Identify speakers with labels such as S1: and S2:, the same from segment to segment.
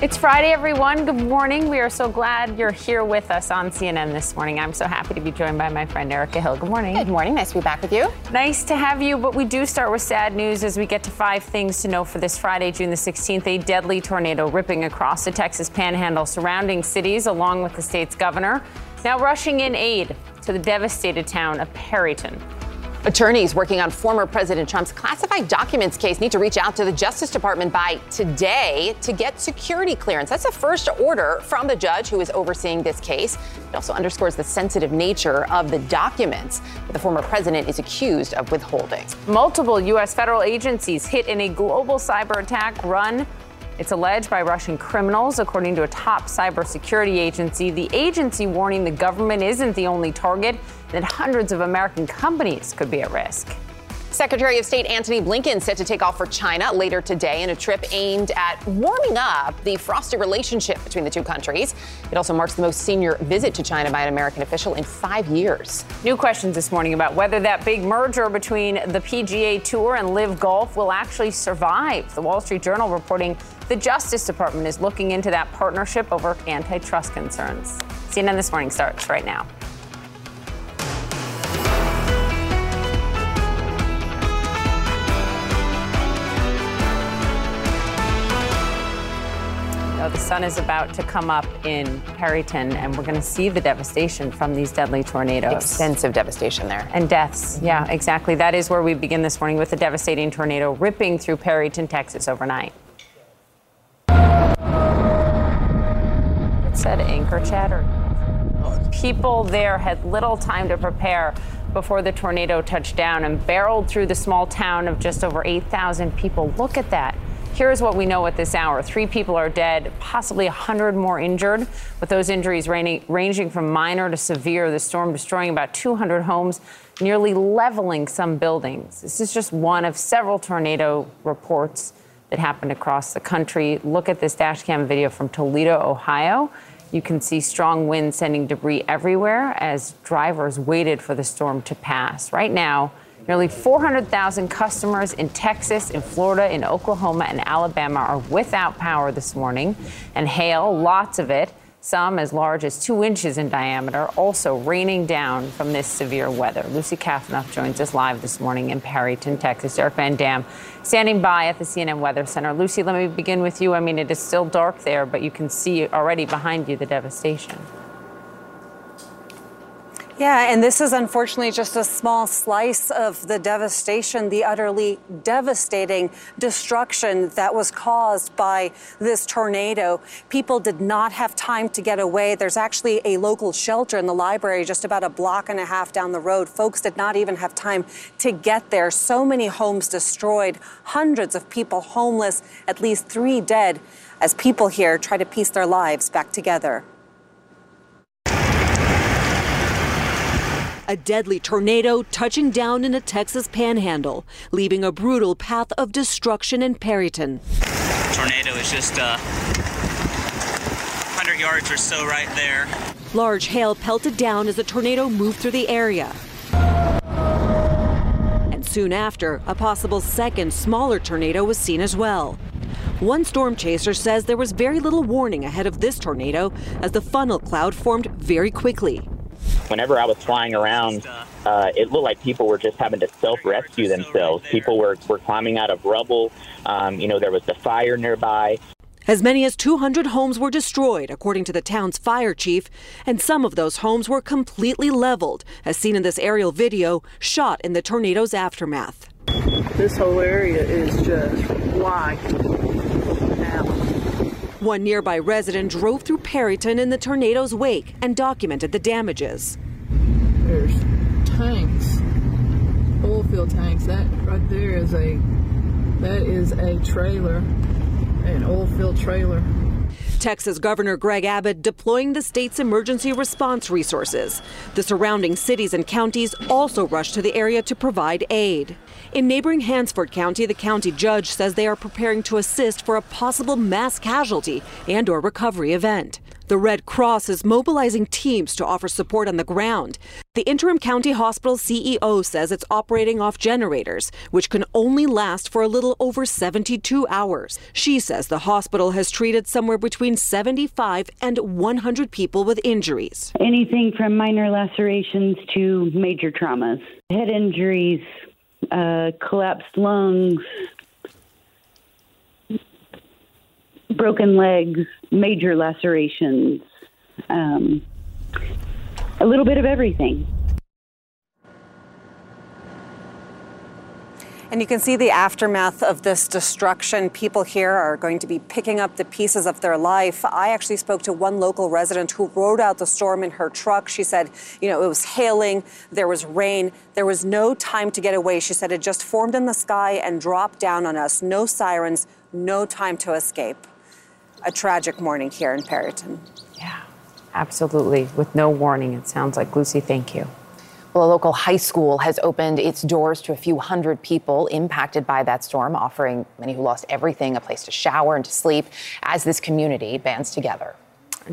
S1: It's Friday, everyone. Good morning. We are so glad you're here with us on CNN this morning. I'm so happy to be joined by my friend Erica Hill. Good morning.
S2: Good morning. Nice to be back with you.
S1: Nice to have you, but we do start with sad news as we get to five things to know for this Friday, June the 16th. A deadly tornado ripping across the Texas panhandle, surrounding cities, along with the state's governor. Now rushing in aid to the devastated town of Perryton.
S2: Attorneys working on former President Trump's classified documents case need to reach out to the Justice Department by today to get security clearance. That's a first order from the judge who is overseeing this case. It also underscores the sensitive nature of the documents that the former president is accused of withholding.
S1: Multiple U.S. federal agencies hit in a global cyber attack run it's alleged by Russian criminals, according to a top cybersecurity agency. The agency warning the government isn't the only target, that hundreds of American companies could be at risk.
S2: Secretary of State Antony Blinken set to take off for China later today in a trip aimed at warming up the frosty relationship between the two countries. It also marks the most senior visit to China by an American official in five years.
S1: New questions this morning about whether that big merger between the PGA Tour and LIV Golf will actually survive. The Wall Street Journal reporting the Justice Department is looking into that partnership over antitrust concerns. CNN This Morning starts right now. The sun is about to come up in Perryton, and we're going to see the devastation from these deadly tornadoes.
S2: Extensive devastation there.
S1: And deaths. Yeah, exactly. That is where we begin this morning with a devastating tornado ripping through Perryton, Texas overnight. It said anchor chatter. People there had little time to prepare before the tornado touched down and barreled through the small town of just over 8,000 people. Look at that. Here's what we know at this hour. Three people are dead, possibly 100 more injured, with those injuries ranging from minor to severe. The storm destroying about 200 homes, nearly leveling some buildings. This is just one of several tornado reports that happened across the country. Look at this dashcam video from Toledo, Ohio. You can see strong winds sending debris everywhere as drivers waited for the storm to pass. Right now, Nearly 400,000 customers in Texas, in Florida, in Oklahoma, and Alabama are without power this morning. And hail, lots of it, some as large as two inches in diameter, also raining down from this severe weather. Lucy Kafanov joins us live this morning in Perryton, Texas. Derek Van Dam standing by at the CNN Weather Center. Lucy, let me begin with you. I mean, it is still dark there, but you can see already behind you the devastation.
S3: Yeah, and this is unfortunately just a small slice of the devastation, the utterly devastating destruction that was caused by this tornado. People did not have time to get away. There's actually a local shelter in the library just about a block and a half down the road. Folks did not even have time to get there. So many homes destroyed, hundreds of people homeless, at least three dead as people here try to piece their lives back together.
S4: A deadly tornado touching down in a Texas panhandle, leaving a brutal path of destruction in Perryton.
S5: Tornado is just uh, 100 yards or so right there.
S4: Large hail pelted down as the tornado moved through the area. And soon after, a possible second, smaller tornado was seen as well. One storm chaser says there was very little warning ahead of this tornado as the funnel cloud formed very quickly
S6: whenever I was flying around, uh, it looked like people were just having to self rescue themselves. People were, were climbing out of rubble. Um, you know, there was a fire nearby.
S4: As many as 200 homes were destroyed, according to the town's fire chief, and some of those homes were completely leveled, as seen in this aerial video shot in the tornado's aftermath.
S7: This whole area is just white
S4: one nearby resident drove through Perryton in the tornado's wake and documented the damages.
S7: There's tanks, oil field tanks. That right there is a that is a trailer, an oil field trailer.
S4: Texas Governor Greg Abbott deploying the state's emergency response resources. The surrounding cities and counties also rushed to the area to provide aid. In neighboring Hansford County, the county judge says they are preparing to assist for a possible mass casualty and or recovery event. The Red Cross is mobilizing teams to offer support on the ground. The interim county hospital CEO says it's operating off generators, which can only last for a little over 72 hours. She says the hospital has treated somewhere between 75 and 100 people with injuries.
S8: Anything from minor lacerations to major traumas, head injuries, uh, collapsed lungs, broken legs, major lacerations, um, a little bit of everything.
S3: And you can see the aftermath of this destruction. People here are going to be picking up the pieces of their life. I actually spoke to one local resident who rode out the storm in her truck. She said, you know, it was hailing, there was rain, there was no time to get away. She said it just formed in the sky and dropped down on us. No sirens, no time to escape. A tragic morning here in Perryton.
S1: Yeah, absolutely. With no warning, it sounds like. Lucy, thank you.
S2: Well, a local high school has opened its doors to a few hundred people impacted by that storm, offering many who lost everything a place to shower and to sleep as this community bands together.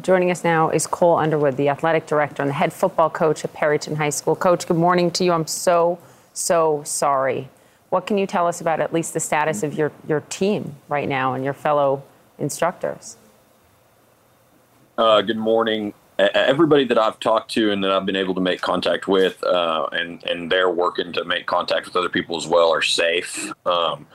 S1: Joining us now is Cole Underwood, the athletic director and the head football coach at Perryton High School. Coach, good morning to you. I'm so, so sorry. What can you tell us about at least the status of your, your team right now and your fellow instructors?
S9: Uh, good morning everybody that I've talked to and that I've been able to make contact with, uh, and and they're working to make contact with other people as well, are safe. Um,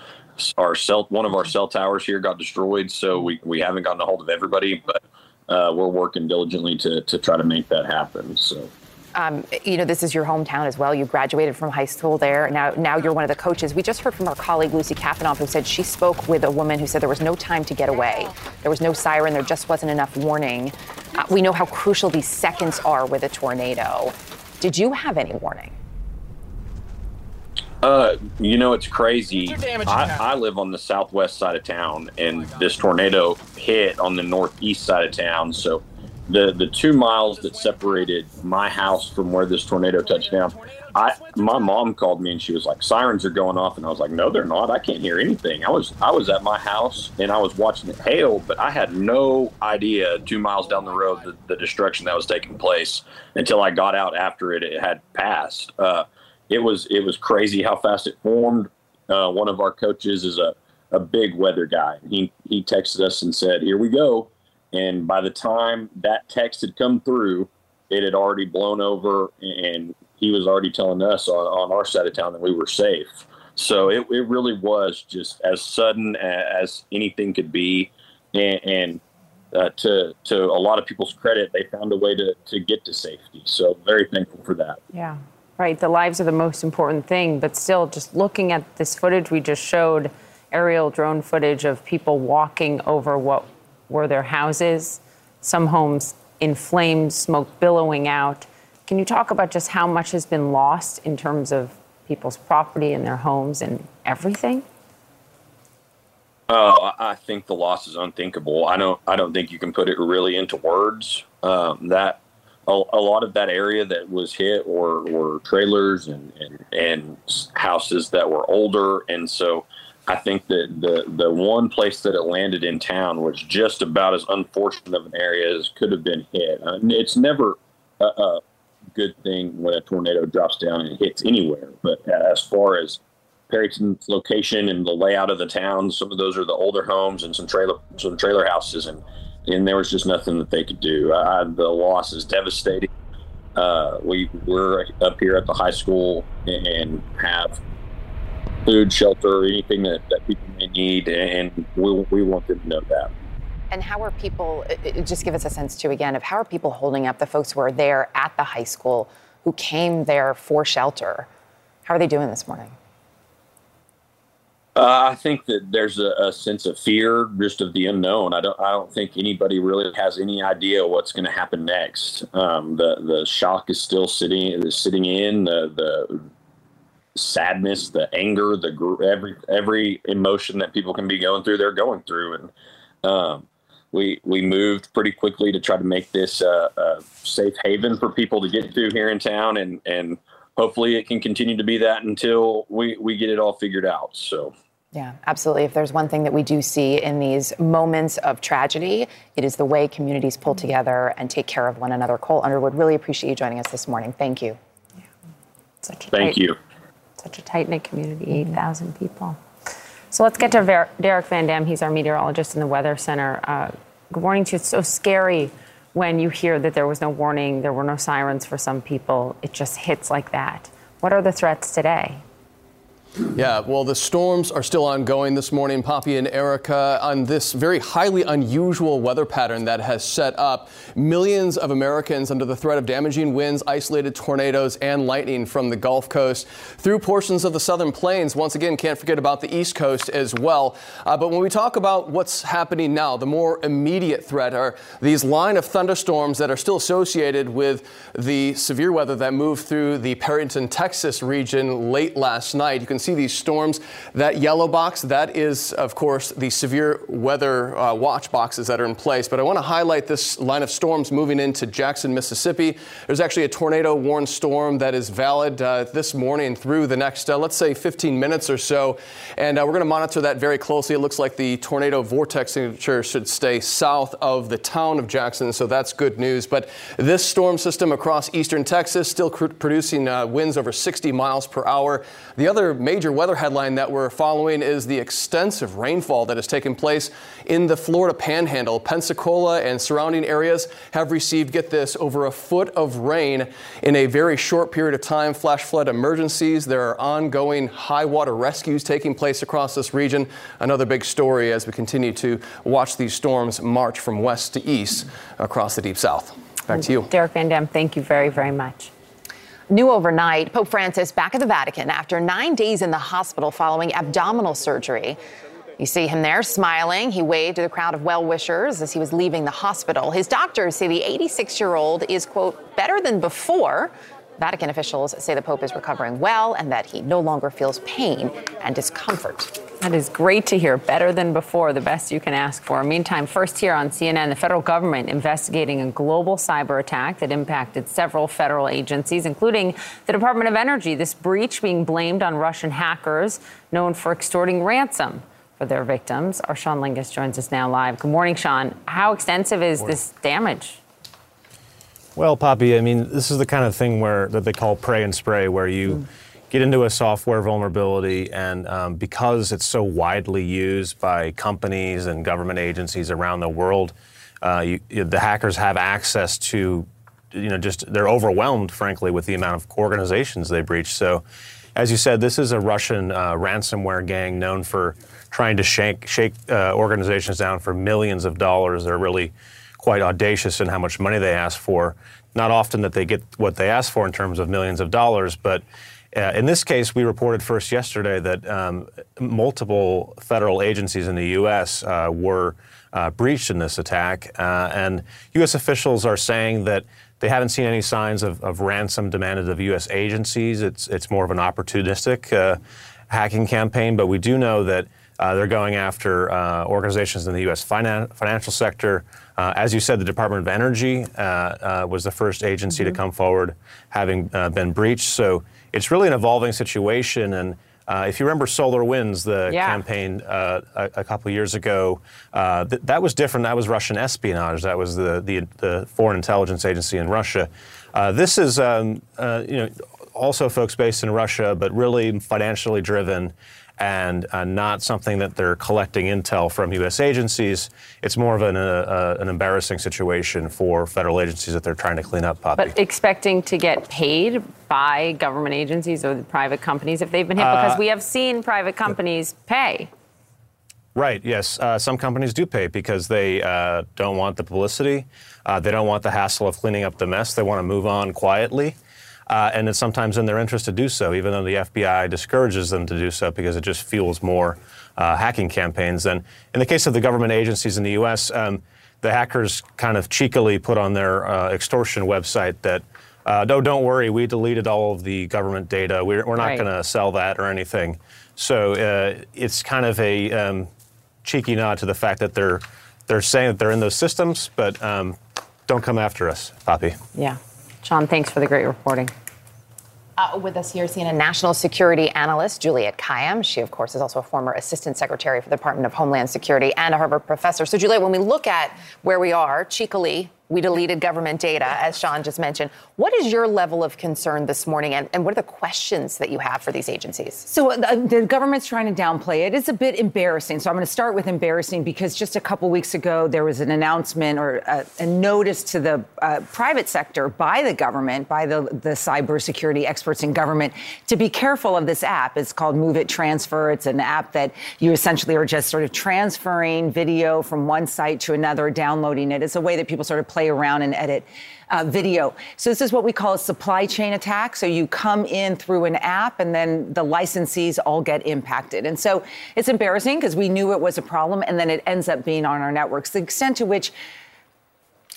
S9: our cell, one of our cell towers here got destroyed, so we, we haven't gotten a hold of everybody, but uh, we're working diligently to to try to make that happen. So.
S2: Um, you know, this is your hometown as well. You graduated from high school there. Now, now you're one of the coaches. We just heard from our colleague Lucy Kafanov, who said she spoke with a woman who said there was no time to get away. There was no siren. There just wasn't enough warning. Uh, we know how crucial these seconds are with a tornado. Did you have any warning?
S9: Uh, you know, it's crazy. I, I, live on the southwest side of town, and this tornado hit on the northeast side of town. So the the two miles that separated my house from where this tornado touched down, I my mom called me and she was like, "Sirens are going off," and I was like, "No, they're not. I can't hear anything." I was I was at my house and I was watching it hail, but I had no idea two miles down the road the, the destruction that was taking place until I got out after it, it had passed. Uh, it was it was crazy how fast it formed. Uh, one of our coaches is a a big weather guy. He he texted us and said, "Here we go." And by the time that text had come through, it had already blown over, and he was already telling us on, on our side of town that we were safe. So it, it really was just as sudden as anything could be. And, and uh, to, to a lot of people's credit, they found a way to, to get to safety. So very thankful for that.
S1: Yeah, right. The lives are the most important thing. But still, just looking at this footage we just showed, aerial drone footage of people walking over what were their houses, some homes in flames, smoke billowing out. Can you talk about just how much has been lost in terms of people's property and their homes and everything?
S9: Oh, I think the loss is unthinkable. I don't. I don't think you can put it really into words. Um, that a, a, lot of that area that was hit were, were trailers and, and and houses that were older, and so I think that the the one place that it landed in town was just about as unfortunate of an area as could have been hit. Uh, it's never a, a, good thing when a tornado drops down and hits anywhere, but as far as Perryton's location and the layout of the town, some of those are the older homes and some trailer some trailer houses, and and there was just nothing that they could do. Uh, the loss is devastating. Uh, we we're up here at the high school and have food, shelter, anything that, that people may need, and we, we want them to know that.
S2: And how are people, just give us a sense too, again, of how are people holding up, the folks who are there at the high school who came there for shelter? How are they doing this morning?
S9: Uh, I think that there's a, a, sense of fear, just of the unknown. I don't. I don't think anybody really has any idea what's going to happen next. Um, the the shock is still sitting is sitting in. The the sadness, the anger, the every every emotion that people can be going through, they're going through, and um, we we moved pretty quickly to try to make this uh, a safe haven for people to get to here in town, and and hopefully it can continue to be that until we we get it all figured out. So.
S2: Yeah, absolutely. If there's one thing that we do see in these moments of tragedy, it is the way communities pull together and take care of one another. Cole Underwood, really appreciate you joining us this morning. Thank you.
S1: Yeah. Such a
S9: Thank
S1: tight,
S9: you.
S1: Such a tight knit community, 8,000 people. So let's get to Ver- Derek Van Dam. He's our meteorologist in the Weather Center. Uh, good morning to you. It's so scary when you hear that there was no warning, there were no sirens for some people. It just hits like that. What are the threats today?
S10: Yeah, well, the storms are still ongoing this morning, Poppy and Erica, on this very highly unusual weather pattern that has set up millions of Americans under the threat of damaging winds, isolated tornadoes, and lightning from the Gulf Coast through portions of the southern plains. Once again, can't forget about the East Coast as well. Uh, but when we talk about what's happening now, the more immediate threat are these line of thunderstorms that are still associated with the severe weather that moved through the Perryton, Texas region late last night. You can see these storms. That yellow box, that is, of course, the severe weather uh, watch boxes that are in place. But I want to highlight this line of storms moving into Jackson, Mississippi. There's actually a tornado warned storm that is valid uh, this morning through the next, uh, let's say, 15 minutes or so. And uh, we're going to monitor that very closely. It looks like the tornado vortex signature should stay south of the town of Jackson, so that's good news. But this storm system across eastern Texas still cr- producing uh, winds over 60 miles per hour. The other major weather headline that we're following is the extensive rainfall that has taken place in the Florida panhandle. Pensacola and surrounding areas have received, get this, over a foot of rain in a very short period of time. Flash flood emergencies. There are ongoing high water rescues taking place across this region. Another big story as we continue to watch these storms march from west to east across the deep south. Back to you.
S1: Derek Van Dam, thank you very, very much.
S2: New overnight, Pope Francis back at the Vatican after nine days in the hospital following abdominal surgery. You see him there smiling. He waved to the crowd of well wishers as he was leaving the hospital. His doctors say the 86 year old is, quote, better than before. Vatican officials say the Pope is recovering well and that he no longer feels pain and discomfort.
S1: That is great to hear. Better than before, the best you can ask for. Meantime, first here on CNN, the federal government investigating a global cyber attack that impacted several federal agencies, including the Department of Energy. This breach being blamed on Russian hackers known for extorting ransom for their victims. Our Sean Lyngaas joins us now live. Good morning, Sean. How extensive is this damage?
S11: Well, Poppy, I mean, this is the kind of thing where that they call pray and spray, where you mm. Get into a software vulnerability, and um, because it's so widely used by companies and government agencies around the world, uh, you, you, the hackers have access to, you know, just they're overwhelmed, frankly, with the amount of organizations they breach. So, as you said, this is a Russian uh, ransomware gang known for trying to shake, shake uh, organizations down for millions of dollars. They're really quite audacious in how much money they ask for. Not often that they get what they ask for in terms of millions of dollars, but uh, in this case, we reported first yesterday that um, multiple federal agencies in the U.S. Uh, were uh, breached in this attack, uh, and U.S. officials are saying that they haven't seen any signs of, of ransom demanded of U.S. agencies. It's it's more of an opportunistic uh, hacking campaign, but we do know that uh, they're going after uh, organizations in the U.S. Finan- financial sector. Uh, as you said, the Department of Energy uh, uh, was the first agency mm-hmm. to come forward, having uh, been breached. So it's really an evolving situation. And uh, if you remember SolarWinds, the yeah. campaign uh, a, a, couple years ago, uh, th- that was different. That was Russian espionage. That was the, the, the foreign intelligence agency in Russia. this is, um, you know, also folks based in Russia, but really financially driven and uh, not something that they're collecting intel from U.S. agencies. It's more of an, uh, uh, an embarrassing situation for federal agencies that they're trying to clean up. Poppy.
S1: But expecting to get paid by government agencies or private companies if they've been hit, because uh, we have seen private companies pay.
S11: Right, yes. Uh, some companies do pay because they uh, don't want the publicity. they don't want the hassle of cleaning up the mess. They want to move on quietly. Uh, and it's sometimes in their interest to do so, even though the FBI discourages them to do so because it just fuels more uh, hacking campaigns. And in the case of the government agencies in the U.S., um, the hackers kind of cheekily put on their uh, extortion website that, uh, no, don't worry, we deleted all of the government data. We're, we're not right. going to sell that or anything. So uh, it's kind of a um, cheeky nod to the fact that they're they're saying that they're in those systems, but um, don't come after us, Poppy.
S1: Yeah. Sean, thanks for the great reporting.
S2: Uh, with us here, CNN national security analyst Juliette Kayyem. She, of course, is also a former assistant secretary for the Department of Homeland Security and a Harvard professor. So, Juliette, when we look at where we are, cheekily, we deleted government data, as Sean just mentioned. What is your level of concern this morning, and, and what are the questions that you have for these agencies?
S12: So uh, the government's trying to downplay it. It's a bit embarrassing. So I'm going to start with embarrassing because just a couple weeks ago there was an announcement or a, a notice to the uh, private sector by the government, by the, the cybersecurity experts in government, to be careful of this app. It's called MOVEit Transfer. It's an app that you essentially are just sort of transferring video from one site to another, downloading it. It's a way that people sort of play play around and edit uh, video. So this is what we call a supply chain attack. So you come in through an app and then the licensees all get impacted. And so it's embarrassing because we knew it was a problem and then it ends up being on our networks. The extent to which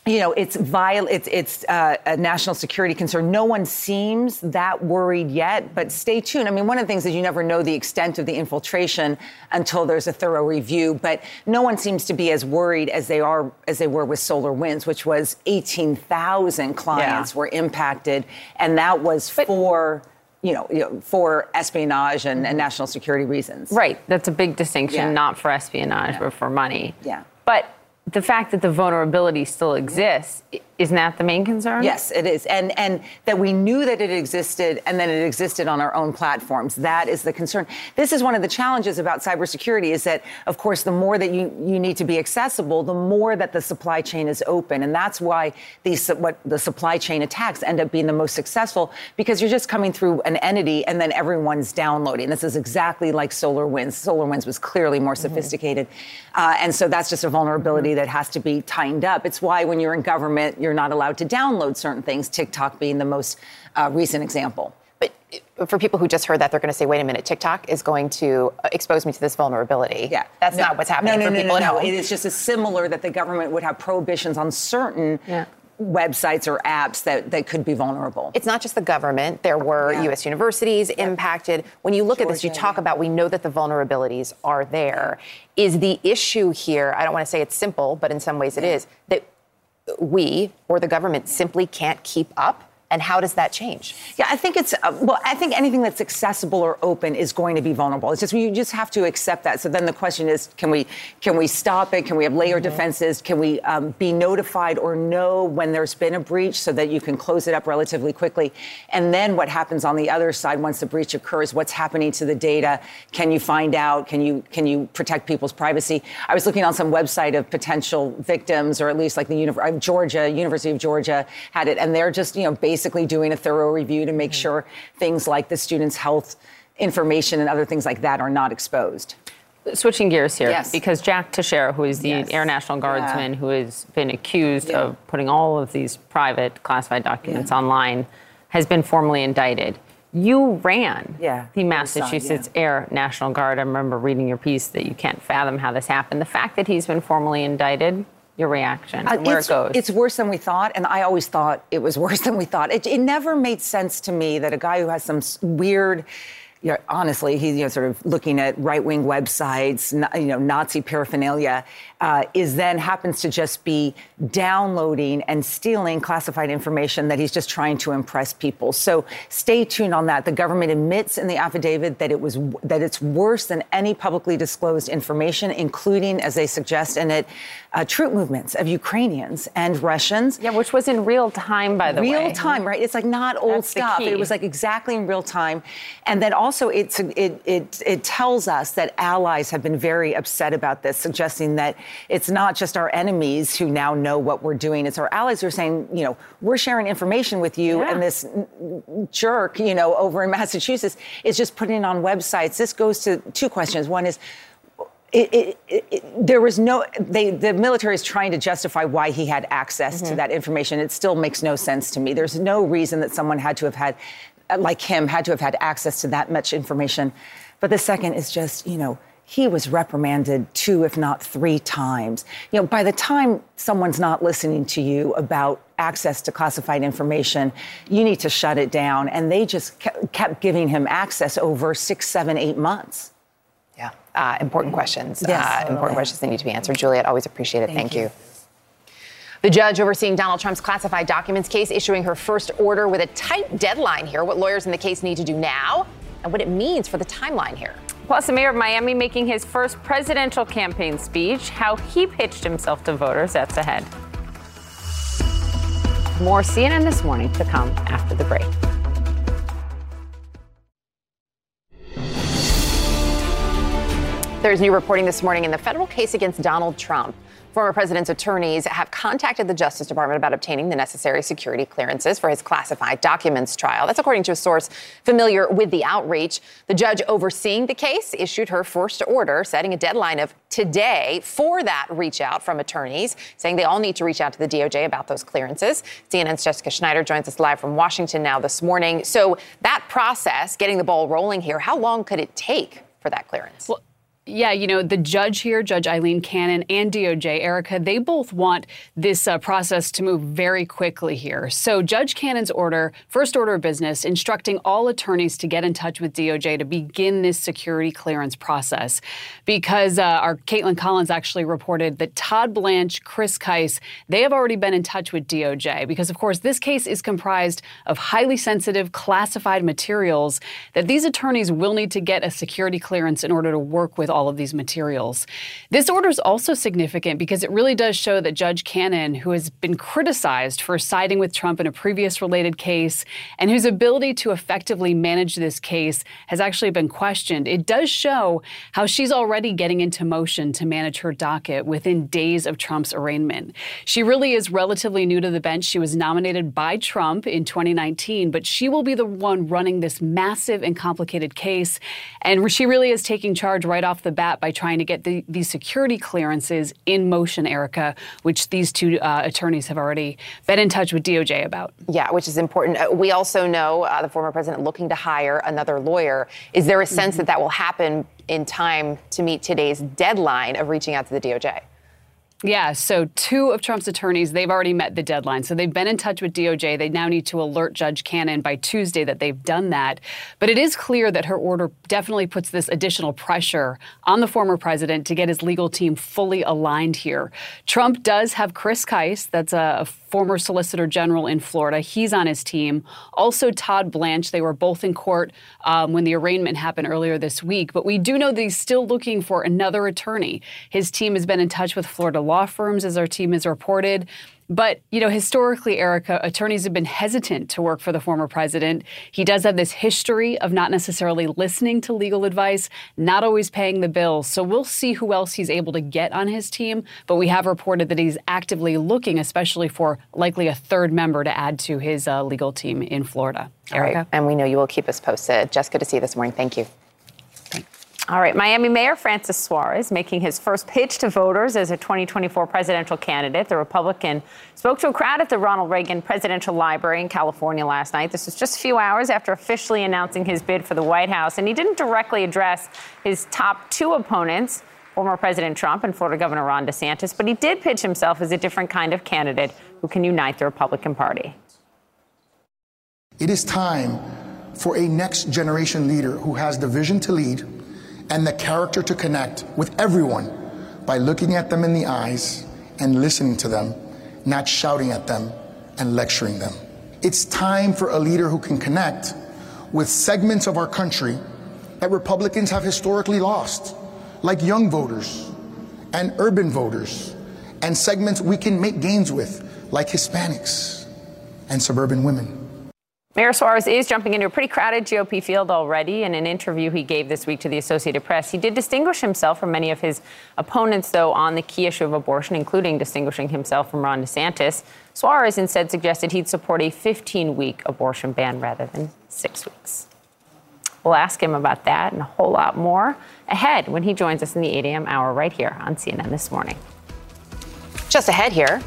S12: you know, it's viol- it's it's uh, a national security concern. No one seems that worried yet, but stay tuned. I mean, one of the things is you never know the extent of the infiltration until there's a thorough review. But no one seems to be as worried as they are as they were with SolarWinds, which was 18,000 clients yeah. were impacted, and that was for. You know, you know, for espionage and, and, national security reasons.
S1: Right. That's a big distinction, yeah. not for espionage, yeah. but for money.
S12: Yeah.
S1: But the fact that the vulnerability still exists isn't that the main concern?
S12: Yes, it is. And and that we knew that it existed and then it existed on our own platforms. That is the concern. This is one of the challenges about cybersecurity is that of course the more that you, you need to be accessible, the more that the supply chain is open. And that's why these what the supply chain attacks end up being the most successful because you're just coming through an entity and then everyone's downloading. This is exactly like SolarWinds. SolarWinds was clearly more mm-hmm. sophisticated. Mm-hmm. Uh, and so that's just a vulnerability mm-hmm. that has to be tightened up. It's why when you're in government you're not allowed to download certain things, TikTok being the most uh, recent example.
S2: But for people who just heard that, they're going to say, wait a minute, TikTok is going to uh, expose me to this vulnerability.
S12: Yeah.
S2: That's
S12: no,
S2: not what's happening
S12: no, no,
S2: for people
S12: no,
S2: at
S12: no. It is just as similar that the government would have prohibitions on certain yeah websites or apps that, that could be vulnerable.
S2: It's not just the government. There were yeah. U.S. universities yeah. impacted. When you look Georgia, at this, you talk about we know that the vulnerabilities are there. Is the issue here, I don't want to say it's simple, but in some ways it is, that we or the government simply can't keep up and how does that change?
S12: Yeah, I think it's, uh, well, I think anything that's accessible or open is going to be vulnerable. It's just, you just have to accept that. So then the question is, can we, can we stop it? Can we have layer mm-hmm. defenses? Can we um, be notified or know when there's been a breach so that you can close it up relatively quickly? And then what happens on the other side once the breach occurs? What's happening to the data? Can you find out? Can you, can you protect people's privacy? I was looking on some website of potential victims, or at least like the uh, Georgia, University of Georgia had it, and they're just, you know, basically basically doing a thorough review to make mm-hmm. sure things like the student's health information and other things like that are not exposed.
S1: Switching gears here,
S12: yes.
S1: because Jack Teixeira, who is the yes. Air National Guardsman yeah. who has been accused yeah. of putting all of these private classified documents yeah. online, has been formally indicted. You ran the Massachusetts yeah. Air National Guard. I remember reading your piece that you can't fathom how this happened. The fact that he's been formally indicted, your reaction, uh, where it goes.
S12: It's worse than we thought, and I always thought it was worse than we thought. It, it never made sense to me that a guy who has some weird you know, honestly, he's you know, sort of looking at right wing websites, you know, Nazi paraphernalia, uh, is then happens to just be downloading and stealing classified information that he's just trying to impress people. So stay tuned on that. The government admits in the affidavit that it was that it's worse than any publicly disclosed information, including, as they suggest in it, uh, troop movements of Ukrainians and Russians.
S1: Yeah, which was in real time, by the
S12: real
S1: way.
S12: Real time, right? It's like not old
S1: That's
S12: stuff. It was like exactly in real time, and then also it's it it it tells us that allies have been very upset about this, suggesting that it's not just our enemies who now know what we're doing; it's our allies who are saying, you know, we're sharing information with you, yeah. and this jerk, you know, over in Massachusetts is just putting it on websites. This goes to two questions. One is it, it, it, there was no they, the military is trying to justify why he had access mm-hmm. to that information. It still makes no sense to me. There's no reason that someone had to have had like him had to have had access to that much information. But the second is just you know he was reprimanded two if not three times. You know by the time someone's not listening to you about access to classified information you need to shut it down. And they just kept giving him access over six seven eight months
S2: uh, important questions. Yes, uh, important questions that need to be answered. Juliette, always appreciate it. Thank, Thank you. you. The judge overseeing Donald Trump's classified documents case issuing her first order with a tight deadline here. What lawyers in the case need to do now and what it means for the timeline here.
S1: Plus, the mayor of Miami making his first presidential campaign speech, how he pitched himself to voters. That's ahead. More CNN this morning to come after the break.
S2: There's new reporting this morning in the federal case against Donald Trump. Former president's attorneys have contacted the Justice Department about obtaining the necessary security clearances for his classified documents trial. That's according to a source familiar with the outreach. The judge overseeing the case issued her first order, setting a deadline of today for that reach out from attorneys, saying they all need to reach out to the DOJ about those clearances. CNN's Jessica Schneider joins us live from Washington now this morning. So, that process, getting the ball rolling here, how long could it take for that clearance?
S13: Well, yeah, you know, the judge here, Judge Aileen Cannon and DOJ, Erica, they both want this uh, process to move very quickly here. So, Judge Cannon's order, first order of business, instructing all attorneys to get in touch with DOJ to begin this security clearance process. Because uh, our Kaitlan Collins actually reported that Todd Blanche, Chris Kise, they have already been in touch with DOJ. Because, of course, this case is comprised of highly sensitive, classified materials that these attorneys will need to get a security clearance in order to work with all of these materials. This order is also significant because it really does show that Judge Cannon, who has been criticized for siding with Trump in a previous related case and whose ability to effectively manage this case has actually been questioned, it does show how she's already getting into motion to manage her docket within days of Trump's arraignment. She really is relatively new to the bench. She was nominated by Trump in 2019, but she will be the one running this massive and complicated case. And she really is taking charge right off the bat by trying to get the, these security clearances in motion, Erica, which these two uh, attorneys have already been in touch with DOJ about.
S2: Yeah, which is important. Uh, we also know uh, the former president looking to hire another lawyer. Is there a sense mm-hmm. that that will happen in time to meet today's deadline of reaching out to the DOJ?
S13: Yeah, so two of Trump's attorneys, they've already met the deadline. So they've been in touch with DOJ. They now need to alert Judge Cannon by Tuesday that they've done that. But it is clear that her order definitely puts this additional pressure on the former president to get his legal team fully aligned here. Trump does have Chris Kise, that's a former Solicitor General in Florida. He's on his team. Also, Todd Blanche. They were both in court um, when the arraignment happened earlier this week. But we do know that he's still looking for another attorney. His team has been in touch with Florida law firms, as our team has reported. But, you know, historically, Erica, attorneys have been hesitant to work for the former president. He does have this history of not necessarily listening to legal advice, not always paying the bills. So we'll see who else he's able to get on his team. But we have reported that he's actively looking, especially for likely a third member to add to his uh, legal team in Florida. Erica?
S2: And we know you will keep us posted. Jessica, to see you this morning. Thank you.
S1: All right, Miami Mayor Francis Suarez making his first pitch to voters as a 2024 presidential candidate. The Republican spoke to a crowd at the Ronald Reagan Presidential Library in California last night. This was just a few hours after officially announcing his bid for the White House, and he didn't directly address his top two opponents, former President Trump and Florida Governor Ron DeSantis, but he did pitch himself as a different kind of candidate who can unite the Republican Party.
S14: It is time for a next generation leader who has the vision to lead and the character to connect with everyone by looking at them in the eyes and listening to them, not shouting at them and lecturing them. It's time for a leader who can connect with segments of our country that Republicans have historically lost, like young voters and urban voters, and segments we can make gains with, like Hispanics and suburban women.
S1: Mayor Suarez is jumping into a pretty crowded GOP field already. In an interview he gave this week to the Associated Press, he did distinguish himself from many of his opponents, though, on the key issue of abortion, including distinguishing himself from Ron DeSantis. Suarez instead suggested he'd support a 15 week abortion ban rather than six weeks. We'll ask him about that and a whole lot more ahead when he joins us in the 8 a.m. hour right here on CNN this morning.
S2: Just ahead here.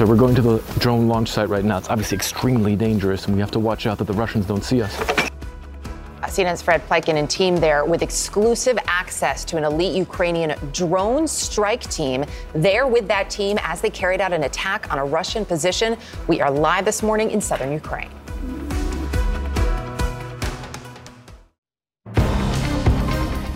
S15: So we're going to the drone launch site right now. It's obviously extremely dangerous, and we have to watch out that the Russians don't see us.
S2: CNN's Fred Pleitgen and team there with exclusive access to an elite Ukrainian drone strike team. There with that team as they carried out an attack on a Russian position. We are live this morning in southern Ukraine.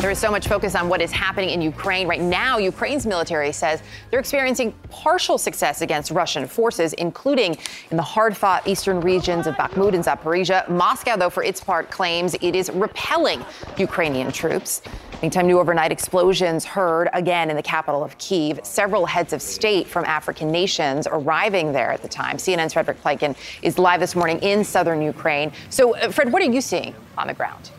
S2: There is so much focus on what is happening in Ukraine. Right now, Ukraine's military says they're experiencing partial success against Russian forces, including in the hard fought eastern regions of Bakhmut and Zaporizhia. Moscow, though, for its part, claims it is repelling Ukrainian troops. Meantime, new overnight explosions heard again in the capital of Kiev. Several heads of state from African nations arriving there at the time. CNN's Frederick Pleitgen is live this morning in southern Ukraine. So, uh, Fred, what are you seeing on the ground?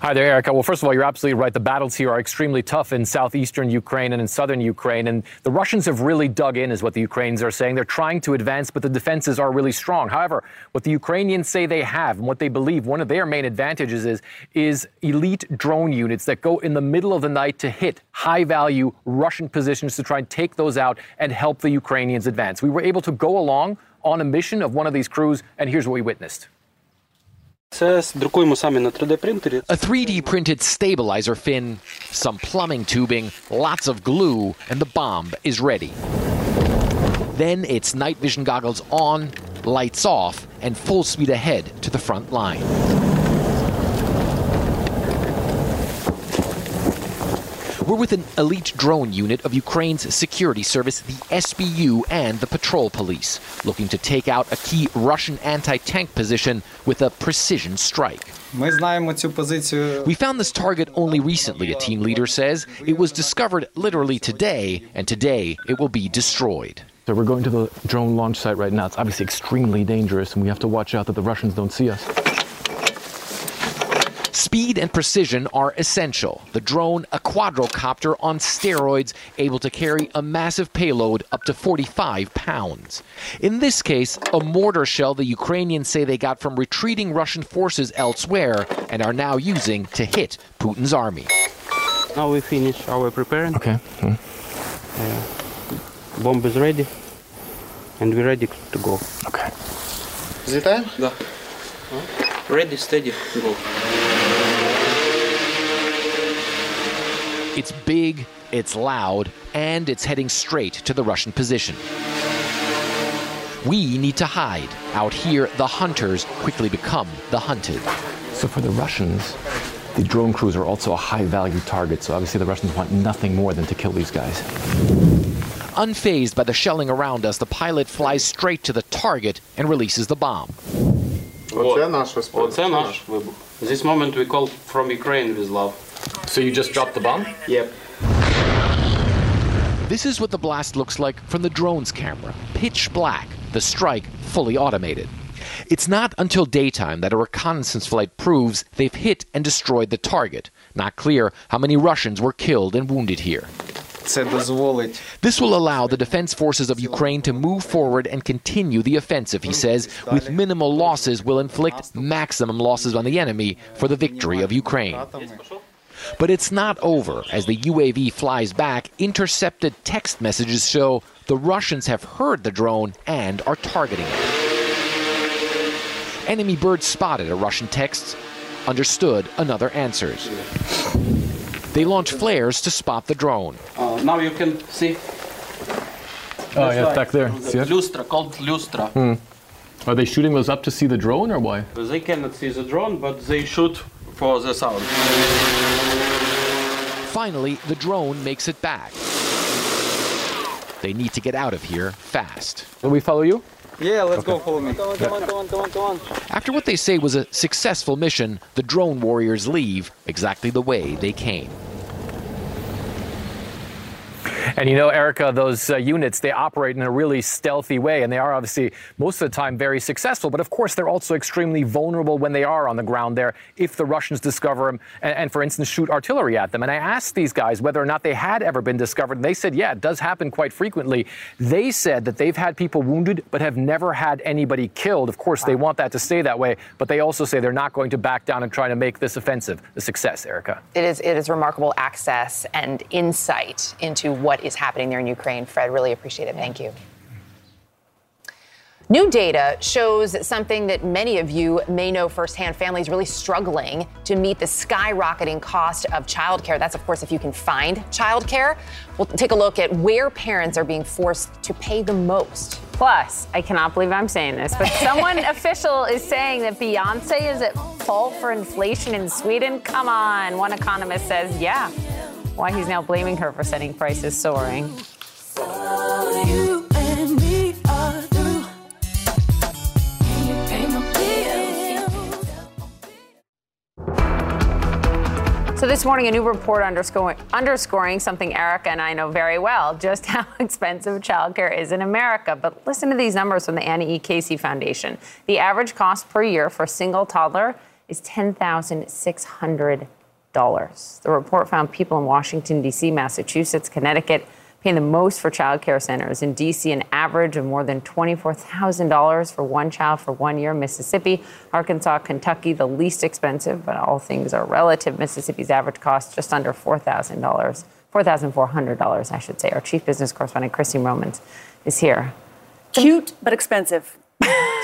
S16: Hi there, Erica. Well, first of all, you're absolutely right. The battles here are extremely tough in southeastern Ukraine and in southern Ukraine. And the Russians have really dug in, is what the Ukrainians are saying. They're trying to advance, but the defenses are really strong. However, what the Ukrainians say they have and what they believe one of their main advantages is, is elite drone units that go in the middle of the night to hit high value Russian positions to try and take those out and help the Ukrainians advance. We were able to go along on a mission of one of these crews, and here's what we witnessed.
S17: A 3D printed stabilizer fin, some plumbing tubing, lots of glue, and the bomb is ready. Then it's night vision goggles on, lights off, and full speed ahead to the front line. We're with an elite drone unit of Ukraine's security service, the SBU, and the patrol police, looking to take out a key Russian anti tank position with a precision strike. We found this target only recently, a team leader says. It was discovered literally today, and today it will be destroyed.
S15: So we're going to the drone launch site right now. It's obviously extremely dangerous, and we have to watch out that the Russians don't see us.
S17: Speed and precision are essential. The drone, a quadrocopter on steroids, able to carry a massive payload up to 45 pounds. In this case, a mortar shell the Ukrainians say they got from retreating Russian forces elsewhere and are now using to hit Putin's army.
S18: Now we finish our preparing.
S15: Okay. Hmm.
S18: Uh, bomb is ready, and we're ready to go.
S15: Okay.
S18: Is it time? Да. Ready, steady, go.
S17: It's big, it's loud, and it's heading straight to the Russian position. We need to hide. Out here, the hunters quickly become the hunted.
S15: So for the Russians, the drone crews are also a high value target, so obviously the Russians want nothing more than to kill these guys.
S17: Unfazed by the shelling around us, the pilot flies straight to the target and releases the bomb.
S18: This moment we call from Ukraine with love.
S16: So you just dropped the bomb?
S18: Yep.
S17: This is what the blast looks like from the drone's camera. Pitch black, the strike fully automated. It's not until daytime that a reconnaissance flight proves they've hit and destroyed the target. Not clear how many Russians were killed and wounded here. This will allow the defense forces of Ukraine to move forward and continue the offensive, he says, with minimal losses will inflict maximum losses on the enemy for the victory of Ukraine. But it's not over. As the UAV flies back, intercepted text messages show the Russians have heard the drone and are targeting it. Enemy birds spotted a Russian text, understood another answers. They launch flares to spot the drone.
S18: Uh, now you can see.
S15: Oh, yeah, back there. See it?
S18: Lustra, called Lustra.
S15: Hmm. Are they shooting those up to see the drone or why?
S18: They cannot see the drone, but they shoot for the sound.
S17: Finally, the drone makes it back. They need to get out of here fast.
S15: Will we follow you?
S18: Yeah, let's okay. go. Follow me. Go on, go on, go on, go on, go on.
S17: After what they say was a successful mission, the drone warriors leave exactly the way they came.
S16: And you know, Erica, those uh, units, they operate in a really stealthy way, and they are obviously most of the time very successful. But of course, they're also extremely vulnerable when they are on the ground there if the Russians discover them and, and for instance, shoot artillery at them. And I asked these guys whether or not they had ever been discovered, and they said, yeah, it does happen quite frequently. They said that they've had people wounded, but have never had anybody killed. Of course, they want that to stay that way, but they also say they're not going to back down and try to make this offensive a success, Erica.
S2: It is, it is remarkable access and insight into what is happening there in Ukraine. Fred, really appreciate it. Thank you. New data shows something that many of you may know firsthand. Families really struggling to meet the skyrocketing cost of childcare. That's, of course, if you can find childcare. We'll take a look at where parents are being forced to pay the most
S1: Plus, I cannot believe I'm saying this, but someone official is saying that Beyonce is at fault for inflation in Sweden. Come on. One economist says, yeah. Why he's now blaming her for setting prices soaring. So this morning, a new report underscoring, underscoring something Erica and I know very well, just how expensive childcare is in America. But listen to these numbers from the Annie E. Casey Foundation. The average cost per year for a single toddler is $10,600. The report found people in Washington, D.C., Massachusetts, Connecticut, paying the most for child care centers. In D.C., an average of more than $24,000 for one child for one year. Mississippi, Arkansas, Kentucky, the least expensive, but all things are relative. Mississippi's average cost just under $4,000, $4,400, I should say. Our chief business correspondent, Christy Romans, is here.
S19: Cute, but expensive.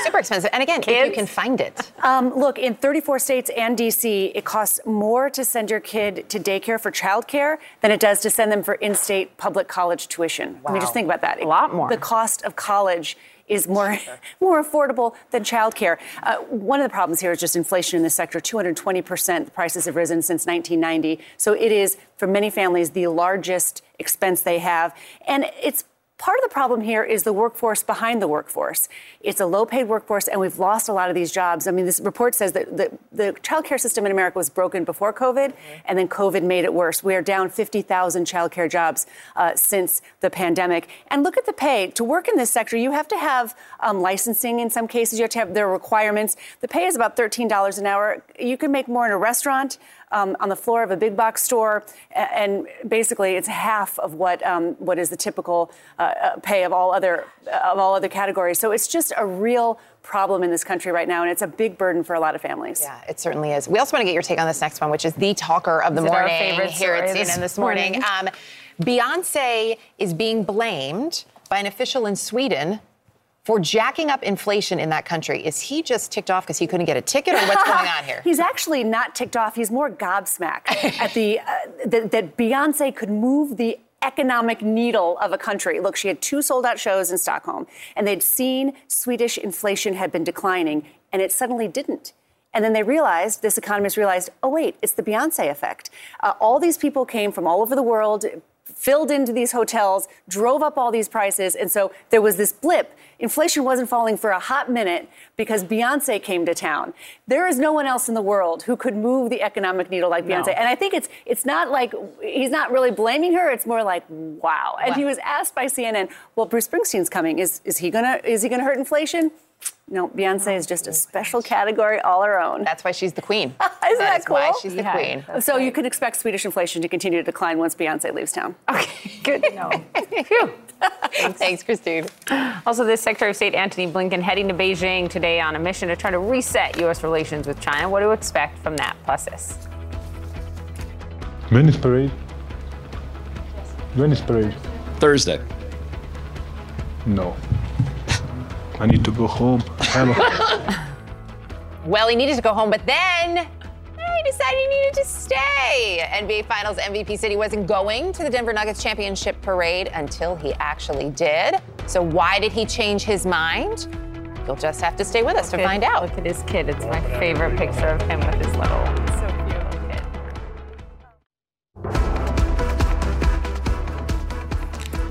S2: Super expensive. And again, Kids? if you can find it.
S19: Um, look, in 34 states and DC, it costs more to send your kid to daycare for childcare than it does to send them for in state public college tuition. Wow. I mean, just think about that.
S1: A lot more.
S19: The cost of college is more more affordable than childcare. Uh, one of the problems here is just inflation in the sector. 220 percent The prices have risen since 1990. So it is for many families the largest expense they have, and it's Part of the problem here is the workforce behind the workforce. It's a low paid workforce, and we've lost a lot of these jobs. I mean, this report says that the, the childcare system in America was broken before COVID, mm-hmm. and then COVID made it worse. We are down 50,000 childcare jobs uh, since the pandemic. And look at the pay. To work in this sector, you have to have um, licensing in some cases, you have to have their requirements. The pay is about $13 an hour. You can make more in a restaurant um, on the floor of a big box store, and basically it's half of what um, what is the typical uh, uh, pay of all other uh, of all other categories. So it's just a real problem in this country right now, and it's a big burden for a lot of families.
S2: Yeah, it certainly is. We also want to get your take on this next one, which is the talker of the
S1: is
S2: morning
S1: favorite
S2: here at CNN
S1: this
S2: morning. morning. Um, Beyonce is being blamed by an official in Sweden for jacking up inflation in that country. Is he just ticked off because he couldn't get a ticket, or what's going on here?
S19: He's actually not ticked off. He's more gobsmacked at the uh, that, that Beyonce could move the economic needle of a country. Look, she had two sold out shows in Stockholm, and they'd seen Swedish inflation had been declining, and it suddenly didn't. And then they realized, this economist realized, oh, wait, it's the Beyonce effect. Uh, all these people came from all over the world, filled into these hotels, drove up all these prices. And so there was this blip. Inflation wasn't falling for a hot minute because Beyonce came to town. There is no one else in the world who could move the economic needle like Beyonce. No. And I think it's it's not like he's not really blaming her. It's more like wow. And wow. he was asked by CNN, "Well, Bruce Springsteen's coming. Is is he gonna is he gonna hurt inflation?" No, Beyonce is just a oh, special category all her own.
S2: That's why she's the queen.
S19: Isn't that, that is cool?
S2: Why she's the yeah, queen.
S19: So right. you can expect Swedish inflation to continue to decline once Beyonce leaves town.
S1: Okay, good to know. Phew.
S2: Thanks. Thanks, Christine.
S1: Also, the Secretary of State Antony Blinken heading to Beijing today on a mission to try to reset U.S. relations with China. What do to expect from that? Plus this.
S20: When is parade? When is parade?
S21: Thursday.
S20: No. I need to go home.
S2: well, he needed to go home, but then he decided he needed to stay. NBA Finals MVP said he wasn't going to the Denver Nuggets championship parade until he actually did. So why did he change his mind? You'll just have to stay with us
S1: look
S2: to
S1: at,
S2: find out.
S1: Look at his kid. It's my favorite picture of him with his little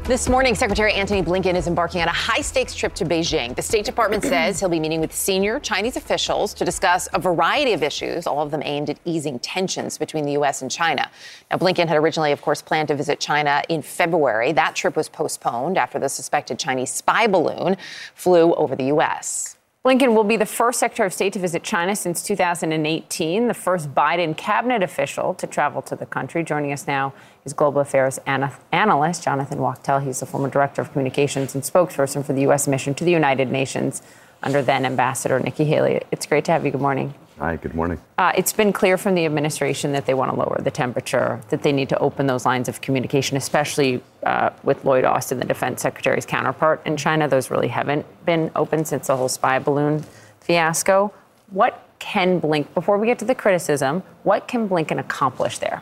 S2: This morning, Secretary Antony Blinken is embarking on a high stakes trip to Beijing. The State Department says he'll be meeting with senior Chinese officials to discuss a variety of issues, all of them aimed at easing tensions between the U.S. and China. Now, Blinken had originally, of course, planned to visit China in February. That trip was postponed after the suspected Chinese spy balloon flew over the U.S.
S1: Blinken will be the first Secretary of State to visit China since 2018, the first Biden cabinet official to travel to the country. Joining us now is Global Affairs analyst Jonathan Wachtel. He's the former Director of Communications and spokesperson for the U.S. mission to the United Nations under then Ambassador Nikki Haley. It's great to have you. Good morning.
S22: Hi, good morning.
S1: Uh, it's been clear from the administration that they want to lower the temperature, that they need to open those lines of communication, especially uh, with Lloyd Austin, the defense secretary's counterpart in China. Those really haven't been open since the whole spy balloon fiasco. What can Blink, before we get to the criticism, what can Blinken accomplish there?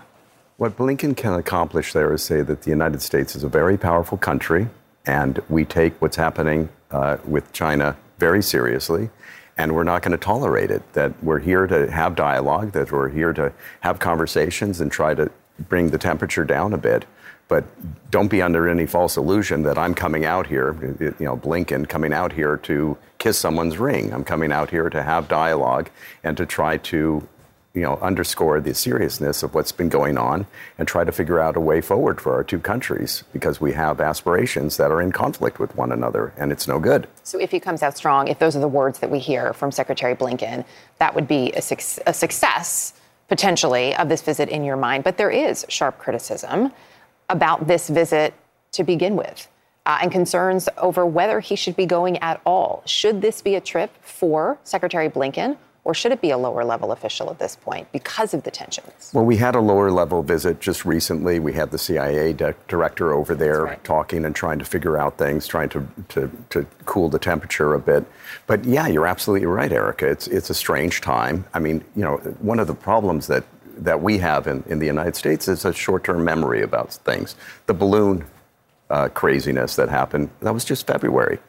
S22: What Blinken can accomplish there is say that the United States is a very powerful country
S21: And we take what's happening uh, with China very seriously, and we're not going to tolerate it. That we're here to have dialogue, that we're here to have conversations and try to bring the temperature down a bit. But don't be under any false illusion that I'm coming out here, you know, Blinken coming out here to kiss someone's ring. I'm coming out here to have dialogue and to try to you know, underscore the seriousness of what's been going on and try to figure out a way forward for our two countries because we have aspirations that are in conflict with one another and it's no good.
S2: So if he comes out strong, if those are the words that we hear from Secretary Blinken, that would be a, su- a success potentially of this visit in your mind. But there is sharp criticism about this visit to begin with. Uh, and concerns over whether he should be going at all. Should this be a trip for Secretary Blinken or should it be a lower level official at this point because of the tensions?
S21: Well, we had a lower level visit just recently. We had the CIA de- director over there right. talking and trying to figure out things, trying to, to, to cool the temperature a bit. But yeah, you're absolutely right, Erica. It's, it's a strange time. I mean, you know, one of the problems that, that we have in, in the United States is a short term memory about things. The balloon uh, craziness that happened, that was just February.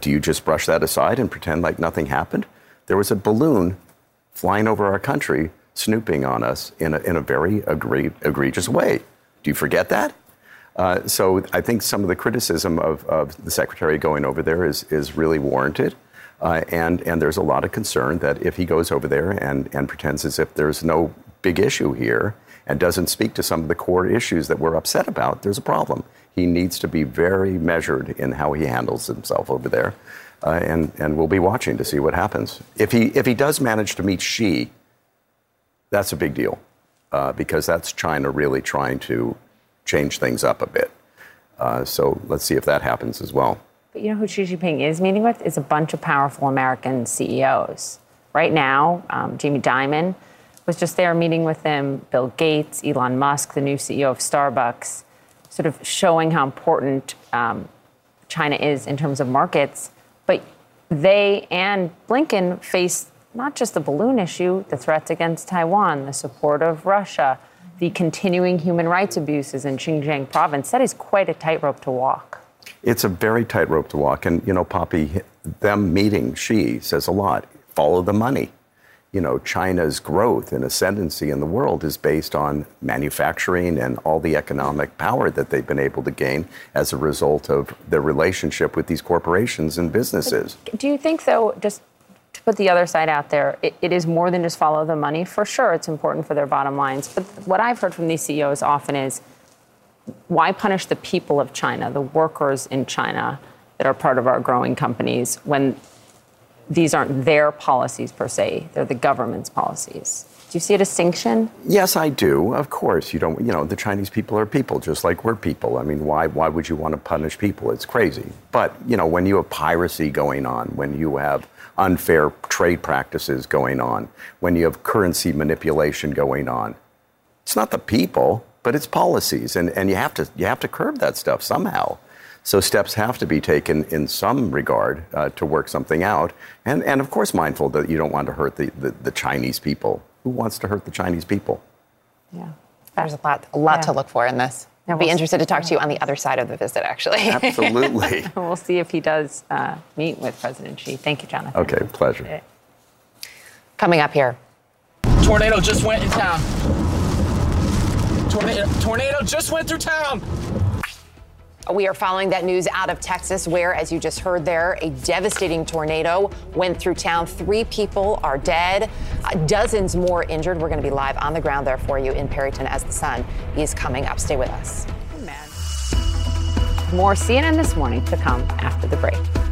S21: Do you just brush that aside and pretend like nothing happened? There was a balloon flying over our country, snooping on us in a, in a very egre- egregious way. Do you forget that? Uh, so I think some of the criticism of, of, the secretary going over there is, is really warranted. Uh, and, and there's a lot of concern that if he goes over there and, and pretends as if there's no big issue here and doesn't speak to some of the core issues that we're upset about, there's a problem. He needs to be very measured in how he handles himself over there uh, and and we'll be watching to see what happens. If he if he does manage to meet Xi, that's a big deal uh, because that's China really trying to change things up a bit. Uh, so let's see if that happens as well.
S1: But you know who Xi Jinping is meeting with is a bunch of powerful American CEOs. Right now, um, Jamie Dimon was just there meeting with them. Bill Gates, Elon Musk, the new CEO of Starbucks, sort of showing how important um, China is in terms of markets. But they and Blinken face not just the balloon issue, the threats against Taiwan, the support of Russia, the continuing human rights abuses in Xinjiang province. That is quite a tightrope to walk.
S21: It's a very tightrope to walk. And, you know, Poppy, them meeting Xi says a lot. Follow the money you know, China's growth and ascendancy in the world is based on manufacturing and all the economic power that they've been able to gain as a result of their relationship with these corporations and businesses.
S1: Do you think, though, just to put the other side out there, it, it is more than just follow the money? For sure, it's important for their bottom lines. But what I've heard from these CEOs often is why punish the people of China, the workers in China that are part of our growing companies, when these aren't their policies per se, they're the government's policies. Do you see a distinction?
S21: Yes, I do. Of course, you don't. You know, the Chinese people are people, just like we're people. I mean, why? Why would you want to punish people? It's crazy. But you know, when you have piracy going on, when you have unfair trade practices going on, when you have currency manipulation going on, it's not the people, but it's policies, and and you have to you have to curb that stuff somehow. So steps have to be taken in some regard uh, to work something out. And, and of course, mindful that you don't want to hurt the, the, the Chinese people. Who wants to hurt the Chinese people?
S2: Yeah. There's a lot, a lot yeah. to look for in this. I'll be interested to talk to you on the other side of the visit, actually.
S21: Absolutely.
S1: we'll see if he does uh, meet with President Xi. Thank you, Jonathan.
S21: Okay, pleasure.
S2: Coming up here.
S22: Tornado just went in town. Tornado, tornado just went through town.
S2: We are following that news out of Texas, where, as you just heard there, a devastating tornado went through town. Three people are dead, uh, dozens more injured. We're going to be live on the ground there for you in Perryton as the sun is coming up. Stay with us. More CNN this morning to come after the break.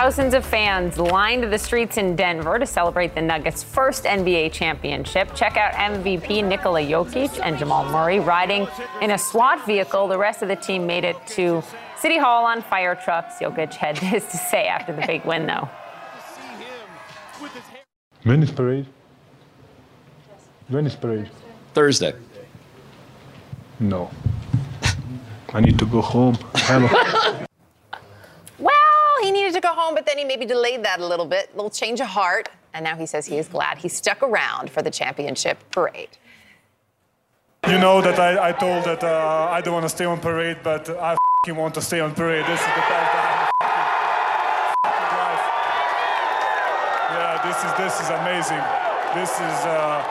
S1: Thousands of fans lined the streets in Denver to celebrate the Nuggets' first NBA championship. Check out MVP Nikola Jokic and Jamal Murray riding in a SWAT vehicle. The rest of the team made it to City Hall on fire trucks. Jokic had this to say after the big win, though.
S20: When is parade? When is parade?
S22: Thursday.
S20: No. I need to go home.
S2: he needed to go home, but then he maybe delayed that a little bit, a little change of heart. And now he says he is glad he stuck around for the championship parade.
S20: You know that I, I told that uh, I don't want to stay on parade, but I want to stay on parade. This is the best. Yeah, this is this is amazing. This is uh,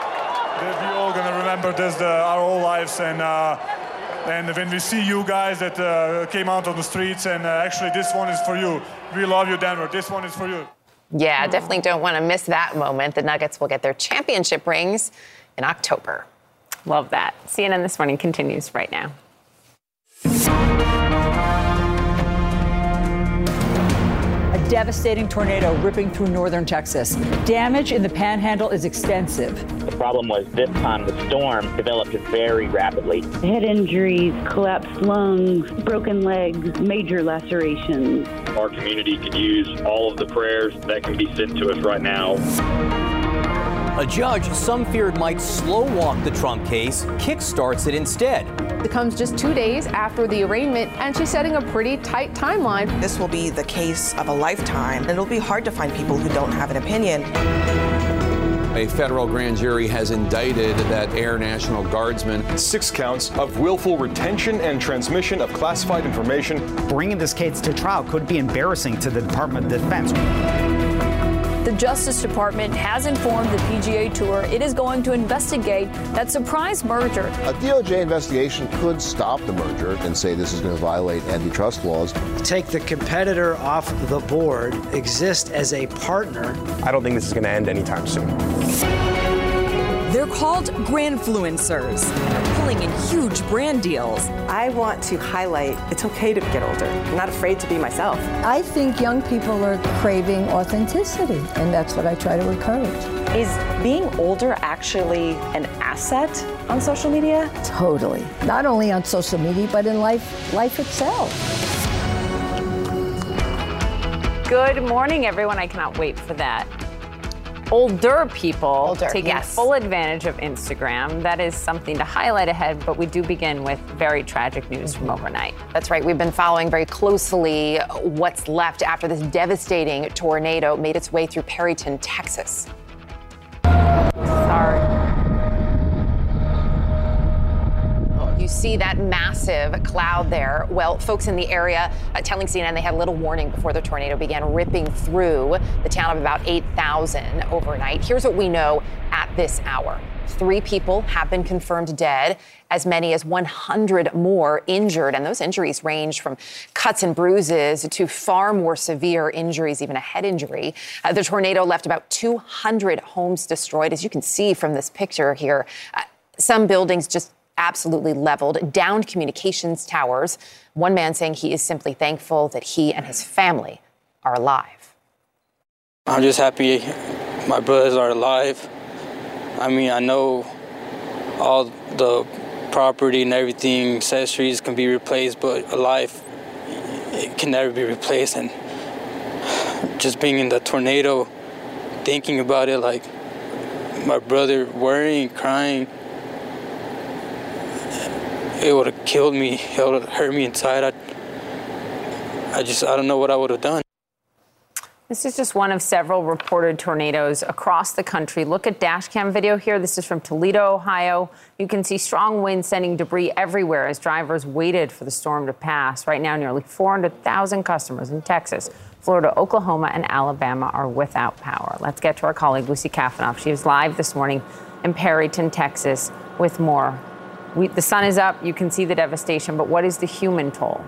S20: we all gonna remember this the, our whole lives, and uh, and when we see you guys that uh, came out on the streets, and uh, actually this one is for you. We love you, Denver. This one is for you.
S2: Yeah, definitely don't want to miss that moment. The Nuggets will get their championship rings in October.
S1: Love that. CNN This Morning continues right now.
S23: Devastating tornado ripping through northern Texas. Damage in the panhandle is extensive.
S24: The problem was this time the storm developed very rapidly.
S8: Head injuries, collapsed lungs, broken legs, major lacerations.
S9: Our community could use all of the prayers that can be sent to us right now.
S25: A judge some feared might slow walk the Trump case kickstarts it instead.
S26: It comes just two days after the arraignment, and she's setting a pretty tight timeline.
S27: This will be the case of a lifetime, and it'll be hard to find people who don't have an opinion.
S28: A federal grand jury has indicted that Air National Guardsman.
S29: Six counts of willful retention and transmission of classified information.
S30: Bringing this case to trial could be embarrassing to the Department of Defense.
S31: The Justice Department has informed the PGA Tour it is going to investigate that surprise merger.
S32: A DOJ investigation could stop the merger and say this is going to violate antitrust laws.
S33: Take the competitor off the board, exist as a partner.
S29: I don't think this is going to end anytime soon.
S4: They're called grandfluencers, pulling in huge brand deals.
S34: I want to highlight it's okay to get older. I'm not afraid to be myself.
S35: I think young people are craving authenticity, and that's what I try to encourage.
S34: Is being older actually an asset on social media?
S35: Totally. Not only on social media, but in life, life itself.
S1: Good morning, everyone. I cannot wait for that older people
S2: older,
S1: taking
S2: yes.
S1: full advantage of Instagram. That is something to highlight ahead, but we do begin with very tragic news from mm-hmm. overnight.
S2: That's right. We've been following very closely what's left after this devastating tornado made its way through Perryton, Texas.
S1: Sorry.
S2: You see that massive cloud there. Well, folks in the area uh, telling CNN they had a little warning before the tornado began ripping through the town of about 8,000 overnight. Here's what we know at this hour. Three people have been confirmed dead, as many as 100 more injured. And those injuries range from cuts and bruises to far more severe injuries, even a head injury. Uh, the tornado left about 200 homes destroyed, as you can see from this picture here. Uh, some buildings just absolutely leveled, downed communications towers. One man saying he is simply thankful that he and his family are alive.
S36: I'm just happy my brothers are alive. I mean, I know all the property and everything, accessories can be replaced, but a life, it can never be replaced. And just being in the tornado, thinking about it, like my brother worrying, crying, it would have killed me. It would have hurt me inside. I, I just, I don't know what I would have done.
S1: This is just one of several reported tornadoes across the country. Look at dashcam video here. This is from Toledo, Ohio. You can see strong winds sending debris everywhere as drivers waited for the storm to pass. Right now, nearly 400,000 customers in Texas, Florida, Oklahoma, and Alabama are without power. Let's get to our colleague Lucy Kafanov. She is live this morning in Perryton, Texas, with more. We, the sun is up. You can see the devastation, but what is the human toll?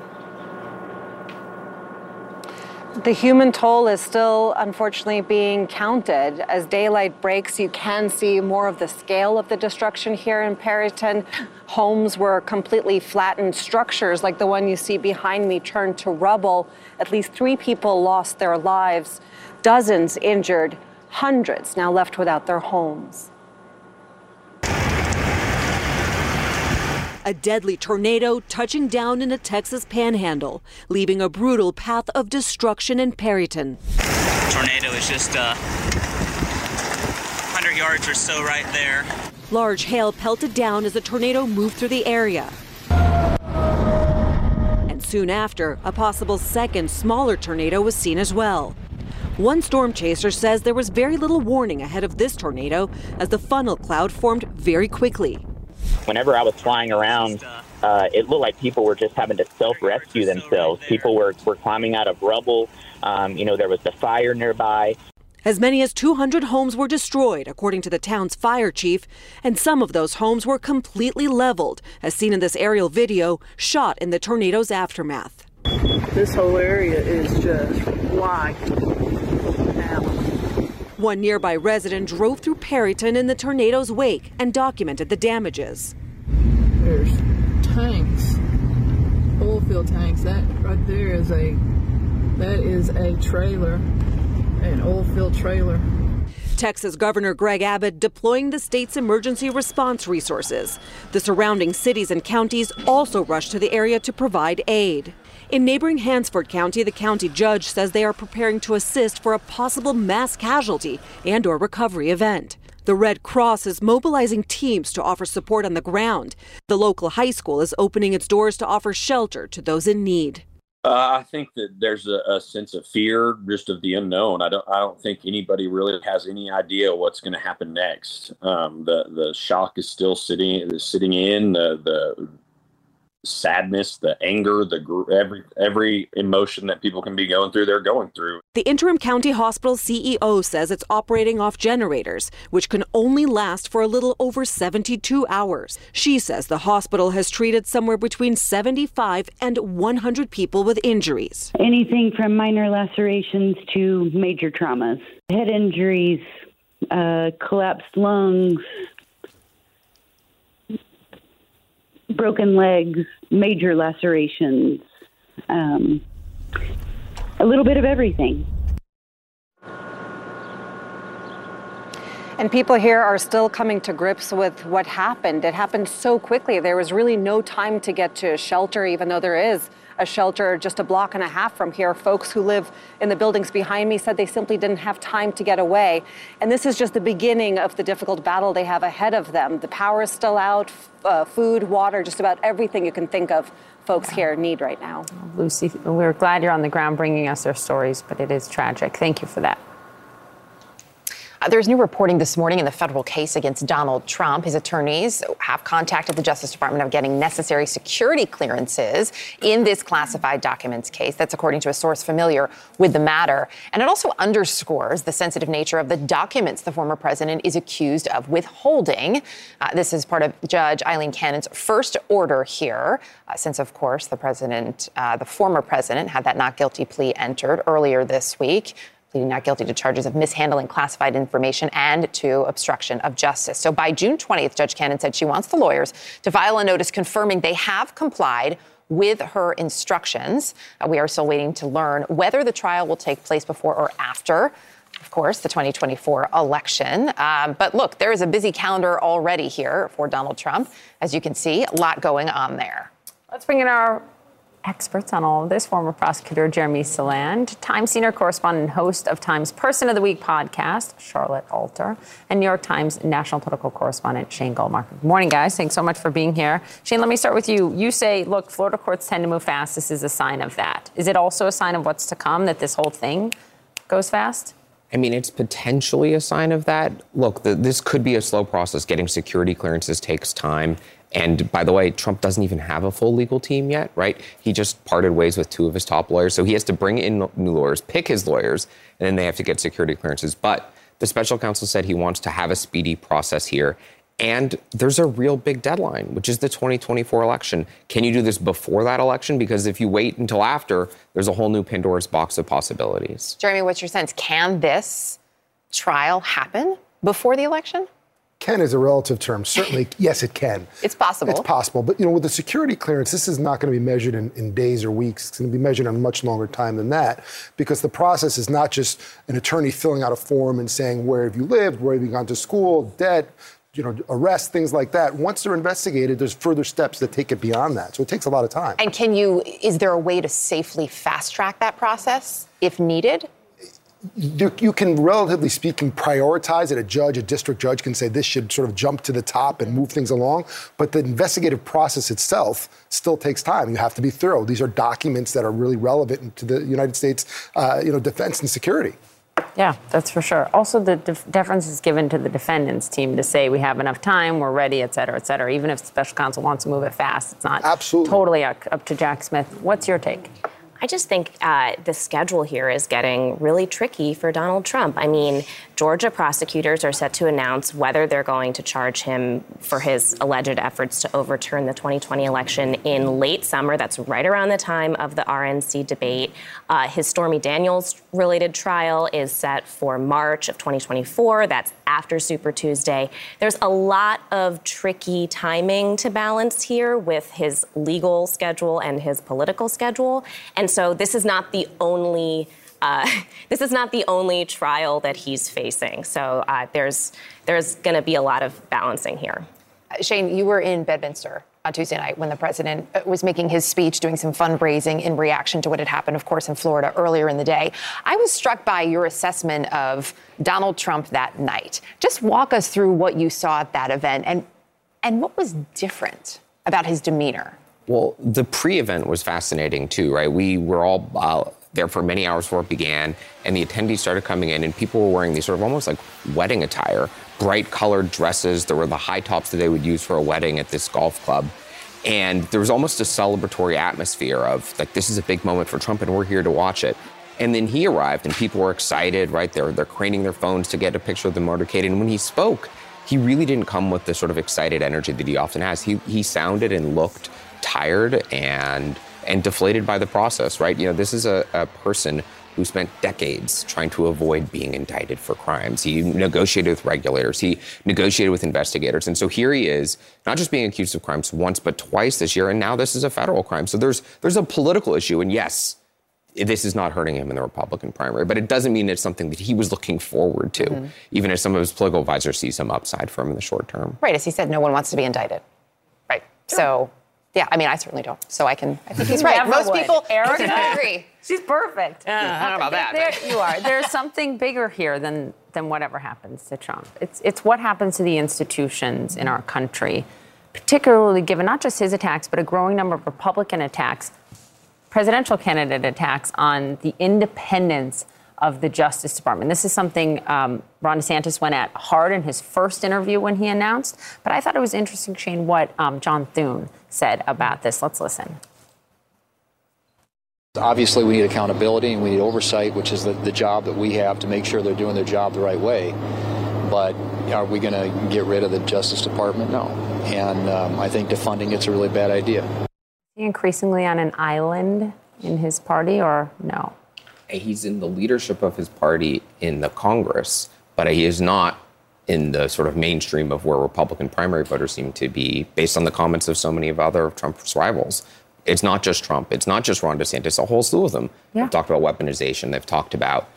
S3: The human toll is still unfortunately being counted. As daylight breaks, you can see more of the scale of the destruction here in Perryton. Homes were completely flattened. Structures like the one you see behind me turned to rubble. At least three people lost their lives, dozens injured, hundreds now left without their homes.
S4: A deadly tornado touching down in a Texas panhandle, leaving a brutal path of destruction in Perryton.
S37: Tornado is just uh, 100 yards or so right there.
S4: Large hail pelted down as the tornado moved through the area. And soon after, a possible second, smaller tornado was seen as well. One storm chaser says there was very little warning ahead of this tornado as the funnel cloud formed very quickly.
S37: Whenever I was flying around, uh, it looked like people were just having to self-rescue themselves. People were, were climbing out of rubble. Um, you know, there was the fire nearby.
S4: As many as 200 homes were destroyed, according to the town's fire chief, and some of those homes were completely leveled, as seen in this aerial video shot in the tornado's aftermath.
S38: This whole area is just white now.
S4: One nearby resident drove through Perryton in the tornado's wake and documented the damages.
S38: There's tanks, oil field tanks. That right there is a that is a trailer, an oil field trailer.
S4: Texas Governor Greg Abbott deploying the state's emergency response resources. The surrounding cities and counties also rushed to the area to provide aid. In neighboring Hansford County, the county judge says they are preparing to assist for a possible mass casualty and or recovery event. The Red Cross is mobilizing teams to offer support on the ground. The local high school is opening its doors to offer shelter to those in need.
S9: Uh, I think that there's a, a, sense of fear, just of the unknown. I don't. I don't think anybody really has any idea what's going to happen next. Um, the the shock is still sitting is sitting in. The the sadness, the anger, the every every emotion that people can be going through, they're going through.
S4: The interim county hospital CEO says it's operating off generators, which can only last for a little over 72 hours. She says the hospital has treated somewhere between 75 and 100 people with injuries.
S8: Anything from minor lacerations to major traumas, head injuries, uh, collapsed lungs, broken legs, major lacerations, um, a little bit of everything.
S3: And people here are still coming to grips with what happened. It happened so quickly. There was really no time to get to shelter, even though there is a shelter just a block and a half from here. Folks who live in the buildings behind me said they simply didn't have time to get away. And this is just the beginning of the difficult battle they have ahead of them. The power is still out, uh, food, water, just about everything you can think of folks here need right now.
S1: Lucy, we're glad you're on the ground bringing us their stories, but it is tragic. Thank you for that.
S2: There's new reporting this morning in the federal case against Donald Trump. His attorneys have contacted the Justice Department of getting necessary security clearances in this classified documents case. That's according to a source familiar with the matter. And it also underscores the sensitive nature of the documents the former president is accused of withholding. Uh, this is part of Judge Aileen Cannon's first order here, uh, since, of course, the president, uh, the former president, had that not guilty plea entered earlier this week pleading not guilty to charges of mishandling classified information and to obstruction of justice. So by June 20th, Judge Cannon said she wants the lawyers to file a notice confirming they have complied with her instructions. Uh, we are still waiting to learn whether the trial will take place before or after. Of course, the 2024 election. Um, but look, there is a busy calendar already here for Donald Trump. As you can see, a lot going on there.
S1: Let's bring in our experts on all of this, former prosecutor Jeremy Saland, Times senior correspondent and host of Times Person of the Week podcast, Charlotte Alter, and New York Times national political correspondent Shane Goldmacher. Good morning, guys. Thanks so much for being here. Shane, let me start with you. You say, look, Florida courts tend to move fast. This is a sign of that. Is it also a sign of what's to come that this whole thing goes fast?
S39: I mean, it's potentially a sign of that. Look, the, this could be a slow process. Getting security clearances takes time. And by the way, Trump doesn't even have a full legal team yet, right? He just parted ways with two of his top lawyers. So he has to bring in new lawyers, pick his lawyers, and then they have to get security clearances. But the special counsel said he wants to have a speedy process here. And there's a real big deadline, which is the 2024 election. Can you do this before that election? Because if you wait until after, there's a whole new Pandora's box of possibilities.
S2: Jeremy, what's your sense? Can this trial happen before the election?
S40: Can is a relative term. Certainly, yes, it can.
S2: It's possible.
S40: It's possible. But, you know, with the security clearance, this is not going to be measured in, in days or weeks. It's going to be measured on much longer time than that because the process is not just an attorney filling out a form and saying, where have you lived? Where have you gone to school? Debt, you know, arrest, things like that. Once they're investigated, there's further steps that take it beyond that. So it takes a lot of time.
S2: And can you, is there a way to safely fast track that process if needed?
S40: You, can, relatively speaking, prioritize it. A judge, a district judge can say this should sort of jump to the top and move things along. But the investigative process itself still takes time. You have to be thorough. These are documents that are really relevant to the United States, uh, you know, defense and security.
S1: Yeah, that's for sure. Also, the def- deference is given to the defendants team to say we have enough time, we're ready, et cetera, et cetera. Even if the special counsel wants to move it fast, it's not
S40: Absolutely.
S1: totally up to Jack Smith. What's your take?
S41: I just think uh, the schedule here is getting really tricky for Donald Trump. I mean, Georgia prosecutors are set to announce whether they're going to charge him for his alleged efforts to overturn the 2020 election in late summer. That's right around the time of the RNC debate. Uh, his Stormy Daniels related trial is set for March of 2024. That's after Super Tuesday. There's a lot of tricky timing to balance here with his legal schedule and his political schedule. And so this is not the only. Uh, this is not the only trial that he's facing. So uh, there's there's going to be a lot of balancing here.
S2: Shane, you were in Bedminster on Tuesday night when the president uh, was making his speech, doing some fundraising in reaction to what had happened, of course, in Florida earlier in the day. I was struck by your assessment of Donald Trump that night. Just walk us through what you saw at that event and and what was different about his demeanor.
S39: Well, the pre-event was fascinating too, right? We were all uh, there for many hours before it began, and the attendees started coming in, and people were wearing these sort of almost like wedding attire, bright colored dresses. There were the high tops that they would use for a wedding at this golf club. And there was almost a celebratory atmosphere of like, this is a big moment for Trump, and we're here to watch it. And then he arrived, and people were excited, right? They're, they're craning their phones to get a picture of the motorcade. And when he spoke, he really didn't come with the sort of excited energy that he often has. He, he sounded and looked tired and and deflated by the process, right? You know, this is a, a person who spent decades trying to avoid being indicted for crimes. He negotiated with regulators, he negotiated with investigators. And so here he is, not just being accused of crimes once, but twice this year, and now this is a federal crime. So there's there's a political issue, and yes, this is not hurting him in the Republican primary, but it doesn't mean it's something that he was looking forward to, mm-hmm. even as some of his political advisors see some upside for him in the short term.
S2: Right, as he said, no one wants to be indicted. Right. Sure. So yeah, I mean, I certainly don't. So I can. I think he's right. Most
S1: would.
S2: people
S1: Erica
S2: agree.
S1: She's perfect.
S2: Uh, I don't know about that.
S1: There, you are. There's something bigger here than than whatever happens to Trump. It's it's what happens to the institutions in our country, particularly given not just his attacks, but a growing number of Republican attacks, presidential candidate attacks on the independence of the Justice Department. This is something um, Ron DeSantis went at hard in his first interview when he announced. But I thought it was interesting, Shane, what um, John Thune said about this. Let's listen.
S42: Obviously, we need accountability and we need oversight, which is the, the job that we have to make sure they're doing their job the right way. But are we going to get rid of the Justice Department? No. And um, I think defunding it's a really bad idea.
S1: Increasingly on an island in his party, or no?
S39: He's in the leadership of his party in the Congress, but he is not in the sort of mainstream of where Republican primary voters seem to be, based on the comments of so many of other Trump's rivals. It's not just Trump. It's not just Ron DeSantis. A whole slew of them yeah. have talked about weaponization. They've talked about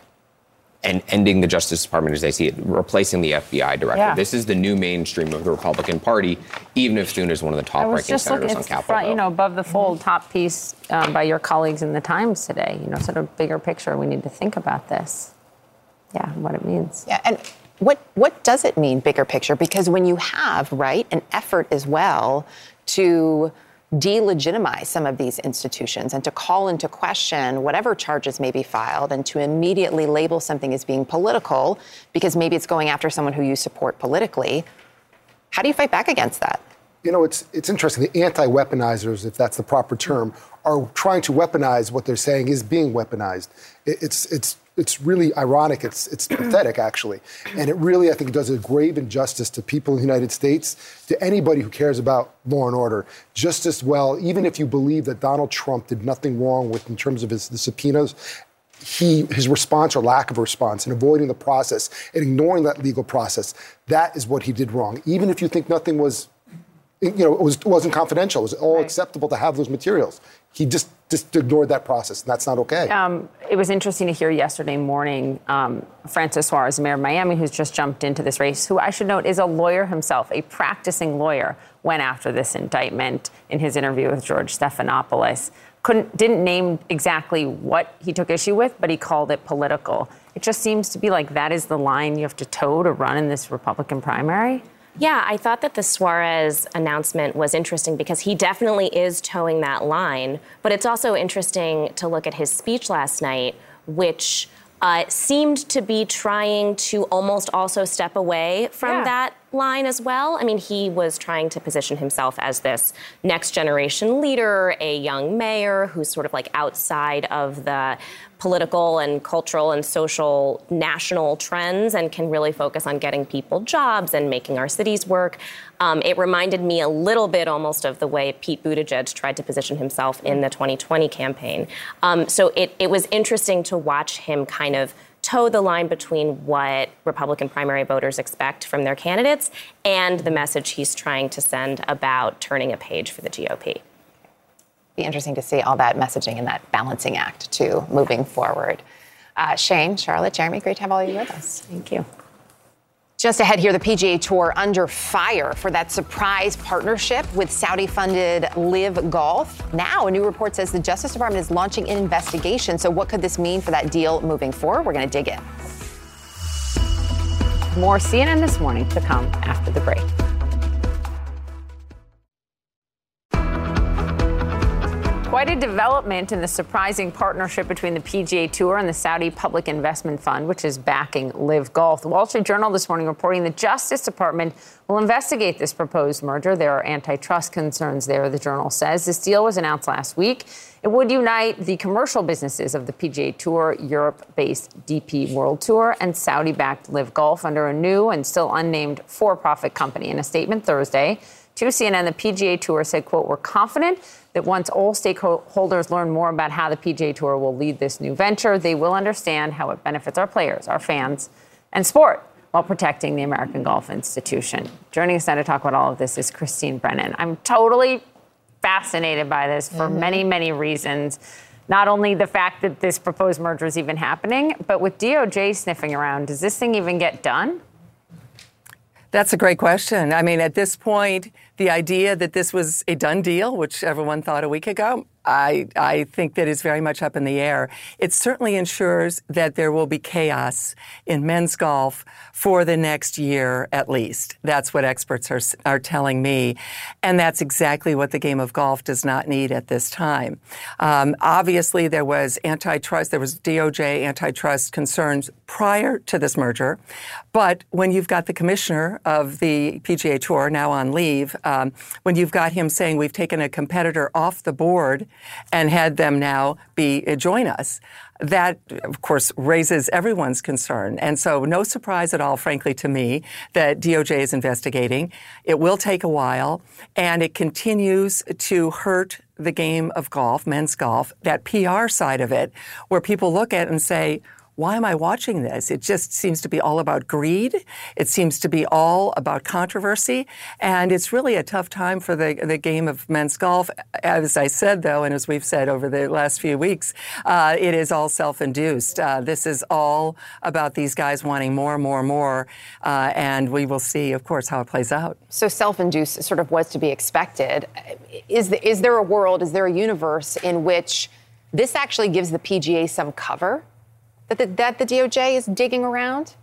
S39: and ending the Justice Department as they see it, replacing the FBI director. Yeah. This is the new mainstream of the Republican Party, even if Thune is one of the top-ranking senators
S1: looking,
S39: on Capitol
S1: front,
S39: Hill.
S1: You know, above the fold, top piece um, by your colleagues in the Times today. You know, sort of bigger picture. We need to think about this. Yeah, what it means.
S2: Yeah, and what what does it mean, bigger picture? Because when you have right an effort as well to delegitimize some of these institutions and to call into question whatever charges may be filed and to immediately label something as being political because maybe it's going after someone who you support politically. How do you fight back against that?
S40: You know, it's it's interesting. The anti-weaponizers, if that's the proper term, are trying to weaponize what they're saying is being weaponized. It's it's it's really ironic. It's it's pathetic, actually, and it really I think does a grave injustice to people in the United States, to anybody who cares about law and order, just as well. Even if you believe that Donald Trump did nothing wrong with in terms of his the subpoenas, he his response or lack of response and avoiding the process and ignoring that legal process, that is what he did wrong. Even if you think nothing was you know, it, was, wasn't confidential. It was all right. acceptable to have those materials. He just just ignored that process, and that's not okay. Um,
S1: it was interesting to hear yesterday morning um, Francis Suarez, mayor of Miami, who's just jumped into this race, who I should note is a lawyer himself, a practicing lawyer, went after this indictment in his interview with George Stephanopoulos. Couldn't didn't name exactly what he took issue with, but he called it political. It just seems to be like that is the line you have to toe to run in this Republican primary.
S41: Yeah, I thought that the Suarez announcement was interesting because he definitely is toeing that line. But it's also interesting to look at his speech last night, which uh, seemed to be trying to almost also step away from
S1: Yeah.
S41: that line as well. I mean, he was trying to position himself as this next generation leader, a young mayor who's sort of like outside of the political and cultural and social national trends and can really focus on getting people jobs and making our cities work. Um, it reminded me a little bit almost of the way Pete Buttigieg tried to position himself in the 2020 campaign. Um, so it, it was interesting to watch him kind of toe the line between what Republican primary voters expect from their candidates and the message he's trying to send about turning a page for the GOP.
S2: Be interesting to see all that messaging and that balancing act too moving forward. Uh, Shane, Charlotte, Jeremy, great to have all of you with us.
S1: Thank you.
S2: Just ahead here, the PGA Tour under fire for that surprise partnership with Saudi funded LIV Golf. Now, a new report says the Justice Department is launching an investigation. So, what could this mean for that deal moving forward? We're going to dig in.
S1: More CNN this morning to come after the break. Quite a development in the surprising partnership between the PGA Tour and the Saudi Public Investment Fund, which is backing LIV Golf. The Wall Street Journal this morning reporting the Justice Department will investigate this proposed merger. There are antitrust concerns there, the journal says. This deal was announced last week. It would unite the commercial businesses of the PGA Tour, Europe based DP World Tour, and Saudi backed LIV Golf under a new and still unnamed for profit company. In a statement Thursday, to CNN, the PGA Tour said, quote, we're confident that once all stakeholders learn more about how the PGA Tour will lead this new venture, they will understand how it benefits our players, our fans, and sport while protecting the American Golf Institution. Joining us now to talk about all of this is Christine Brennan. I'm totally fascinated by this for
S43: Mhm.
S1: many, many reasons. Not only the fact that this proposed merger is even happening, but with DOJ sniffing around, does this thing even get done?
S43: That's a great question. I mean, at this point, the idea that this was a done deal, which everyone thought a week ago, I, I think that is very much up in the air. It certainly ensures that there will be chaos in men's golf for the next year at least. That's what experts are, are telling me. And that's exactly what the game of golf does not need at this time. Um, obviously, there was antitrust, there was DOJ antitrust concerns prior to this merger. But when you've got the commissioner of the PGA Tour now on leave, um, when you've got him saying we've taken a competitor off the board and had them now be uh, join us, that of course raises everyone's concern. And so, no surprise at all, frankly, to me, that DOJ is investigating. It will take a while, and it continues to hurt the game of golf, men's golf, that PR side of it, where people look at it and say, why am I watching this? It just seems to be all about greed. It seems to be all about controversy. And it's really a tough time for the, the game of men's golf. As I said, though, and as we've said over the last few weeks, uh, it is all self induced. Uh, this is all about these guys wanting more, more, more. Uh, and we will see, of course, how it plays out.
S2: So self-induced sort of was to be expected. Is, the, is there a world, is there a universe in which this actually gives the PGA some cover that the, that the DOJ is digging around?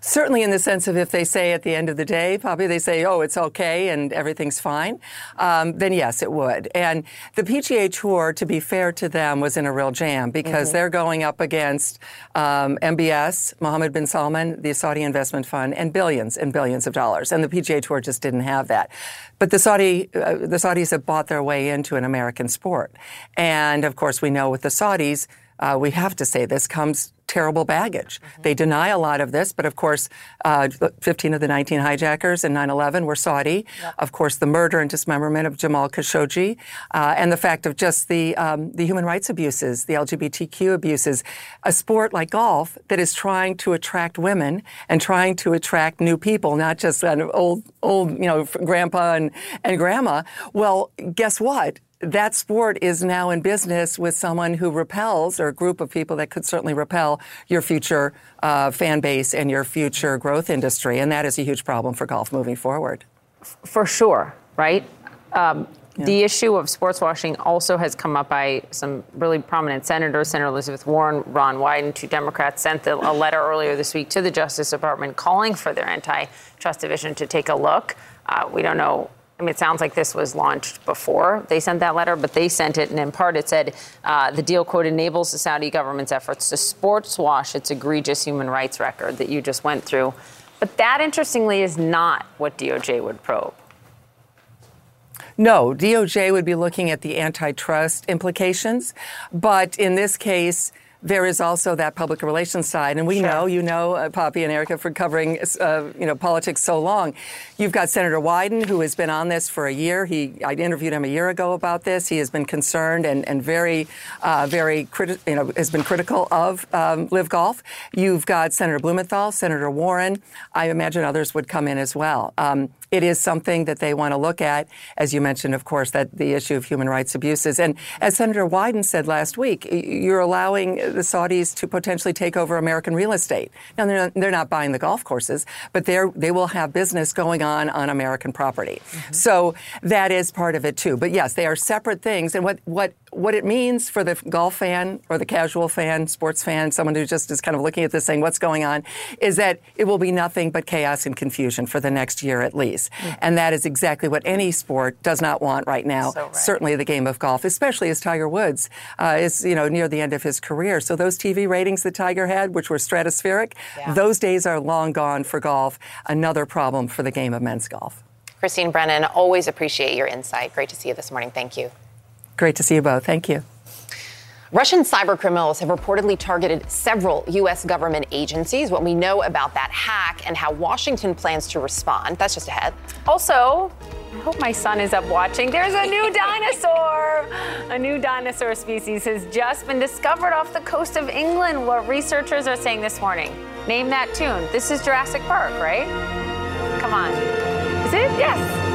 S43: Certainly, in the sense of if they say at the end of the day, probably they say, oh, it's okay and everything's fine, um, then yes, it would. And the PGA Tour, to be fair to them, was in a real jam because
S44: Mhm.
S43: they're going up against um, MBS, Mohammed bin Salman, the Saudi investment fund, and billions and billions of dollars. And the PGA Tour just didn't have that. But the Saudi, uh, the Saudis have bought their way into an American sport. And of course, we know with the Saudis, uh, we have to say this comes terrible baggage. They deny a lot of this, but of course, uh, 15 of the 19 hijackers in 9/11 were Saudi. Of course, the murder and dismemberment of Jamal Khashoggi, uh, and the fact of just the um, the human rights abuses, the LGBTQ abuses. A sport like golf that is trying to attract women and trying to attract new people, not just an old old you know grandpa and and grandma. Well, guess what? That sport is now in business with someone who repels, or a group of people that could certainly repel your future uh, fan base and your future growth industry. And that is a huge problem for golf moving forward.
S1: For sure, right? Um, The issue of sports washing also has come up by some really prominent senators. Senator Elizabeth Warren, Ron Wyden, two Democrats, sent the, a letter earlier this week to the Justice Department calling for their antitrust division to take a look. Uh, we don't know I mean, it sounds like this was launched before they sent that letter, but they sent it, and in part it said uh, the deal, quote, enables the Saudi government's efforts to sports wash its egregious human rights record that you just went through. But that, interestingly, is not what DOJ would probe.
S43: No, DOJ would be looking at the antitrust implications. But in this case, there is also that public relations side, and we sure. know, you know, uh, Poppy and Erica, for covering, uh, you know, politics so long. You've got Senator Wyden, who has been on this for a year. He, I interviewed him a year ago about this. He has been concerned and, and very, uh, very, criti- you know, has been critical of um, LIV Golf. You've got Senator Blumenthal, Senator Warren. I imagine others would come in as well. Um, it is something that they want to look at. As you mentioned, of course, that the issue of human rights abuses. And as Senator Wyden said last week, you're allowing the Saudis to potentially take over American real estate. Now, they're not, they're not buying the golf courses, but they're, they will have business going on on American property. Mm-hmm. So that is part of it too. But yes, they are separate things. And what, what, what it means for the golf fan or the casual fan, sports fan, someone who just is kind of looking at this saying, what's going on, is that it will be nothing but chaos and confusion for the next year at least. Mm-hmm. And that is exactly what any sport does not want right now. So right. Certainly the game of golf, especially as Tiger Woods uh, is, you know, near the end of his career. So those TV ratings that Tiger had, which were stratospheric, yeah. those days are long gone for golf. Another problem for the game of men's golf.
S2: Christine Brennan, always appreciate your insight. Great to see you this morning. Thank you.
S43: Great to see you both. Thank you.
S2: Russian cybercriminals have reportedly targeted several U.S. government agencies. What we know about that hack and how Washington plans to respond. That's just ahead.
S1: Also, I hope my son is up watching. There's a new dinosaur. A new dinosaur species has just been discovered off the coast of England. What researchers are saying this morning. Name that tune. This is Jurassic Park, right? Come on. Is it? Yes.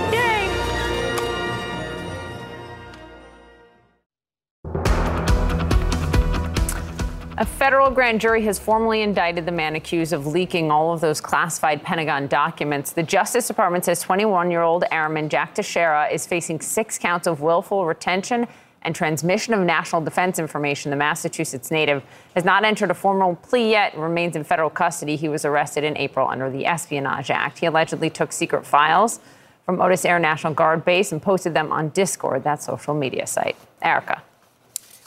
S1: A federal grand jury has formally indicted the man accused of leaking all of those classified Pentagon documents. The Justice Department says 21 year old Airman Jack Teixeira is facing six counts of willful retention and transmission of national defense information. The Massachusetts native has not entered a formal plea yet and remains in federal custody. He was arrested in April under the Espionage Act. He allegedly took secret files from Otis Air National Guard Base and posted them on Discord, that social media site. Erica.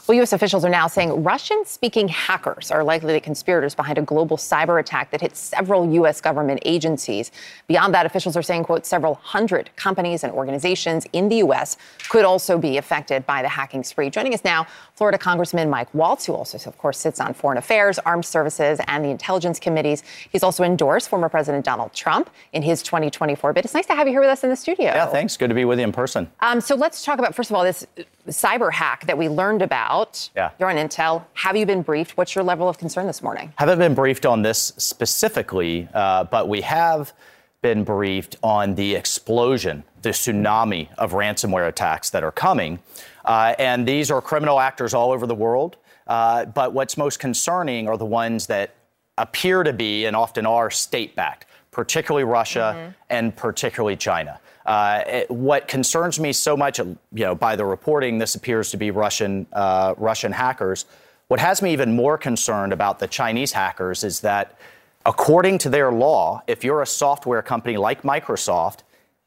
S2: Well, U.S. officials are now saying Russian speaking hackers are likely the conspirators behind a global cyber attack that hit several U.S. government agencies. Beyond that, officials are saying, quote, several hundred companies and organizations in the U.S. could also be affected by the hacking spree. Joining us now, Florida Congressman Mike Waltz, who also, of course, sits on Foreign Affairs, Armed Services, and the Intelligence Committees. He's also endorsed former President Donald Trump in his 2024 bid. It's nice to have you here with us in the studio.
S44: Yeah, thanks. Good to be with you in person.
S2: Um, so let's talk about, first of all, this cyber hack that we learned about.
S44: Yeah.
S2: You're on Intel. Have you been briefed? What's your level of concern this morning?
S44: Haven't been briefed on this specifically, uh, but we have been briefed on the explosion, the tsunami of ransomware attacks that are coming. Uh, and these are criminal actors all over the world. Uh, but what's most concerning are the ones that appear to be and often are state backed, particularly Russia mm-hmm. and particularly China. Uh, it, what concerns me so much, you know, by the reporting, this appears to be Russian uh, Russian hackers. What has me even more concerned about the Chinese hackers is that, according to their law, if you're a software company like Microsoft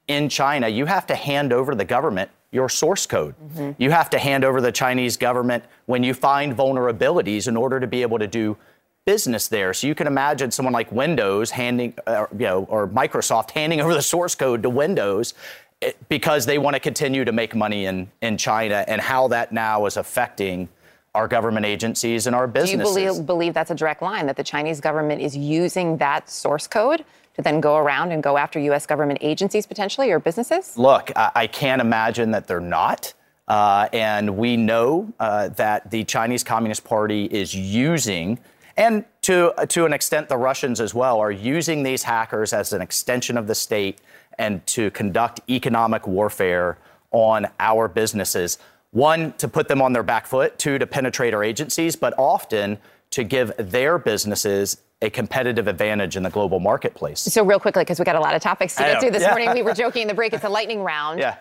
S44: in China, you have to hand over to the government your source code. Mm-hmm. You have to hand over the Chinese government when you find vulnerabilities in order to be able to do business there. So you can imagine someone like Windows handing, uh, you know, or Microsoft handing over the source code to Windows eh, because they want to continue to make money in, in China and how that now is affecting our government agencies and our businesses.
S2: Do you believe, believe that's a direct line that the Chinese government is using that source code to then go around and go after U.S. government agencies potentially or businesses?
S44: Look, I, I can't imagine that they're not. Uh, and we know uh, that the Chinese Communist Party is using and to, to an extent, the Russians as well are using these hackers as an extension of the state and to conduct economic warfare on our businesses. One, to put them on their back foot, two, to penetrate our agencies, but often to give their businesses a competitive advantage in the global marketplace.
S2: So, real quickly, because we got a lot of topics to get through this yeah. morning, we were joking in the break, it's a lightning round.
S44: Yeah.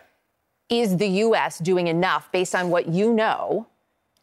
S2: Is the U.S. doing enough based on what you know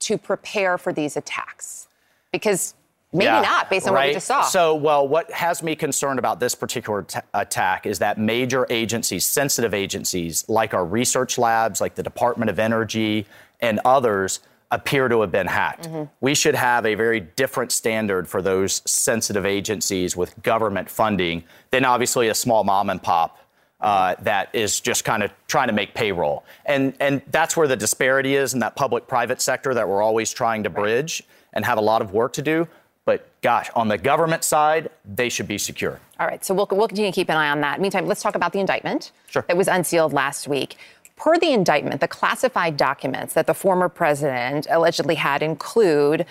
S2: to prepare for these attacks? Because Maybe
S44: Yeah,
S2: not, based on what we just saw.
S44: So, well, what has me concerned about this particular ta- attack is that major agencies, sensitive agencies like our research labs, like the Department of Energy and others, appear to have been hacked.
S2: Mm-hmm.
S44: We should have a very different standard for those sensitive agencies with government funding than obviously a small mom and pop. Uh, that is just kind of trying to make payroll, and and that's where the disparity is in that public-private sector that we're always trying to bridge and have a lot of work to do. But gosh, on the government side, they should be secure.
S2: All right, so we'll, we'll continue to keep an eye on that. Meantime, let's talk about the indictment sure. that was unsealed last week. Per the indictment, the classified documents that the former president allegedly had include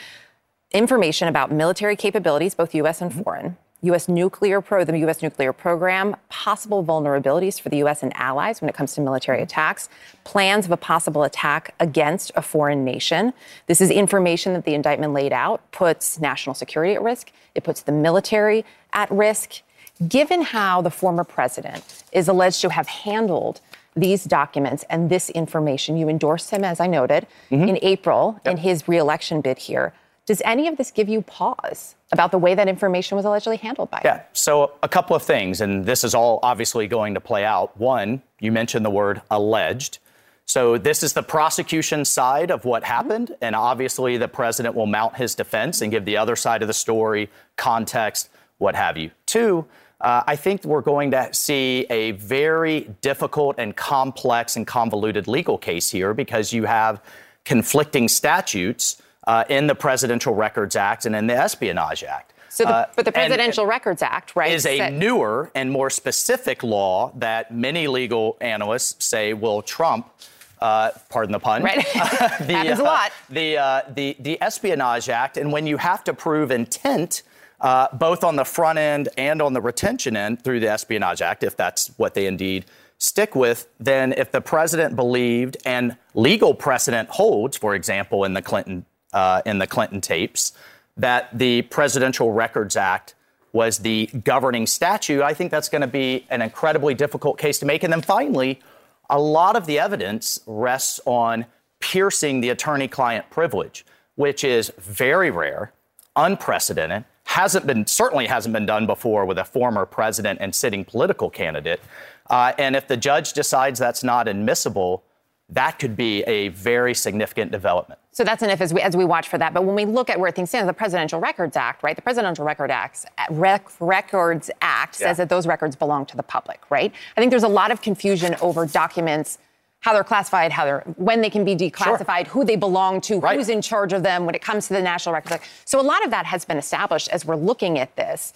S2: information about military capabilities, both U.S. and foreign, U.S. nuclear pro, the U.S. nuclear program, possible vulnerabilities for the U.S. and allies when it comes to military mm-hmm. attacks, plans of a possible attack against a foreign nation. This is information that the indictment laid out puts national security at risk. It puts the military at risk. Given how the former president is alleged to have handled these documents and this information, you endorsed him, as I noted, mm-hmm. in April in his reelection bid here. Does any of this give you pause about the way that information was allegedly handled by?
S44: Yeah. So a couple of things, and this is all obviously going to play out. One, you mentioned the word alleged. So this is the prosecution side of what happened, and obviously the president will mount his defense and give the other side of the story, context, what have you. Two, uh, I think we're going to see a very difficult and complex and convoluted legal case here because you have conflicting statutes uh, in the Presidential Records Act and in the Espionage Act.
S2: So, the,
S44: Uh,
S2: but the Presidential Records Act, right?
S44: is a
S2: said-
S44: newer and more specific law that many legal analysts say will trump. Uh, pardon the pun.
S2: Right.
S44: the,
S2: Happens a lot.
S44: The, uh, the the Espionage Act, and when you have to prove intent, uh, both on the front end and on the retention end through the Espionage Act, if that's what they indeed stick with, then if the president believed and legal precedent holds, for example, in the Clinton uh, in the Clinton tapes, that the Presidential Records Act was the governing statute, I think that's going to be an incredibly difficult case to make. And then finally, a lot of the evidence rests on piercing the attorney client privilege, which is very rare, unprecedented, hasn't been certainly hasn't been done before with a former president and sitting political candidate. Uh, and if the judge decides that's not admissible, that could be a very significant development.
S2: So that's an if as we, as we watch for that. But when we look at where things stand, the Presidential Records Act, right? The Presidential Record Acts, Rec, Records Act says
S45: Yeah.
S2: that those records belong to the public, right? I think there's a lot of confusion over documents, how they're classified, how they're when they can be declassified, who they belong to, who's in charge of them when it comes to the National Records Act. So a lot of that has been established as we're looking at this.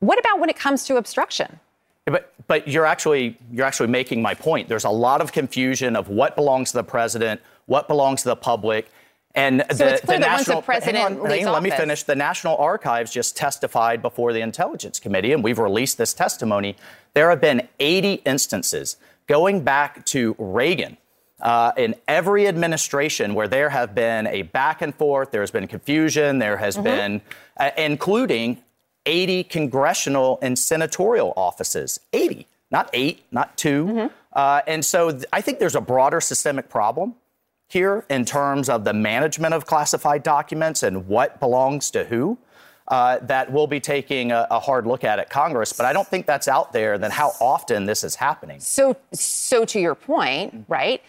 S2: What about when it comes to obstruction?
S44: But but you're actually you're actually making my point. There's a lot of confusion of what belongs to the president, what belongs to the public. And
S2: So
S44: the,
S2: it's clear
S44: the
S2: that once the president
S44: on,
S2: leaves
S44: let me finish. The National Archives just testified before the Intelligence Committee, and we've released this testimony. There have been 80 instances going back to Reagan. Uh, in every administration where there have been a back and forth, there's been confusion, there has
S45: Mhm.
S44: been, uh, including 80 congressional and senatorial offices. 80, not eight, not 2 Uh, and so th- I think there's a broader systemic problem here in terms of the management of classified documents and what belongs to who. Uh, that we'll be taking a, a hard look at at Congress, but I don't think that's out there. Than how often this is happening.
S2: So, so to your point, right?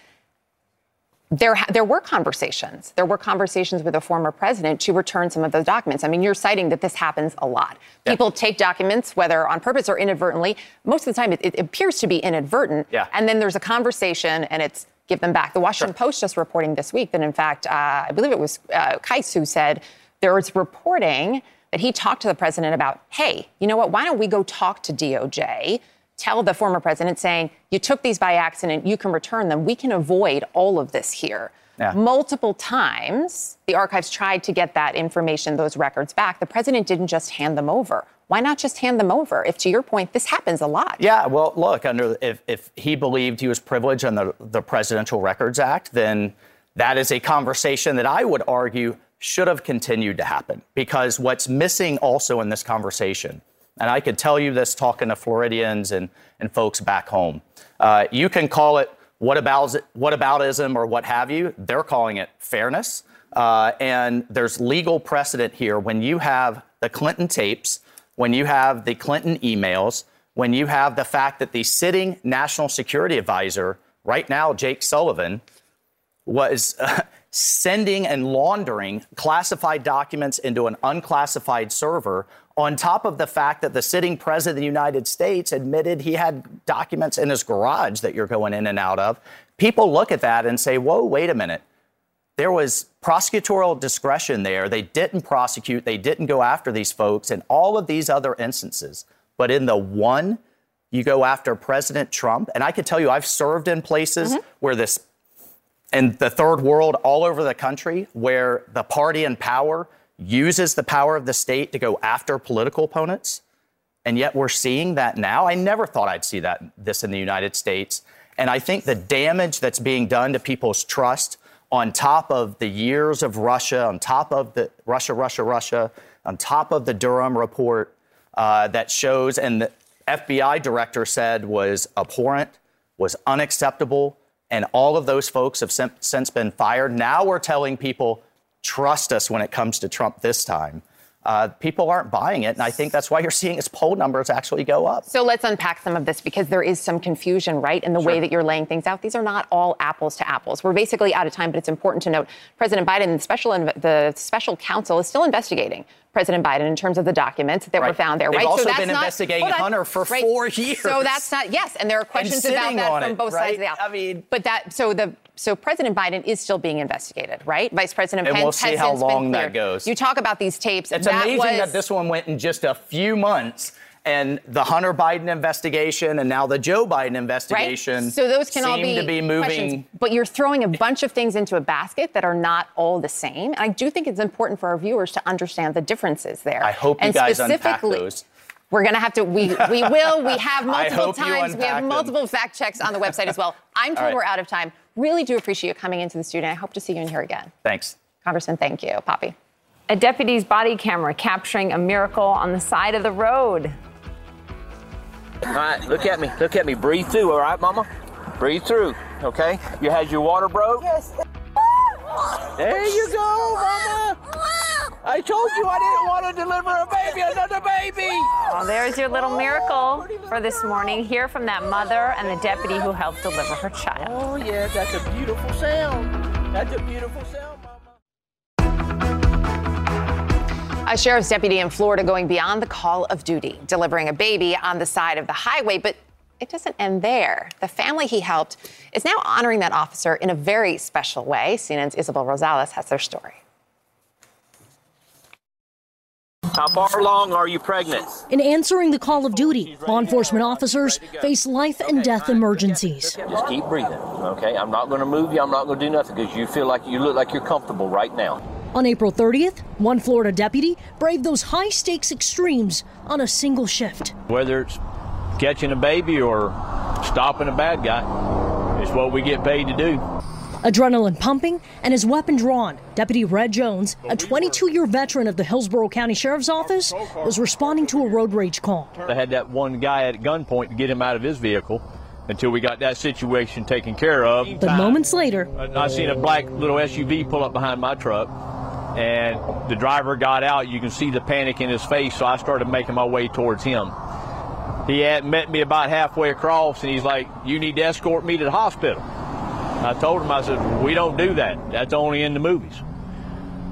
S2: There, there were conversations. There were conversations with a former president to return some of those documents. I mean, you're citing that this happens a lot. People take documents, whether on purpose or inadvertently. Most of the time, it, it appears to be inadvertent.
S45: Yeah.
S2: And then there's a conversation, and it's give them back. The Washington Post just reporting this week that, in fact, uh, I believe it was uh, Kais who said there was reporting that he talked to the president about, hey, you know what? Why don't we go talk to DOJ? Tell the former president saying, you took these by accident, you can return them. We can avoid all of this here.
S44: Yeah.
S2: Multiple times, the archives tried to get that information, those records back. The president didn't just hand them over. Why not just hand them over? If, to your point, this happens a lot.
S44: Yeah, well, look, under if, if he believed he was privileged under the Presidential Records Act, then that is a conversation that I would argue should have continued to happen. Because what's missing also in this conversation, and I could tell you this talking to Floridians and, and folks back home, uh, you can call it what about what aboutism or what have you. They're calling it fairness. Uh, and there's legal precedent here when you have the Clinton tapes, when you have the Clinton emails, when you have the fact that the sitting national security advisor, right now, Jake Sullivan, was uh, sending and laundering classified documents into an unclassified server, on top of the fact that the sitting president of the United States admitted he had documents in his garage that you're going in and out of. People look at that and say, whoa, wait a minute. There was prosecutorial discretion there. They didn't prosecute, they didn't go after these folks in all of these other instances. But in the one, you go after President Trump. And I can tell you, I've served in places mm-hmm. where this in the third world all over the country where the party in power uses the power of the state to go after political opponents. And yet we're seeing that now. I never thought I'd see that this in the United States. And I think the damage that's being done to people's trust on top of the years of Russia, on top of the Russia, Russia, Russia, on top of the Durham report uh, that shows, and the FBI director said was abhorrent, was unacceptable, and all of those folks have since been fired. Now we're telling people, trust us when it comes to Trump this time. Uh, people aren't buying it, and I think that's why you're seeing his poll numbers actually go up.
S2: So let's unpack some of this because there is some confusion, right, in the sure. way that you're laying things out. These are not all apples to apples. We're basically out of time, but it's important to note President Biden, the special the special counsel, is still investigating President Biden in terms of the documents that right. were found there.
S44: They've
S2: right.
S44: Also
S2: so that's
S44: been
S2: not,
S44: investigating Hunter for
S2: right.
S44: four years.
S2: So that's not yes, and there are questions about that from
S44: it,
S2: both
S44: right?
S2: sides of the aisle.
S44: I mean,
S2: but that so the so President Biden is still being investigated, right? Vice President
S44: and
S2: Pence
S44: we'll see
S2: has
S44: how long
S2: been
S44: that goes.
S2: You talk about these tapes.
S44: It's
S2: that
S44: amazing
S2: was,
S44: that this one went in just a few months and the Hunter Biden investigation and now the Joe Biden investigation.
S2: Right? So those can all be,
S44: to be moving.
S2: Questions. But you're throwing a bunch of things into a basket that are not all the same. And I do think it's important for our viewers to understand the differences there.
S44: I hope
S2: and
S44: you guys unpack those.
S2: We're going to have to, we, we will. We have multiple times. We have
S44: them.
S2: multiple fact checks on the website as well. I'm told
S44: right.
S2: we're out of time. Really do appreciate you coming into the studio. I hope to see you in here again.
S44: Thanks.
S2: Congressman, thank you. Poppy.
S1: A deputy's body camera capturing a miracle on the side of the road.
S9: All right, look at me. Look at me. Breathe through, all right, mama? Breathe through, okay? You had your water broke?
S46: Yes.
S9: There you go, mama. I told you I didn't want to deliver a baby, another baby.
S1: Well, there's your little miracle for this morning. Hear from that mother and the deputy who helped deliver her child.
S9: Oh, yeah, that's a beautiful sound. That's a beautiful sound, mama.
S2: A sheriff's deputy in Florida going beyond the call of duty, delivering a baby on the side of the highway, but it doesn't end there. The family he helped is now honoring that officer in a very special way. CNN's Isabel Rosales has their story.
S9: How far along are you pregnant?
S47: In answering the call of duty, law enforcement officers face life and death emergencies.
S9: Just keep breathing, okay? I'm not going to move you. I'm not going to do nothing because you feel like you look like you're comfortable right now.
S47: On April 30th, one Florida deputy braved those high stakes extremes on a single shift.
S9: Whether it's catching a baby or stopping a bad guy, it's what we get paid to do.
S47: Adrenaline pumping and his weapon drawn, Deputy Red Jones, a 22 year veteran of the Hillsborough County Sheriff's Office, was responding to a road rage call.
S9: I had that one guy at gunpoint to get him out of his vehicle until we got that situation taken care of.
S47: But moments later,
S9: I seen a black little SUV pull up behind my truck and the driver got out. You can see the panic in his face, so I started making my way towards him. He had met me about halfway across, and he's like, "You need to escort me to the hospital." I told him, I said, "We don't do that. That's only in the movies."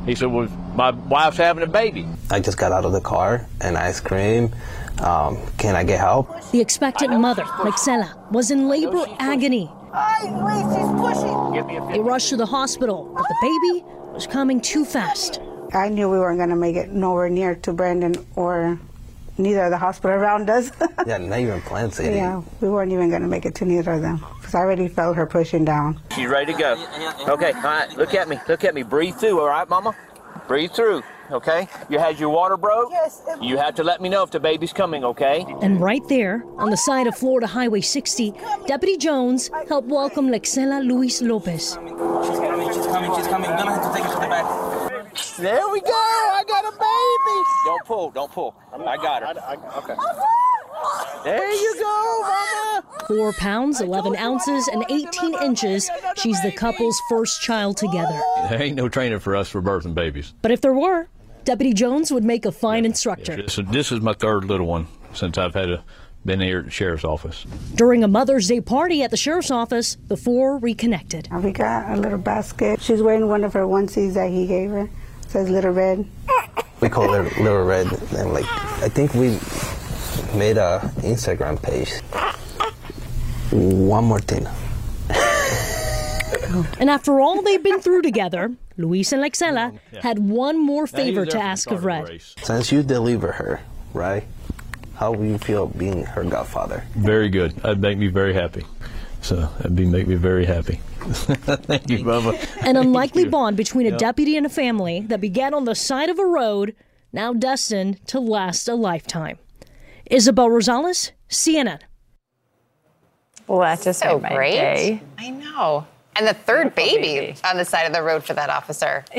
S9: He said, "Well, my wife's having a baby."
S48: I just got out of the car and I screamed, um, "Can I get help?"
S47: The expectant mother, Lexela, was in labor agony. They rushed to the hospital, but the baby was coming too fast.
S49: I knew we weren't going to make it nowhere near to Brandon or neither of the hospital around us.
S48: yeah, not even Plant City.
S49: Yeah, we weren't even going to make it to neither of them because I already felt her pushing down.
S9: She's ready to go. Okay, all right, look at me. Look at me. Breathe through, all right, Mama? Breathe through, okay? You had your water broke?
S46: Yes.
S9: You have to let me know if the baby's coming, okay?
S47: And right there, on the side of Florida Highway 60, Deputy Jones helped welcome Lexela Luis Lopez.
S46: She's coming, she's coming, she's coming. We're gonna have to take her to the back.
S9: There we go. I got a baby. Don't pull. Don't pull. I got her.
S46: okay.
S9: There you go, Mama.
S47: 4 pounds, 11 ounces, and 18 inches, she's the couple's first child together.
S45: There ain't no training for us for birthing babies.
S47: But if there were, Deputy Jones would make a fine instructor.
S45: This, this is my third little one since I've had a, been here at the sheriff's office.
S47: During a Mother's Day party at the sheriff's office, the four reconnected.
S49: We got a little basket. She's wearing one of her onesies that he gave her. It says Little Red.
S48: We call her Little Red, and like I think we made a Instagram page. One more thing.
S47: And after all they've been through together, Luis and Lexela had one more favor to ask of Red.
S48: Since you deliver her, right? How will you feel being her godfather?
S45: Very good. That'd make me very happy. So that'd be make me very happy. Thank you, Bubba.
S47: An unlikely bond between a deputy and a family that began on the side of a road, now destined to last a lifetime. Isabel Rosales, CNN.
S2: Well, that just so
S1: made my
S2: great.
S1: day.
S2: I know. And the third baby, on the side of the road for that officer.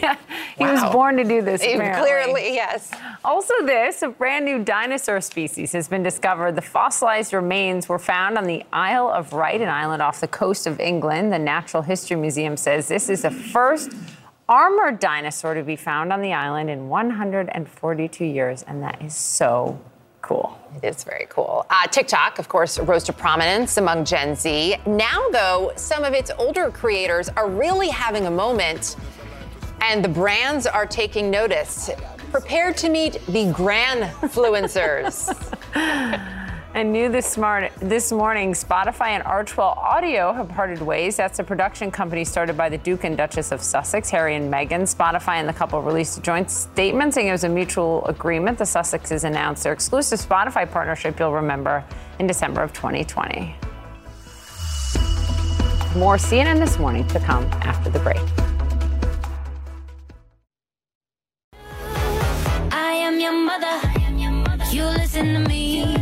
S1: Yeah, he was born to do this.
S2: He-
S1: apparently.
S2: Clearly, yes.
S1: Also, this a brand new dinosaur species has been discovered. The fossilized remains were found on the Isle of Wight, an island off the coast of England. The Natural History Museum says this is the first armored dinosaur to be found on the island in 142 years, and that is so cool.
S2: It is very cool. Uh, TikTok, of course, rose to prominence among Gen Z. Now, though, some of its older creators are really having a moment, and the brands are taking notice. Prepare to meet the Granfluencers.
S1: And new this, smart, this morning, Spotify and Archewell Audio have parted ways. That's a production company started by the Duke and Duchess of Sussex, Harry and Meghan. Spotify and the couple released a joint statement saying it was a mutual agreement. The Sussexes announced their exclusive Spotify partnership, you'll remember, in December of 2020. More CNN this morning to come after the break.
S50: I am your mother. You listen to me.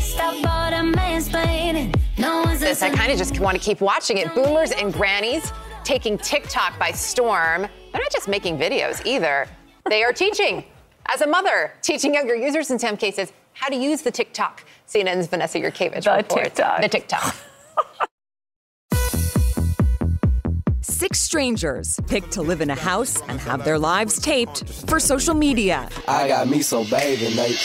S50: Stop all the mansplaining. No one's
S2: this, I kind of just want to keep watching it. Boomers and grannies taking TikTok by storm. They're not just making videos either. They are teaching, as a mother, teaching younger users in some cases how to use the TikTok. CNN's Vanessa Yurkevich
S1: The
S2: reports.
S1: TikTok.
S2: The TikTok.
S51: Six strangers picked to live in a house and have their lives taped for social media.
S52: I got me so baby, mate.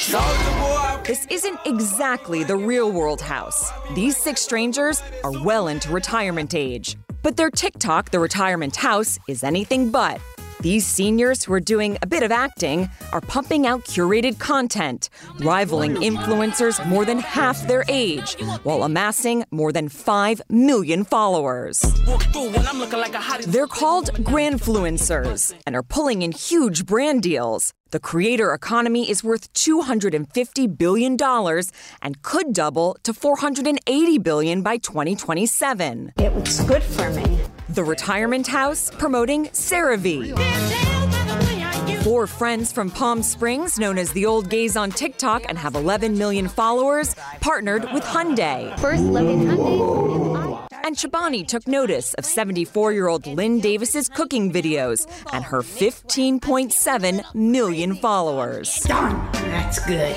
S51: This isn't exactly the real world house. These six strangers are well into retirement age. But their TikTok, the retirement house, is anything but. These seniors who are doing a bit of acting are pumping out curated content, rivaling influencers more than half their age, while amassing more than 5 million followers. They're called Grandfluencers and are pulling in huge brand deals. The creator economy is worth $250 billion and could double to 480 billion by 2027.
S53: It was good for me.
S51: The retirement house promoting CeraVe. Four friends from Palm Springs, known as the Old Gays on TikTok and have 11 million followers, partnered with Hyundai.
S50: First look at Hyundai.
S51: And Chobani took notice of 74 year old Lynn Davis's cooking videos and her 15.7 million followers.
S53: That's good.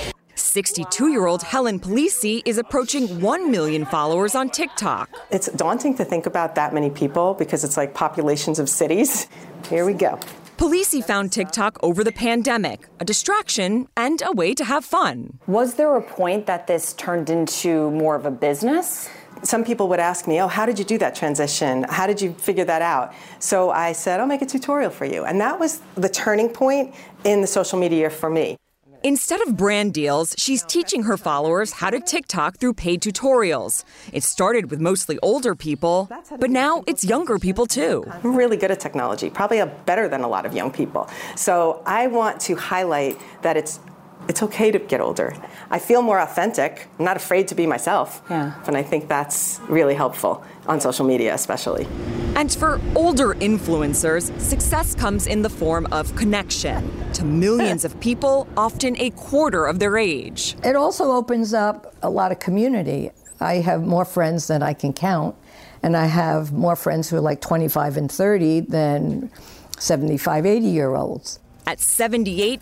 S51: 62 year old Helen Polisi is approaching 1 million followers on TikTok.
S54: It's daunting to think about that many people because it's like populations of cities. Here we go.
S51: Polisi found TikTok over the pandemic, a distraction and a way to have fun.
S54: Was there a point that this turned into more of a business? Some people would ask me, Oh, how did you do that transition? How did you figure that out? So I said, I'll make a tutorial for you. And that was the turning point in the social media for me.
S51: Instead of brand deals, she's teaching her followers how to TikTok through paid tutorials. It started with mostly older people, but now it's younger people too.
S54: I'm really good at technology, probably better than a lot of young people. So I want to highlight that it's it's okay to get older. I feel more authentic. I'm not afraid to be myself. Yeah. And I think that's really helpful on social media, especially.
S51: And for older influencers, success comes in the form of connection to millions of people, often a quarter of their age.
S53: It also opens up a lot of community. I have more friends than I can count, and I have more friends who are like 25 and 30 than 75, 80 year olds.
S51: At 78,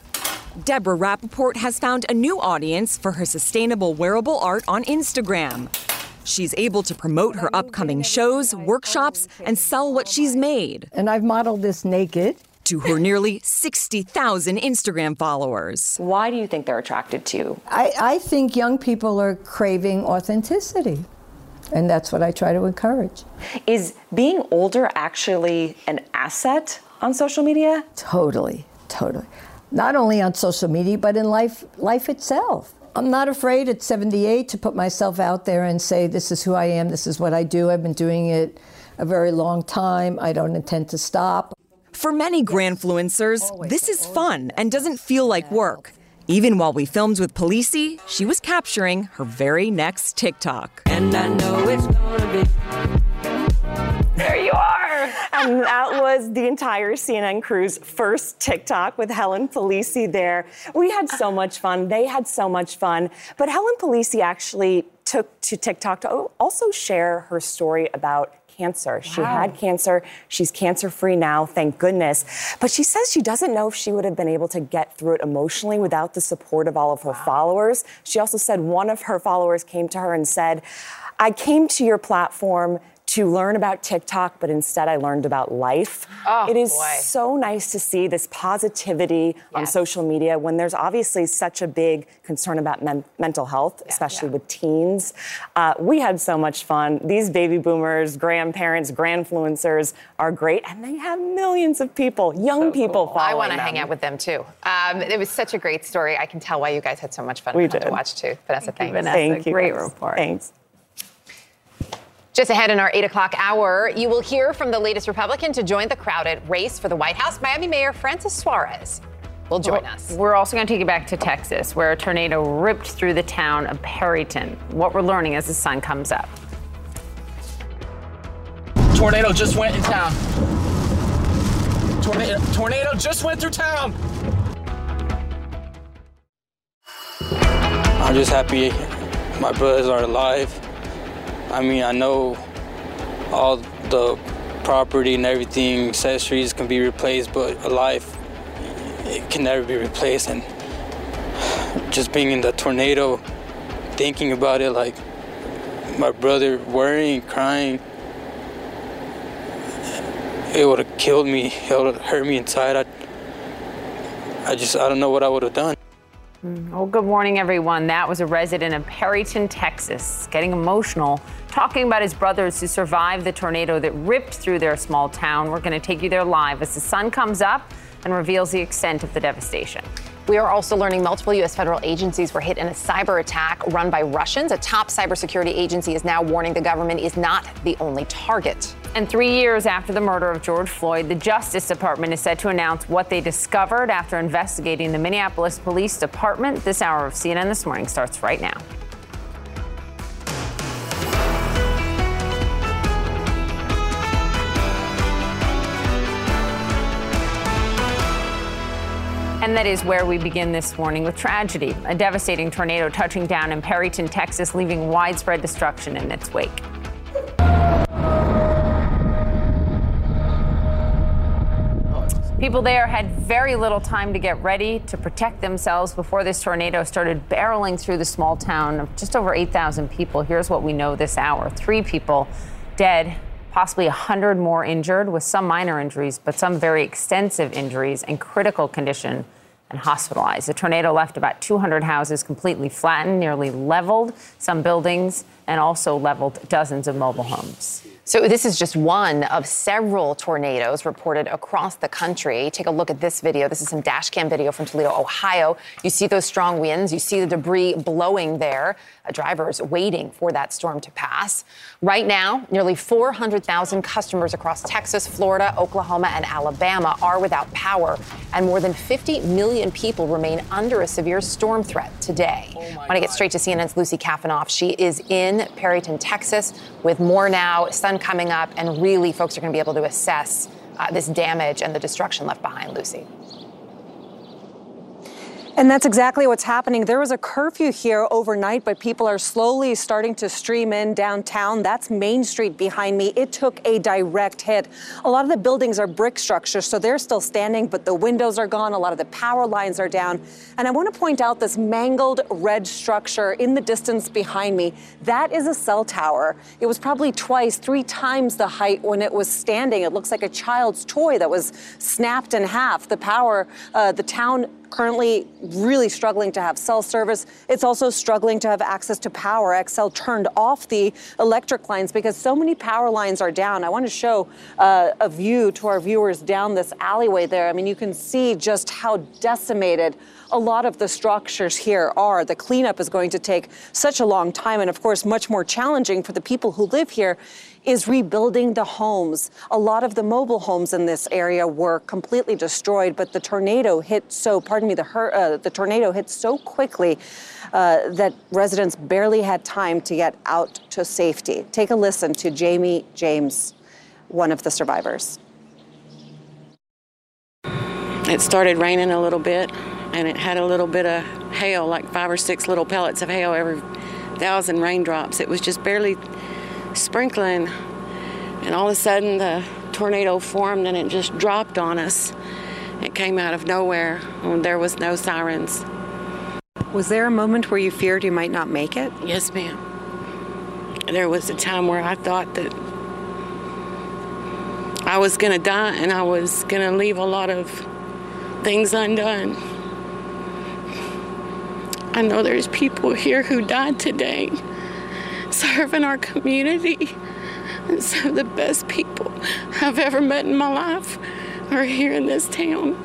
S51: Deborah Rappaport has found a new audience for her sustainable wearable art on Instagram.
S55: she's able to promote her upcoming shows, workshops, and sell what she's made.
S53: And I've modeled this naked.
S55: To her nearly 60,000 Instagram followers.
S51: Why do you think they're attracted to you?
S53: I, I think young people are craving authenticity. And that's what I try to encourage.
S51: Is being older actually an asset on social media?
S53: Totally, totally. Not only on social media, but in life, life itself. I'm not afraid at 78 to put myself out there and say, this is who I am, this is what I do. I've been doing it a very long time. I don't intend to stop.
S55: For many grandfluencers, this is fun and doesn't feel like work. Even while we filmed with Polisi, she was capturing her very next TikTok.
S51: And I know it's gonna be.
S1: There you are.
S51: And that was the entire CNN crew's first TikTok with Helen Polisi there. We had so much fun. They had so much fun. But Helen Polisi actually took to TikTok to also share her story about cancer. She had cancer. She's cancer free now, thank goodness. But she says she doesn't know if she would have been able to get through it emotionally without the support of all of her followers. She also said one of her followers came to her and said, I came to your platform to learn about TikTok, but instead I learned about life.
S1: Oh,
S51: it is
S1: boy.
S51: so nice to see this positivity on social media when there's obviously such a big concern about men- mental health, especially with teens. Uh, we had so much fun. These baby boomers, grandparents, grandfluencers are great, and they have millions of people, young people following
S2: I want to hang out with them too. Um, it was such a great story. I can tell why you guys had so much fun.
S51: We
S2: Fun to
S51: did.
S2: watch too. Vanessa, thanks.
S51: Vanessa. Thank you,
S1: Great
S51: guys.
S1: report.
S51: Thanks.
S2: Just ahead in our 8 o'clock hour, you will hear from the latest Republican to join the crowded race for the White House. Miami Mayor Francis Suarez will join us.
S1: We're also going to take you back to Texas, where a tornado ripped through the town of Perryton. What we're learning as the sun comes up.
S56: Tornado just went in town. Tornado, tornado just went through town.
S57: I'm just happy my brothers are alive. I mean, I know all the property and everything, accessories can be replaced, but a life, it can never be replaced. And just being in the tornado, thinking about it, like my brother worrying, crying, it would have killed me. It would have hurt me inside. I, I just, I don't know what I would have done.
S1: Mm, well, good morning, everyone. That was a resident of Perryton, Texas, getting emotional, talking about his brothers who survived the tornado that ripped through their small town. We're going to take you there live as the sun comes up and reveals the extent of the devastation.
S2: We are also learning multiple U.S. federal agencies were hit in a cyber attack run by Russians. A top cybersecurity agency is now warning the government is not the only target.
S1: And three years after the murder of George Floyd, the Justice Department is set to announce what they discovered after investigating the Minneapolis Police Department. This hour of CNN This Morning starts right now. And that is where we begin this morning with tragedy. A devastating tornado touching down in Perryton, Texas, leaving widespread destruction in its wake. People there had very little time to get ready to protect themselves before this tornado started barreling through the small town of just over 8,000 people. Here's what we know this hour three people dead, possibly 100 more injured, with some minor injuries, but some very extensive injuries and critical condition and hospitalized. The tornado left about 200 houses completely flattened, nearly leveled some buildings, and also leveled dozens of mobile homes.
S2: So, this is just one of several tornadoes reported across the country. Take a look at this video. This is some dash cam video from Toledo, Ohio. You see those strong winds, you see the debris blowing there. Uh, drivers waiting for that storm to pass. Right now, nearly 400,000 customers across Texas, Florida, Oklahoma, and Alabama are without power, and more than 50 million people remain under a severe storm threat today. I want to get straight to CNN's Lucy Kafanov. She is in Perryton, Texas, with more now, sun coming up, and really folks are going to be able to assess uh, this damage and the destruction left behind. Lucy.
S4: And that's exactly what's happening. There was a curfew here overnight, but people are slowly starting to stream in downtown. That's Main Street behind me. It took a direct hit. A lot of the buildings are brick structures, so they're still standing, but the windows are gone. A lot of the power lines are down. And I want to point out this mangled red structure in the distance behind me. That is a cell tower. It was probably twice, three times the height when it was standing. It looks like a child's toy that was snapped in half. The power, uh, the town currently really struggling to have cell service. It's also struggling to have access to power. Xcel turned off the electric lines because so many power lines are down. I want to show uh, a view to our viewers down this alleyway there. I mean, you can see just how decimated a lot of the structures here are. The cleanup is going to take such a long time and, of course, much more challenging for the people who live here is rebuilding the homes. A lot of the mobile homes in this area were completely destroyed, but the tornado hit so, pardon me, the, uh, the tornado hit so quickly uh, that residents barely had time to get out to safety. Take a listen to Jamie James, one of the survivors.
S57: It started raining a little bit, and it had a little bit of hail, like five or six little pellets of hail every thousand raindrops. It was just barely sprinkling, and all of a sudden the tornado formed and it just dropped on us. It came out of nowhere, and there was no sirens.
S4: Was there a moment where you feared you might not make it?
S57: Yes, ma'am. There was a time where I thought that I was going to die and I was going to leave a lot of things undone. I know there's people here who died today serving our community. And some of the best people I've ever met in my life are here in this town.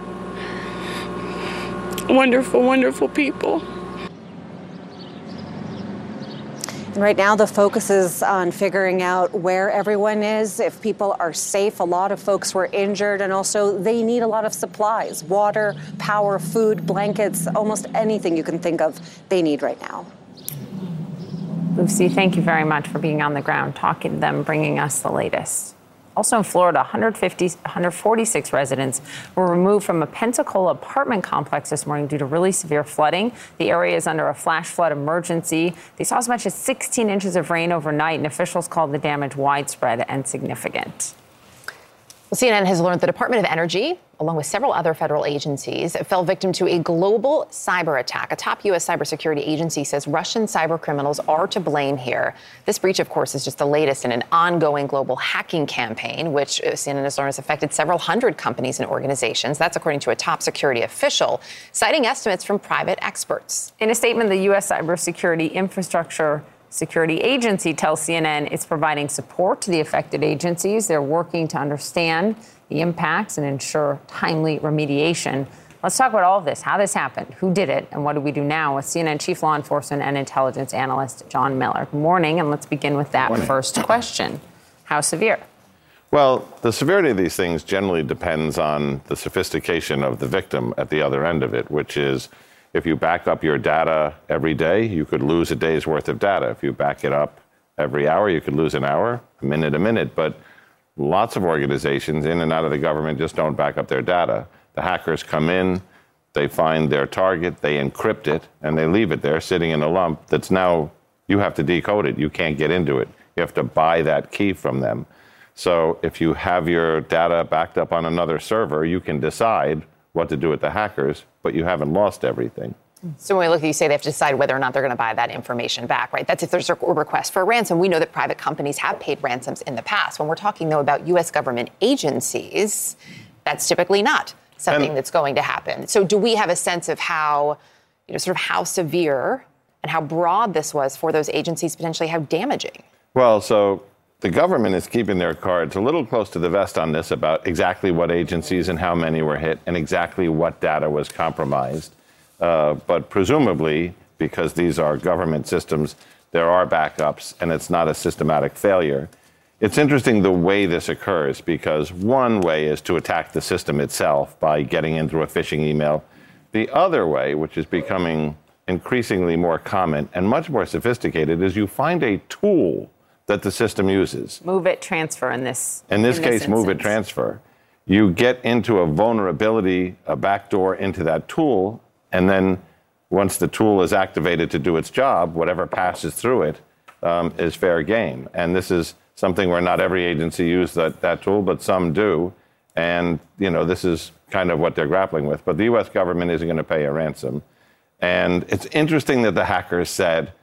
S57: Wonderful, wonderful people.
S4: And right now, the focus is on figuring out where everyone is, if people are safe. A lot of folks were injured, and also they need a lot of supplies water, power, food, blankets, almost anything you can think of, they need right now.
S1: Lucy, thank you very much for being on the ground, talking to them, bringing us the latest. Also in Florida, 150, 146 residents were removed from a Pensacola apartment complex this morning due to really severe flooding. The area is under a flash flood emergency. They saw as much as 16 inches of rain overnight, and officials called the damage widespread and significant.
S2: Well, CNN has learned the Department of Energy, along with several other federal agencies, fell victim to a global cyber attack. A top U.S. cybersecurity agency says Russian cyber criminals are to blame here. This breach, of course, is just the latest in an ongoing global hacking campaign, which uh, CNN has learned has affected several hundred companies and organizations. That's according to a top security official, citing estimates from private experts.
S1: In a statement, the U.S. cybersecurity infrastructure Security Agency tells CNN it's providing support to the affected agencies. They're working to understand the impacts and ensure timely remediation. Let's talk about all of this, how this happened, who did it, and what do we do now with CNN Chief Law Enforcement and Intelligence Analyst John Miller. Good morning, and let's begin with that first question. How severe?
S58: Well, the severity of these things generally depends on the sophistication of the victim at the other end of it, which is if you back up your data every day, you could lose a day's worth of data. If you back it up every hour, you could lose an hour, a minute, a minute. But lots of organizations in and out of the government just don't back up their data. The hackers come in, they find their target, they encrypt it, and they leave it there sitting in a lump that's now, you have to decode it. You can't get into it. You have to buy that key from them. So if you have your data backed up on another server, you can decide what to do with the hackers, but you haven't lost everything.
S2: So when we look, at you say they have to decide whether or not they're going to buy that information back, right? That's if there's a request for a ransom. We know that private companies have paid ransoms in the past. When we're talking though about U.S. government agencies, that's typically not something and, that's going to happen. So do we have a sense of how, you know, sort of how severe and how broad this was for those agencies, potentially how damaging?
S58: Well, so the government is keeping their cards a little close to the vest on this about exactly what agencies and how many were hit and exactly what data was compromised. Uh, but presumably, because these are government systems, there are backups and it's not a systematic failure. It's interesting the way this occurs because one way is to attack the system itself by getting in through a phishing email. The other way, which is becoming increasingly more common and much more sophisticated, is you find a tool that the system uses.
S1: MOVEit Transfer in this.
S58: In this in case, this move it, transfer. You get into a vulnerability, a backdoor into that tool, And then once the tool is activated to do its job, whatever passes through it um, is fair game. And this is something where not every agency uses that, that tool, but some do. And, you know, this is kind of what they're grappling with. But the U.S. government isn't going to pay a ransom. And it's interesting that the hackers said,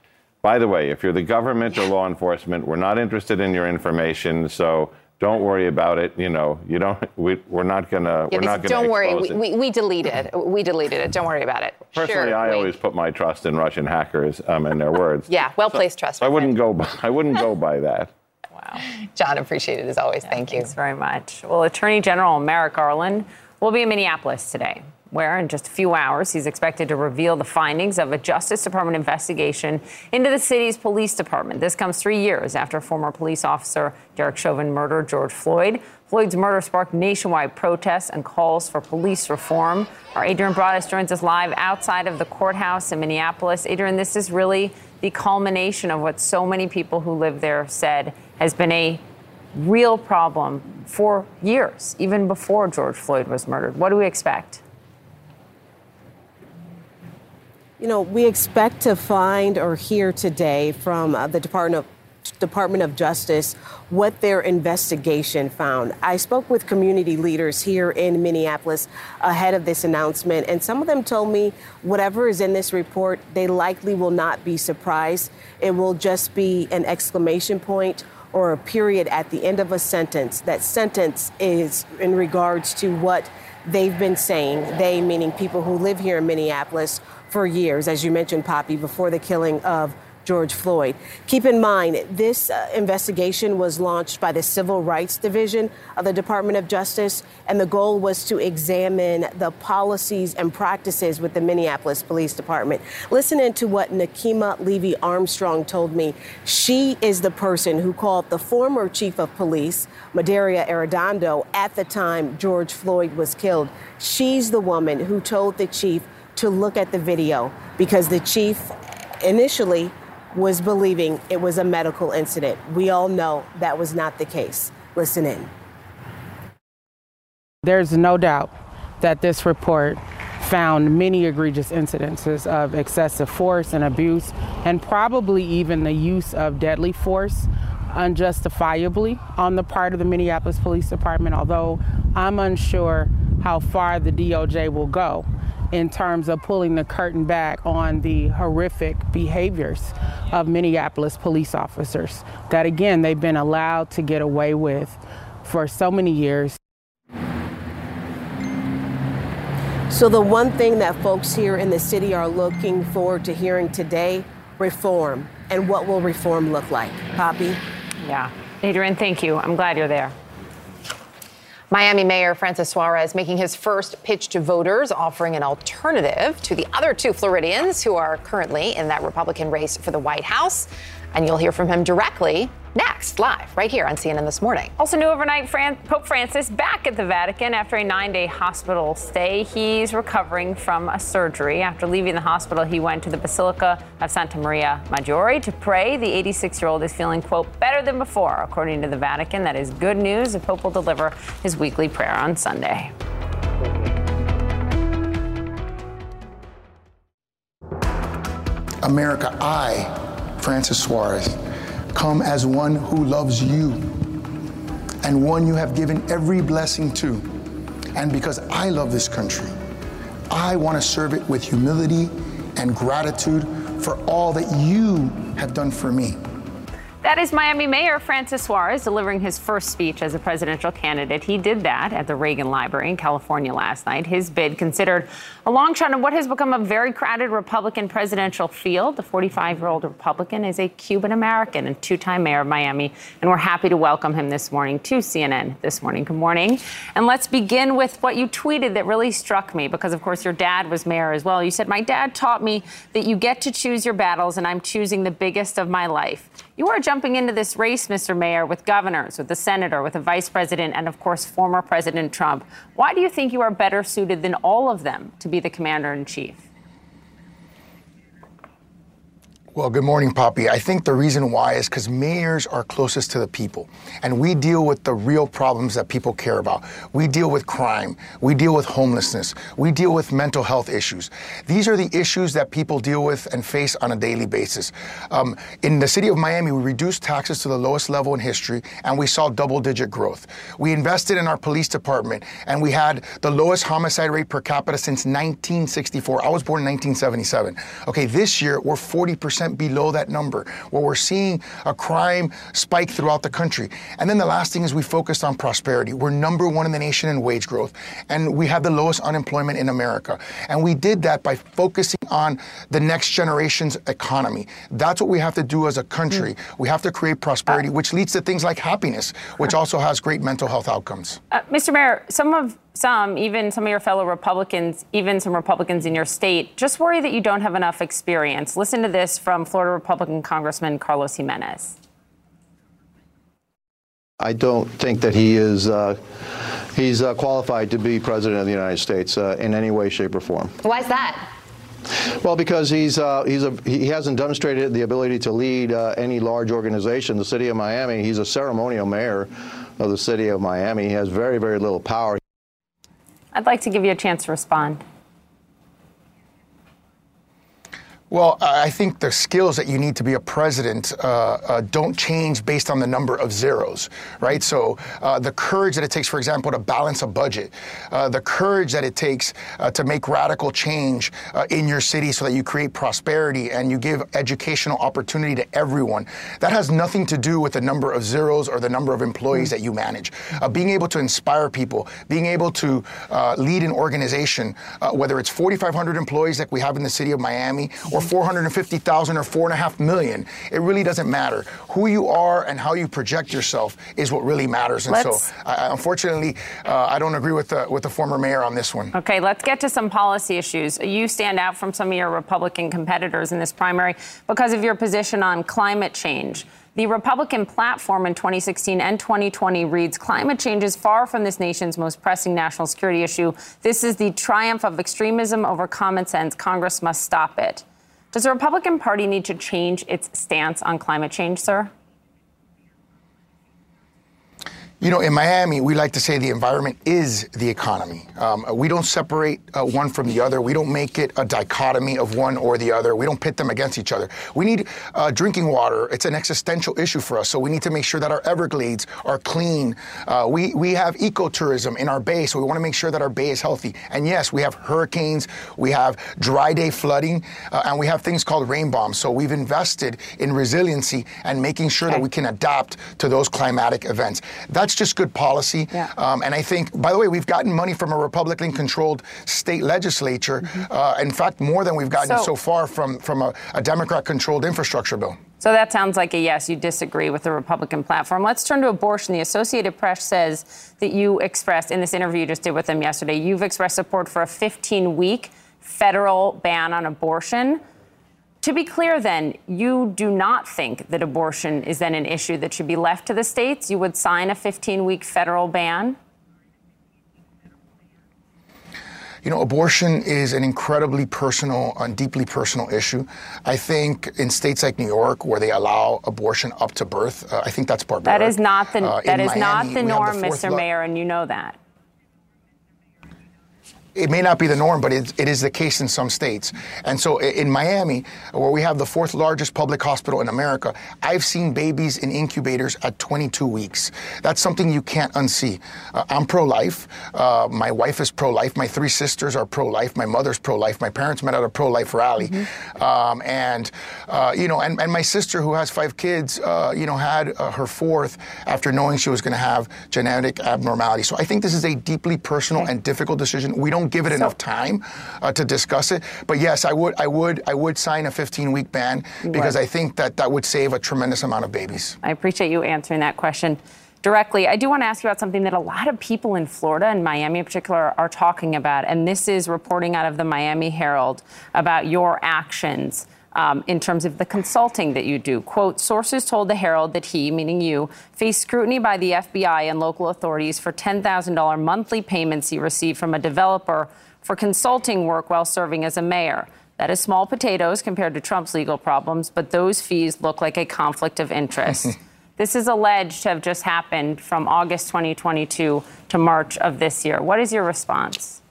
S58: by the way, if you're the government or law enforcement, we're not interested in your information, so don't worry about it. You know, you don't. We, we're not gonna.
S2: Yeah,
S58: we're not gonna.
S2: don't worry.
S58: expose
S2: We,
S58: it.
S2: we, we deleted. We deleted it. Don't worry about it.
S58: Personally,
S2: sure,
S58: I
S2: wait.
S58: always put my trust in Russian hackers um, and their words.
S2: Yeah, well placed trust.
S58: I wouldn't go. By, I wouldn't go by that.
S2: Wow, John, appreciate it as always. Thank you.
S1: Thanks very much. Well, Attorney General Merrick Garland will be in Minneapolis today, where in just a few hours he's expected to reveal the findings of a Justice Department investigation into the city's police department. This comes three years after former police officer Derek Chauvin murdered George Floyd. Floyd's murder sparked nationwide protests and calls for police reform. Our Adrienne Broaddus joins us live outside of the courthouse in Minneapolis. Adrienne, this is really the culmination of what so many people who live there said has been a real problem for years, even before George Floyd was murdered. What do we expect?
S59: You know, we expect to find or hear today from uh, the Department of Department of Justice what their investigation found. I spoke with community leaders here in Minneapolis ahead of this announcement, and some of them told me whatever is in this report, they likely will not be surprised. It will just be an exclamation point or a period at the end of a sentence. That sentence is in regards to what they've been saying, they meaning people who live here in Minneapolis for years, as you mentioned, Poppy, before the killing of George Floyd. Keep in mind, this uh, investigation was launched by the Civil Rights Division of the Department of Justice, and the goal was to examine the policies and practices with the Minneapolis Police Department. Listen in to what Nekima Levy Armstrong told me. She is the person who called the former chief of police, Medaria Arradondo, at the time George Floyd was killed. She's the woman who told the chief to look at the video because the chief initially was believing it was a medical incident. We all know that was not the case. Listen in.
S60: There's no doubt that this report found many egregious incidences of excessive force and abuse, and probably even the use of deadly force unjustifiably on the part of the Minneapolis Police Department, although I'm unsure how far the DOJ will go in terms of pulling the curtain back on the horrific behaviors of Minneapolis police officers that, again, they've been allowed to get away with for so many years.
S59: So, the one thing that folks here in the city are looking forward to hearing today reform. And what will reform look like? Poppy?
S1: Yeah. Adrienne, thank you. I'm glad you're there.
S2: Miami Mayor Francis Suarez making his first pitch to voters, offering an alternative to the other two Floridians who are currently in that Republican race for the White House. And you'll hear from him directly next, live, right here on CNN This Morning.
S1: Also, new overnight, Fran- Pope Francis back at the Vatican after a nine day hospital stay. He's recovering from a surgery. After leaving the hospital, he went to the Basilica of Santa Maria Maggiore to pray. The 86 year old is feeling, quote, better than before, according to the Vatican. That is good news. The Pope will deliver his weekly prayer on Sunday.
S61: America, I, Francis Suarez, come as one who loves you and one you have given every blessing to. And because I love this country, I want to serve it with humility and gratitude for all that you have done for me.
S1: That is Miami Mayor Francis Suarez delivering his first speech as a presidential candidate. He did that at the Reagan Library in California last night. His bid considered a long shot in what has become a very crowded Republican presidential field. The 45 year old Republican is a Cuban American and two time mayor of Miami. And we're happy to welcome him this morning to CNN this morning. Good morning. And let's begin with what you tweeted that really struck me because, of course, your dad was mayor as well. You said, My dad taught me that you get to choose your battles, and I'm choosing the biggest of my life. You are jumping into this race, Mr. Mayor, with governors, with the senator, with the vice president, and of course, former President Trump. Why do you think you are better suited than all of them to be the commander in chief?
S61: Well, good morning, Poppy. I think the reason why is because mayors are closest to the people, and we deal with the real problems that people care about. We deal with crime, we deal with homelessness, we deal with mental health issues. These are the issues that people deal with and face on a daily basis. Um, in the city of Miami, we reduced taxes to the lowest level in history, and we saw double digit growth. We invested in our police department, and we had the lowest homicide rate per capita since 1964. I was born in 1977. Okay, this year, we're 40% below that number, where we're seeing a crime spike throughout the country. And then the last thing is we focused on prosperity. We're number one in the nation in wage growth, and we have the lowest unemployment in America. And we did that by focusing on the next generation's economy. That's what we have to do as a country. We have to create prosperity, which leads to things like happiness, which also has great mental health outcomes.
S1: Uh, Mr. Mayor, some of some, even some of your fellow Republicans, even some Republicans in your state, just worry that you don't have enough experience. Listen to this from Florida Republican Congressman Carlos Gimenez.
S62: I don't think that he is uh, he's uh, qualified to be president of the United States uh, in any way, shape, or form.
S2: Why is that?
S62: Well, because he's uh, he's a he hasn't demonstrated the ability to lead uh, any large organization. The city of Miami, he's a ceremonial mayor of the city of Miami. He has very very little power.
S1: I'd like to give you a chance to respond.
S61: Well, I think the skills that you need to be a president uh, uh, don't change based on the number of zeros, right? So uh, the courage that it takes, for example, to balance a budget, uh, the courage that it takes uh, to make radical change uh, in your city so that you create prosperity and you give educational opportunity to everyone, that has nothing to do with the number of zeros or the number of employees that you manage. being able to inspire people, being able to lead an organization, whether it's 4,500 employees like we have in the city of Miami or 450,000 or four and a half million. It really doesn't matter. Who you are and how you project yourself is what really matters. And
S1: Let's-
S61: so, I, unfortunately, uh, I don't agree with the, with the former mayor on this one.
S1: Okay, let's get to some policy issues. You stand out from some of your Republican competitors in this primary because of your position on climate change. The Republican platform in 2016 and 2020 reads Climate change is far from this nation's most pressing national security issue. This is the triumph of extremism over common sense. Congress must stop it. Does the Republican Party need to change its stance on climate change, sir?
S61: You know, in Miami, we like to say the environment is the economy. Um, we don't separate uh, one from the other. We don't make it a dichotomy of one or the other. We don't pit them against each other. We need uh, drinking water. It's an existential issue for us. So we need to make sure that our Everglades are clean. Uh, we, we have ecotourism in our bay, so we want to make sure that our bay is healthy. And yes, we have hurricanes, we have dry day flooding, uh, and we have things called rain bombs. So we've invested in resiliency and making sure that we can adapt to those climatic events. That's just good policy. Um, and I think, by the way, we've gotten money from a Republican controlled state legislature. Uh, in fact, more than we've gotten
S1: So-
S61: so, far from, from a, a Democrat controlled infrastructure bill.
S1: So that sounds like a yes. You disagree with the Republican platform. Let's turn to abortion. The Associated Press says that you expressed in this interview you just did with them yesterday, you've expressed support for a 15 week federal ban on abortion. To be clear, then, you do not think that abortion is then an issue that should be left to the states? You would sign a 15 week federal ban?
S61: You know, abortion is an incredibly personal and deeply personal issue. I think in states like New York, where they allow abortion up to birth, uh, I think that's barbaric.
S1: That is not the,
S61: Uh,
S1: that is not the norm,
S61: fourth
S1: Mr.
S61: lo-
S1: Mayor, and you know that.
S61: It may not be the norm, but it, it is the case in some states. And so in Miami, where we have the fourth largest public hospital in America, I've seen babies in incubators at 22 weeks. That's something you can't unsee. Uh, I'm pro life. Uh, my wife is pro life. My three sisters are pro life. My mother's pro life. My parents met at a pro life rally. Um, and, uh, you know, and, and my sister, who has five kids, uh, you know, had uh, her fourth after knowing she was going to have genetic abnormality. So I think this is a deeply personal and difficult decision. We don't give it enough time uh, to discuss it. But yes, I would, I would, I would sign a 15-week ban because
S1: would.
S61: I think that that would save a tremendous amount of babies.
S1: I appreciate you answering that question directly. I do want to ask you about something that a lot of people in Florida and Miami in particular are talking about, and this is reporting out of the Miami Herald about your actions. Um, in terms of the consulting that you do. Quote, sources told the Herald that he, meaning you, faced scrutiny by the FBI and local authorities for $10,000 monthly payments he received from a developer for consulting work while serving as a mayor. That is small potatoes compared to Trump's legal problems, but those fees look like a conflict of interest. this is alleged to have just happened from August 2022 to March of this year. What is your response?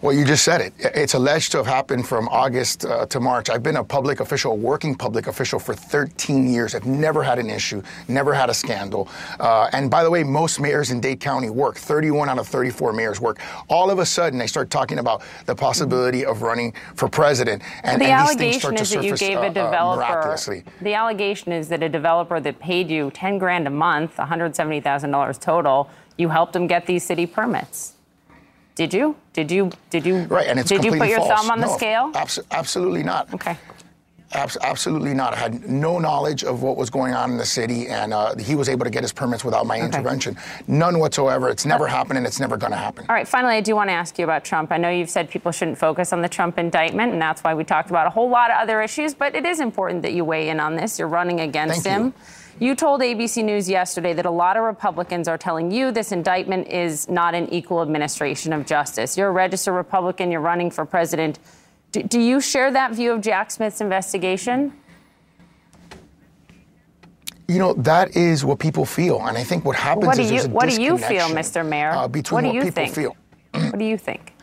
S61: Well, you just said it. It's alleged to have happened from August uh, to March. I've been a public official, a working public official for 13 years. I've never had an issue, never had a scandal. Uh, and by the way, most mayors in Dade County work. 31 out of 34 mayors work. All of a sudden, they start talking about the possibility of running for president. And,
S1: the
S61: and these things
S1: allegation
S61: start to
S1: is that you gave
S61: uh,
S1: a
S61: uh,
S1: developer.
S61: miraculously.
S1: the allegation is that a developer that paid you 10 grand a month, $170,000 total, you helped him get these city permits. Did you? Did you? Did you?
S61: Right, and it's
S1: Did you put your
S61: false.
S1: thumb on the scale?
S61: abso- absolutely not.
S1: Okay.
S61: Abs- absolutely not. I had no knowledge of what was going on in the city, and uh, he was able to get his permits without my intervention. None whatsoever. It's never happened, and it's never going to happen.
S1: All right, finally, I do want to ask you about Trump. I know you've said people shouldn't focus on the Trump indictment, and that's why we talked about a whole lot of other issues, but it is important that you weigh in on this. You're running against
S61: Thank
S1: him.
S61: you.
S1: You told ABC News yesterday that a lot of Republicans are telling you this indictment is not an equal administration of justice. You're a registered Republican, you're running for president. Do, do you share that view of Jack Smith's investigation?
S61: You know, that is what people feel, and I think what happens
S1: What do
S61: is
S1: you
S61: a
S1: What do you feel, Mr. Mayor?
S61: Uh, between
S1: what do
S61: what
S1: you
S61: people
S1: think?
S61: feel.
S1: what do you think?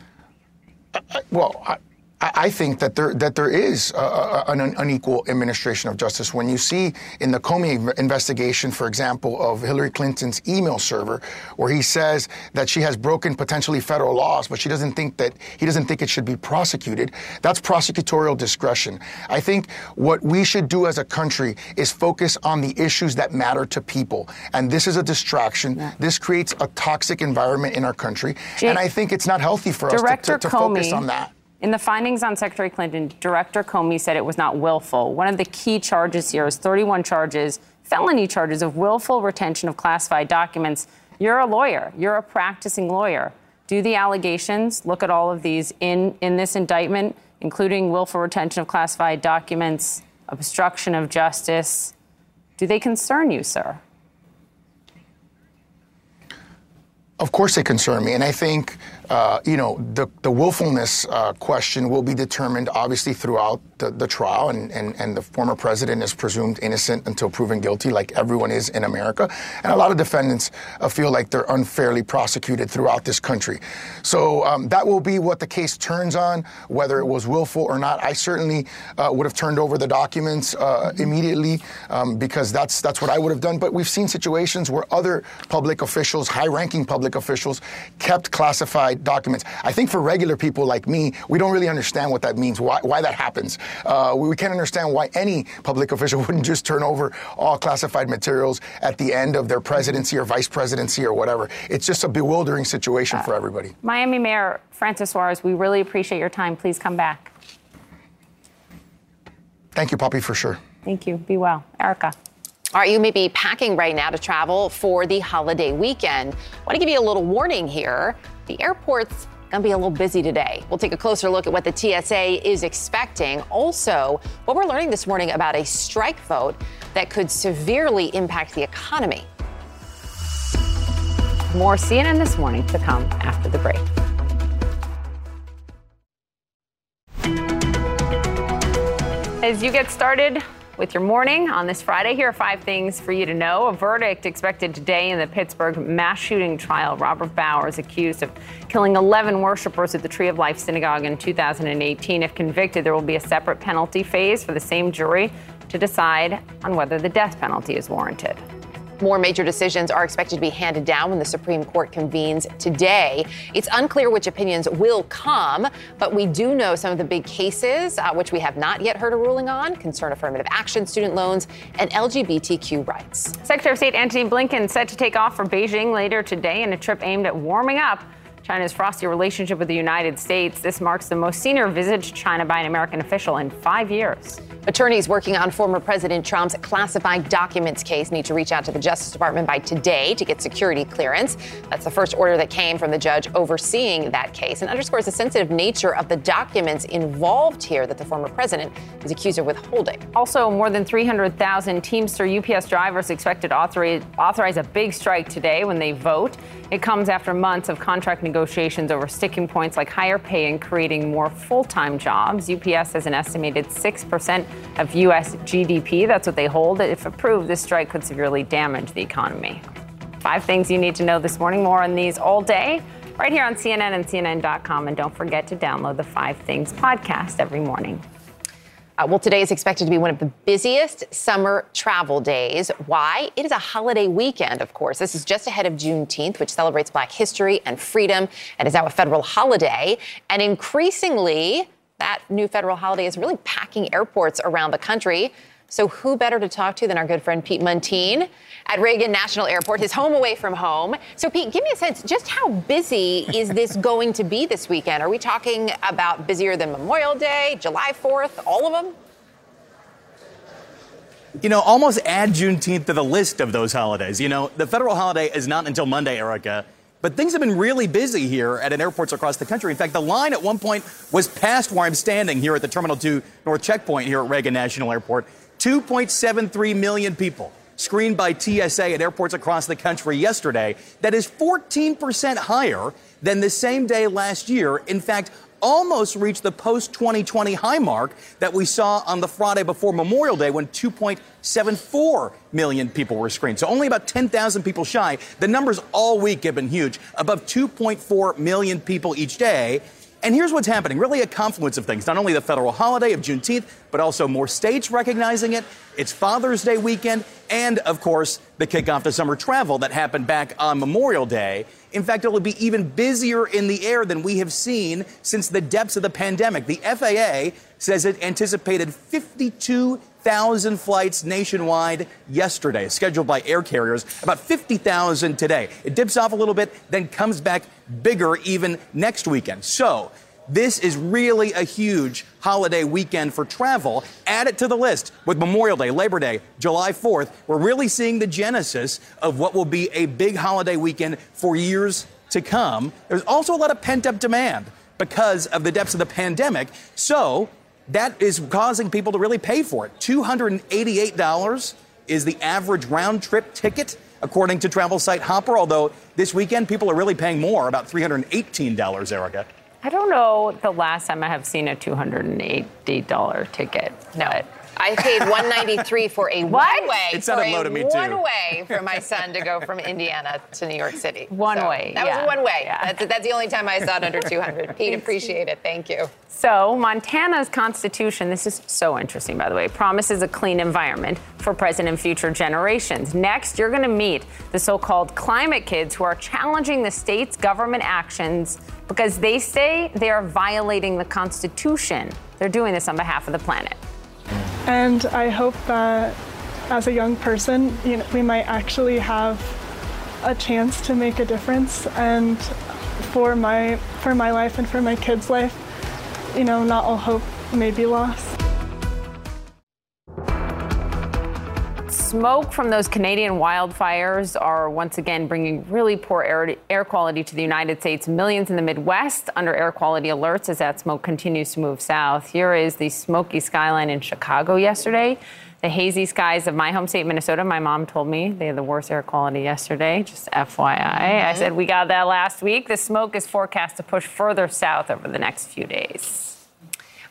S61: Well, I, I think that there that there is uh, an unequal administration of justice. When you see in the Comey investigation, for example, of Hillary Clinton's email server, where he says that she has broken potentially federal laws, but she doesn't think that he doesn't think it should be prosecuted. That's prosecutorial discretion. I think what we should do as a country is focus on the issues that matter to people, and this is a distraction. This creates a toxic environment in our country,
S1: Jay-
S61: and I think it's not healthy for us to,
S1: Director
S61: to, to focus on that.
S1: In the findings on Secretary Clinton, Director Comey said it was not willful. One of the key charges here is 31 charges, felony charges of willful retention of classified documents. You're a lawyer. You're a practicing lawyer. Do the allegations look at all of these in, in this indictment, including willful retention of classified documents, obstruction of justice? Do they concern you, sir?
S61: Of course, they concern me, and I think uh, you know the the willfulness uh, question will be determined obviously throughout the, the trial, and, and and the former president is presumed innocent until proven guilty, like everyone is in America, and a lot of defendants uh, feel like they're unfairly prosecuted throughout this country. So um, that will be what the case turns on, whether it was willful or not. I certainly uh, would have turned over the documents uh, immediately um, because that's that's what I would have done. But we've seen situations where other public officials, high-ranking public officials, kept classified documents. I think for regular people like me, we don't really understand what that means, why, why that happens. Uh, we can't understand why any public official wouldn't just turn over all classified materials at the end of their presidency or vice presidency or whatever. It's just a bewildering situation for everybody.
S1: Miami Mayor Francis Suarez, we really appreciate your time. Please come back.
S61: Thank you, Poppy, for sure.
S1: Thank you. Be well. Erica.
S2: All right, you may be packing right now to travel for the holiday weekend. I Want to give you a little warning here. The airport's to be a little busy today. We'll take a closer look at what the TSA is expecting. Also, what we're learning this morning about a strike vote that could severely impact the economy. More CNN this morning to come after the break.
S1: As you get started with your morning on this Friday, here are five things for you to know. A verdict expected today in the Pittsburgh mass shooting trial. Robert Bowers is accused of killing 11 worshipers at the Tree of Life Synagogue in 2018. If convicted, there will be a separate penalty phase for the same jury to decide on whether the death penalty is warranted.
S2: More major decisions are expected to be handed down when the Supreme Court convenes today. It's unclear which opinions will come, but we do know some of the big cases, uh, which we have not yet heard a ruling on concern affirmative action, student loans, and LGBTQ rights.
S1: Secretary of State Antony Blinken set to take off for Beijing later today in a trip aimed at warming up China's frosty relationship with the United States. This marks the most senior visit to China by an American official in five years.
S2: Attorneys working on former President Trump's classified documents case need to reach out to the Justice Department by today to get security clearance. That's the first order that came from the judge overseeing that case and underscores the sensitive nature of the documents involved here that the former president is accused of withholding.
S1: Also, more than 300,000 Teamster UPS drivers expected to authorize, authorize a big strike today when they vote. It comes after months of contract negotiations negotiations over sticking points like higher pay and creating more full time jobs. UPS has an estimated 6% of U.S. GDP. That's what they hold. If approved, this strike could severely damage the economy. Five things you need to know this morning. More on these all day right here on CNN and CNN.com. And don't forget to download the Five Things podcast every morning.
S2: Uh, well, today is expected to be one of the busiest summer travel days. Why? It is a holiday weekend, of course. This is just ahead of Juneteenth, which celebrates Black history and freedom and is now a federal holiday. And increasingly, that new federal holiday is really packing airports around the country. So, who better to talk to than our good friend Pete Muntean at Reagan National Airport, his home away from home? So, Pete, give me a sense just how busy is this going to be this weekend? Are we talking about busier than Memorial Day, July 4th, all of them?
S44: You know, almost add Juneteenth to the list of those holidays. You know, the federal holiday is not until Monday, Erica. But things have been really busy here at airports across the country. In fact, the line at one point was past where I'm standing here at the Terminal 2 North Checkpoint here at Reagan National Airport. 2.73 million people screened by TSA at airports across the country yesterday. That is 14% higher than the same day last year. In fact, almost reached the post 2020 high mark that we saw on the Friday before Memorial Day when 2.74 million people were screened. So only about 10,000 people shy. The numbers all week have been huge, above 2.4 million people each day. And here's what's happening really a confluence of things. Not only the federal holiday of Juneteenth, but also more states recognizing it. It's Father's Day weekend, and of course, the kickoff to summer travel that happened back on Memorial Day. In fact, it'll be even busier in the air than we have seen since the depths of the pandemic. The FAA says it anticipated 52,000 flights nationwide yesterday, scheduled by air carriers, about 50,000 today. It dips off a little bit, then comes back bigger even next weekend. So, this is really a huge holiday weekend for travel. Add it to the list with Memorial Day, Labor Day, July 4th. We're really seeing the genesis of what will be a big holiday weekend for years to come. There's also a lot of pent up demand because of the depths of the pandemic. So that is causing people to really pay for it. $288 is the average round trip ticket, according to travel site Hopper, although this weekend people are really paying more, about $318, Erica.
S1: I don't know the last time I have seen a $280 ticket.
S2: No. I paid 193 for a
S1: What?
S2: one way.
S1: It
S2: for
S1: sounded
S2: a
S1: low to me, too.
S2: One way for my son to go from Indiana to New York City.
S1: One
S2: So
S1: way,
S2: That
S1: yeah.
S2: was one way.
S1: Yeah.
S2: That's, that's the only time I saw it under 200. Pete, appreciate it. Thank you.
S1: So, Montana's constitution, this is so interesting, by the way, promises a clean environment for present and future generations. Next, you're going to meet the so called climate kids who are challenging the state's government actions because they say they are violating the Constitution. They're doing this on behalf of the planet.
S63: And I hope that as a young person, you know, we might actually have a chance to make a difference and for my for my life and for my kids' life, you know, not all hope may be lost.
S1: Smoke from those Canadian wildfires are once again bringing really poor air, air quality to the United States. Millions in the Midwest under air quality alerts as that smoke continues to move south. Here is the smoky skyline in Chicago yesterday. The hazy skies of my home state, Minnesota. My mom told me they had the worst air quality yesterday, just FYI. I mm-hmm. said, We got that last week. The smoke is forecast to push further south over the next few days.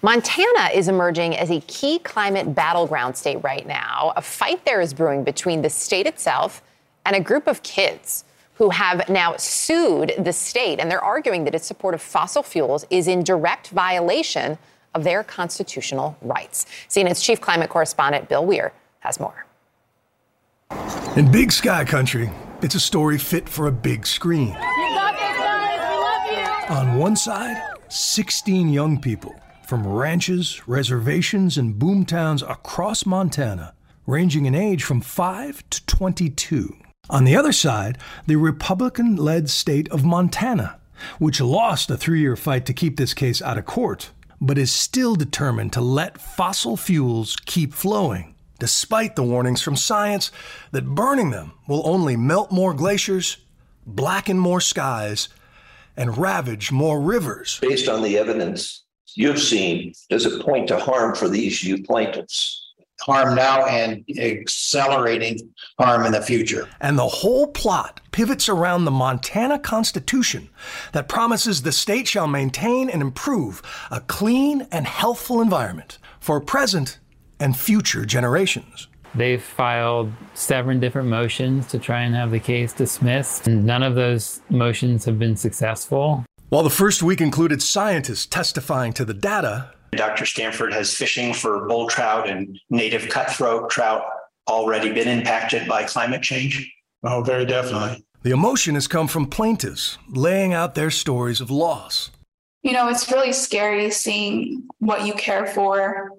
S2: Montana is emerging as a key climate battleground state right now. A fight there is brewing between the state itself and a group of kids who have now sued the state, and they're arguing that its support of fossil fuels is in direct violation of their constitutional rights. CNN's chief climate correspondent Bill Weir has more.
S64: In Big Sky Country, it's a story fit for a big screen.
S65: You got this, guys. We love you.
S64: On one side, 16 young people from ranches, reservations, and boomtowns across Montana, ranging in age from 5 to 22. On the other side, the Republican led state of Montana, which lost a three year fight to keep this case out of court, but is still determined to let fossil fuels keep flowing, despite the warnings from science that burning them will only melt more glaciers, blacken more skies, and ravage more rivers.
S66: based on the evidence you've seen, does it point to harm for these you plaintiffs? harm now and accelerating harm in the future.
S64: And the whole plot pivots around the Montana Constitution that promises the state shall maintain and improve a clean and healthful environment for present and future generations.
S67: They've filed seven different motions to try and have the case dismissed. And none of those motions have been successful.
S64: While the first week included scientists testifying to the data,
S68: Dr. Stanford has fishing for bull trout and native cutthroat trout already been impacted by climate change?
S61: Oh, very definitely.
S64: The emotion has come from plaintiffs laying out their stories of loss.
S69: You know, it's really scary seeing what you care for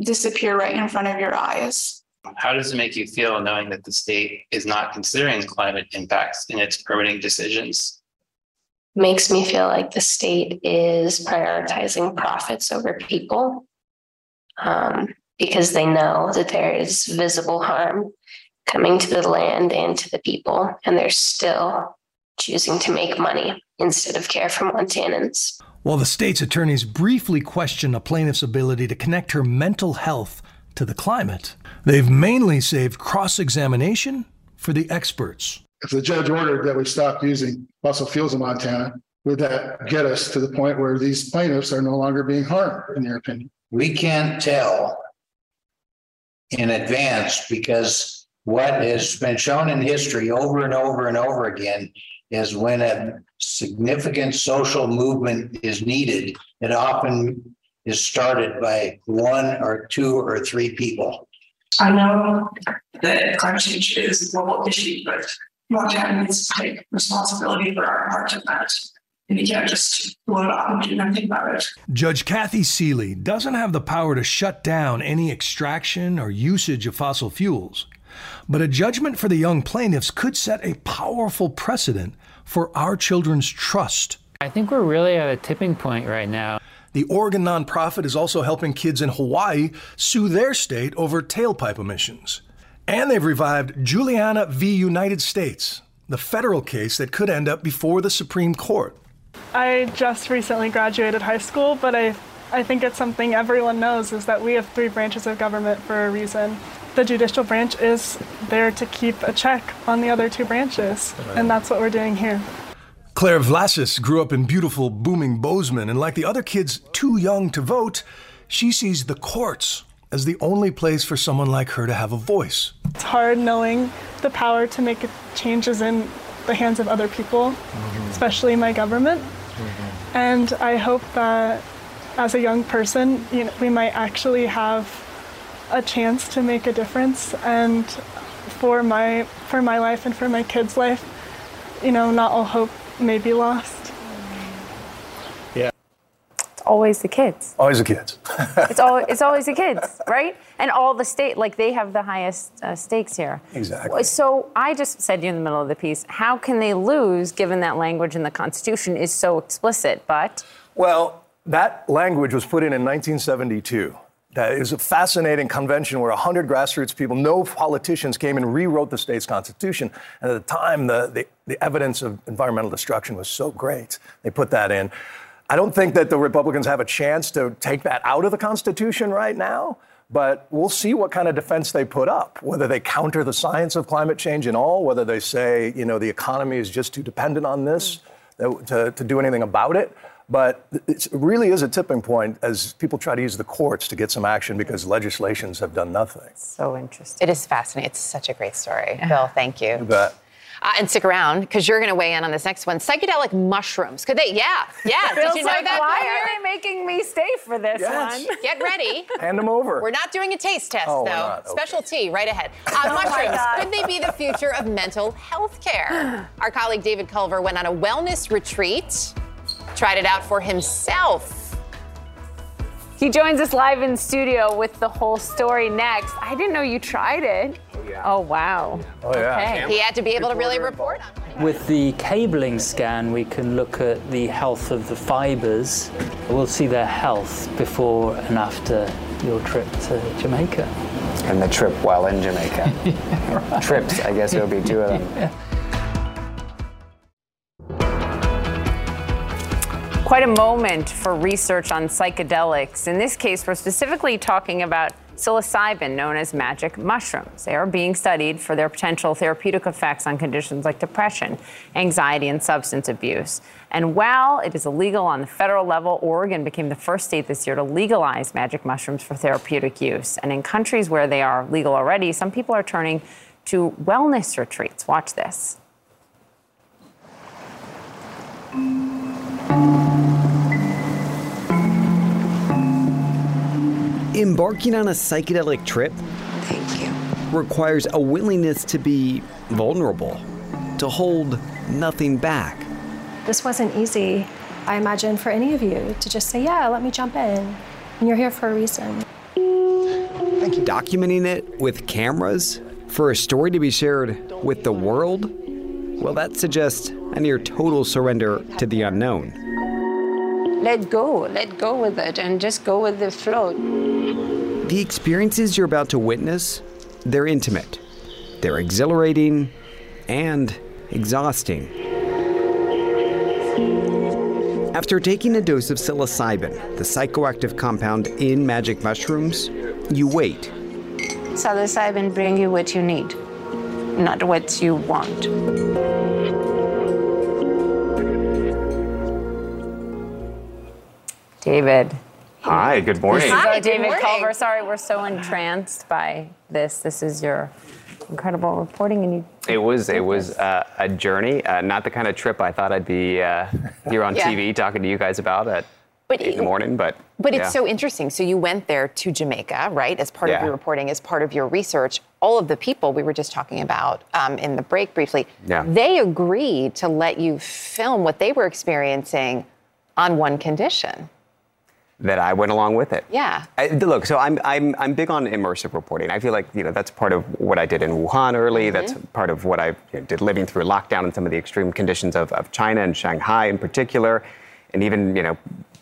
S69: disappear right in front of your eyes.
S70: How does it make you feel knowing that the state is not considering climate impacts in its permitting decisions?
S71: Makes me feel like the state is prioritizing profits over people um, because they know that there is visible harm coming to the land and to the people, and they're still choosing to make money instead of care for Montanans.
S64: While the state's attorneys briefly question a plaintiff's ability to connect her mental health to the climate, they've mainly saved cross examination for the experts.
S61: If the judge ordered that we stop using fossil fuels in Montana, would that get us to the point where these plaintiffs are no longer being harmed, in your opinion?
S66: We can't tell in advance because what has been shown in history over and over and over again is when a significant social movement is needed, it often is started by one or two or three people.
S69: I know that climate change is a global issue, but Montana needs to take responsibility for our part of that. And you can't just blow it off and do nothing about it.
S64: Judge Kathy Seeley doesn't have the power to shut down any extraction or usage of fossil fuels, but a judgment for the young plaintiffs could set a powerful precedent for our children's trust.
S67: I think we're really at a tipping point right now.
S64: The Oregon nonprofit is also helping kids in Hawaii sue their state over tailpipe emissions. And they've revived Juliana v. United States, the federal case that could end up before the Supreme Court.
S63: I just recently graduated high school, but I, I think it's something everyone knows is that we have three branches of government for a reason. The judicial branch is there to keep a check on the other two branches, and that's what we're doing here.
S64: Claire Vlases grew up in beautiful, booming Bozeman, and like the other kids too young to vote, she sees the courts as the only place for someone like her to have a voice.
S63: It's hard knowing the power to make changes in the hands of other people, mm-hmm. especially my government. Mm-hmm. And I hope that as a young person, you know, we might actually have a chance to make a difference. And for my for my life and for my kids' life, you know, not all hope may be lost.
S1: Always the kids.
S64: Always the kids.
S1: It's always it's always the kids, right? And all the state, like they have the highest uh, stakes here.
S64: Exactly.
S1: So I just said you in the middle of the piece, how can they lose given that language in the Constitution is so explicit? But
S64: Well, that language was put in in 1972. That is a fascinating convention where 100 grassroots people, no politicians, came and rewrote the state's constitution. And at the time, the, the, the evidence of environmental destruction was so great, they put that in. I don't think that the Republicans have a chance to take that out of the Constitution right now, but we'll see what kind of defense they put up. Whether they counter the science of climate change and all, whether they say, you know, the economy is just too dependent on this mm. to, to do anything about it. But it really is a tipping point as people try to use the courts to get some action because legislations have done nothing.
S1: So interesting.
S2: It is fascinating. It's such a great story. Bill, thank you.
S64: You bet.
S2: Uh, and stick around because you're going to weigh in on this next one. Psychedelic mushrooms. Could they? Yeah. Yeah.
S1: Feels
S2: Did you know
S1: like,
S2: that?
S1: why
S2: Claire?
S1: are they making me stay for this
S2: Yes.
S1: one?
S2: Get ready.
S64: Hand them over.
S2: We're not doing a taste test,
S64: Oh,
S2: though.
S64: not. Okay.
S2: Special tea right ahead. Uh,
S1: Oh
S2: mushrooms.
S1: God.
S2: Could they be the future of mental health care? Our colleague David Culver went on a wellness retreat, tried it out for himself.
S1: He joins us live in studio with the whole story next. I didn't know you tried it. Oh, yeah. Oh, wow.
S64: Oh, yeah.
S2: He had to be able to really report on it.
S72: With the cabling scan, we can look at the health of the fibers. We'll see their health before and after your trip to Jamaica.
S73: And the trip while in Jamaica. Trips, I guess there'll be two of them.
S1: Quite a moment for research on psychedelics. In this case, we're specifically talking about psilocybin, known as magic mushrooms. They are being studied for their potential therapeutic effects on conditions like depression, anxiety, and substance abuse. And while it is illegal on the federal level, Oregon became the first state this year to legalize magic mushrooms for therapeutic use. And in countries where they are legal already, some people are turning to wellness retreats. Watch this.
S74: Embarking on a psychedelic trip
S75: Thank you.
S74: requires a willingness to be vulnerable, to hold nothing back.
S76: This wasn't easy, I imagine, for any of you to just say, yeah, let me jump in. And you're here for a reason.
S74: Documenting it with cameras for a story to be shared with the world? Well, that suggests a near total surrender to the unknown.
S1: Let go, let go with it, and just go with the flow.
S74: The experiences you're about to witness, they're intimate. They're exhilarating and exhausting. After taking a dose of psilocybin, the psychoactive compound in magic mushrooms, you wait.
S1: Psilocybin bring you what you need, not what you want. David.
S77: Hi, good morning.
S1: This is,
S77: Hi, good
S1: David
S77: morning.
S1: Culver. Sorry, we're so entranced by this. This is your incredible reporting, and you.
S73: It was it was uh, a journey, uh, not the kind of trip I thought I'd be uh, here on
S2: Yeah.
S73: TV talking to you guys about at
S2: But
S73: eight in the morning. But
S2: But it's so interesting. So you went there to Jamaica, right, as part
S73: Yeah.
S2: of your reporting, as part of your research. All of the people we were just talking about um, in the break briefly,
S73: Yeah.
S2: they agreed to let you film what they were experiencing on one condition.
S73: That I went along with it.
S2: Yeah.
S73: I, look, so I'm, I'm, I'm big on immersive reporting. I feel like you know that's part of what I did in Wuhan early. Mm-hmm. That's part of what I you know, did living through lockdown and some of the extreme conditions of, of China and Shanghai in particular, and even you know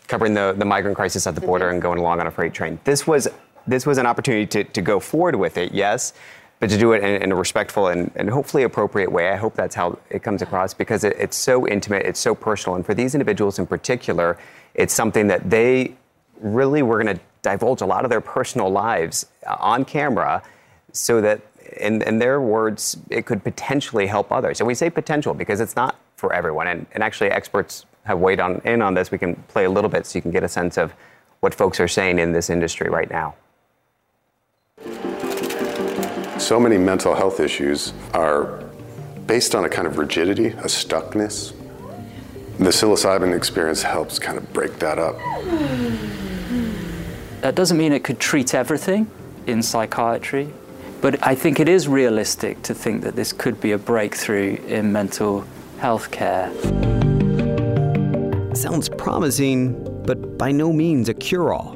S73: covering the, the migrant crisis at the border mm-hmm. and going along on a freight train. This was this was an opportunity to, to go forward with it, yes, but to do it in, in a respectful and, and hopefully appropriate way. I hope that's how it comes across because it, it's so intimate, it's so personal, and for these individuals in particular, it's something that they really were going to divulge a lot of their personal lives uh, on camera so that in, in their words it could potentially help others and we say potential because it's not for everyone and, and actually experts have weighed on in on this we can play a little bit so you can get a sense of what folks are saying in this industry right now
S78: So many mental health issues are based on a kind of rigidity, a stuckness. The psilocybin experience helps kind of break that up.
S72: That doesn't mean it could treat everything in psychiatry, but I think it is realistic to think that this could be a breakthrough in mental health care.
S74: Sounds promising, but by no means a cure all.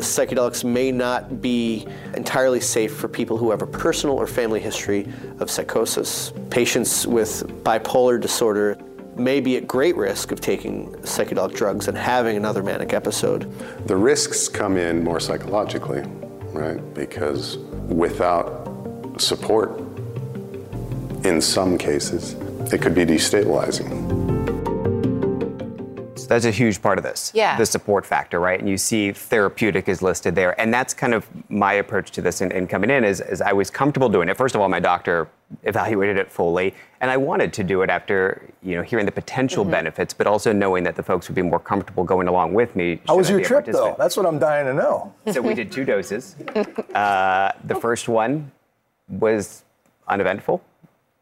S79: Psychedelics may not be entirely safe for people who have a personal or family history of psychosis. Patients with bipolar disorder may be at great risk of taking psychedelic drugs and having another manic episode.
S78: The risks come in more psychologically, right? Because without support, in some cases, it could be destabilizing.
S73: So that's a huge part of this.
S2: Yeah.
S73: The support factor, right? And you see therapeutic is listed there. And that's kind of my approach to this in, in coming in is, is I was comfortable doing it. First of all, my doctor evaluated it fully. And I wanted to do it after, you know, hearing the potential
S80: Mhm.
S73: benefits, but also knowing that the folks would be more comfortable going along with me.
S80: How was
S73: I
S80: your trip, though? That's what I'm dying to know.
S73: So we did two doses. Uh, the first one was uneventful,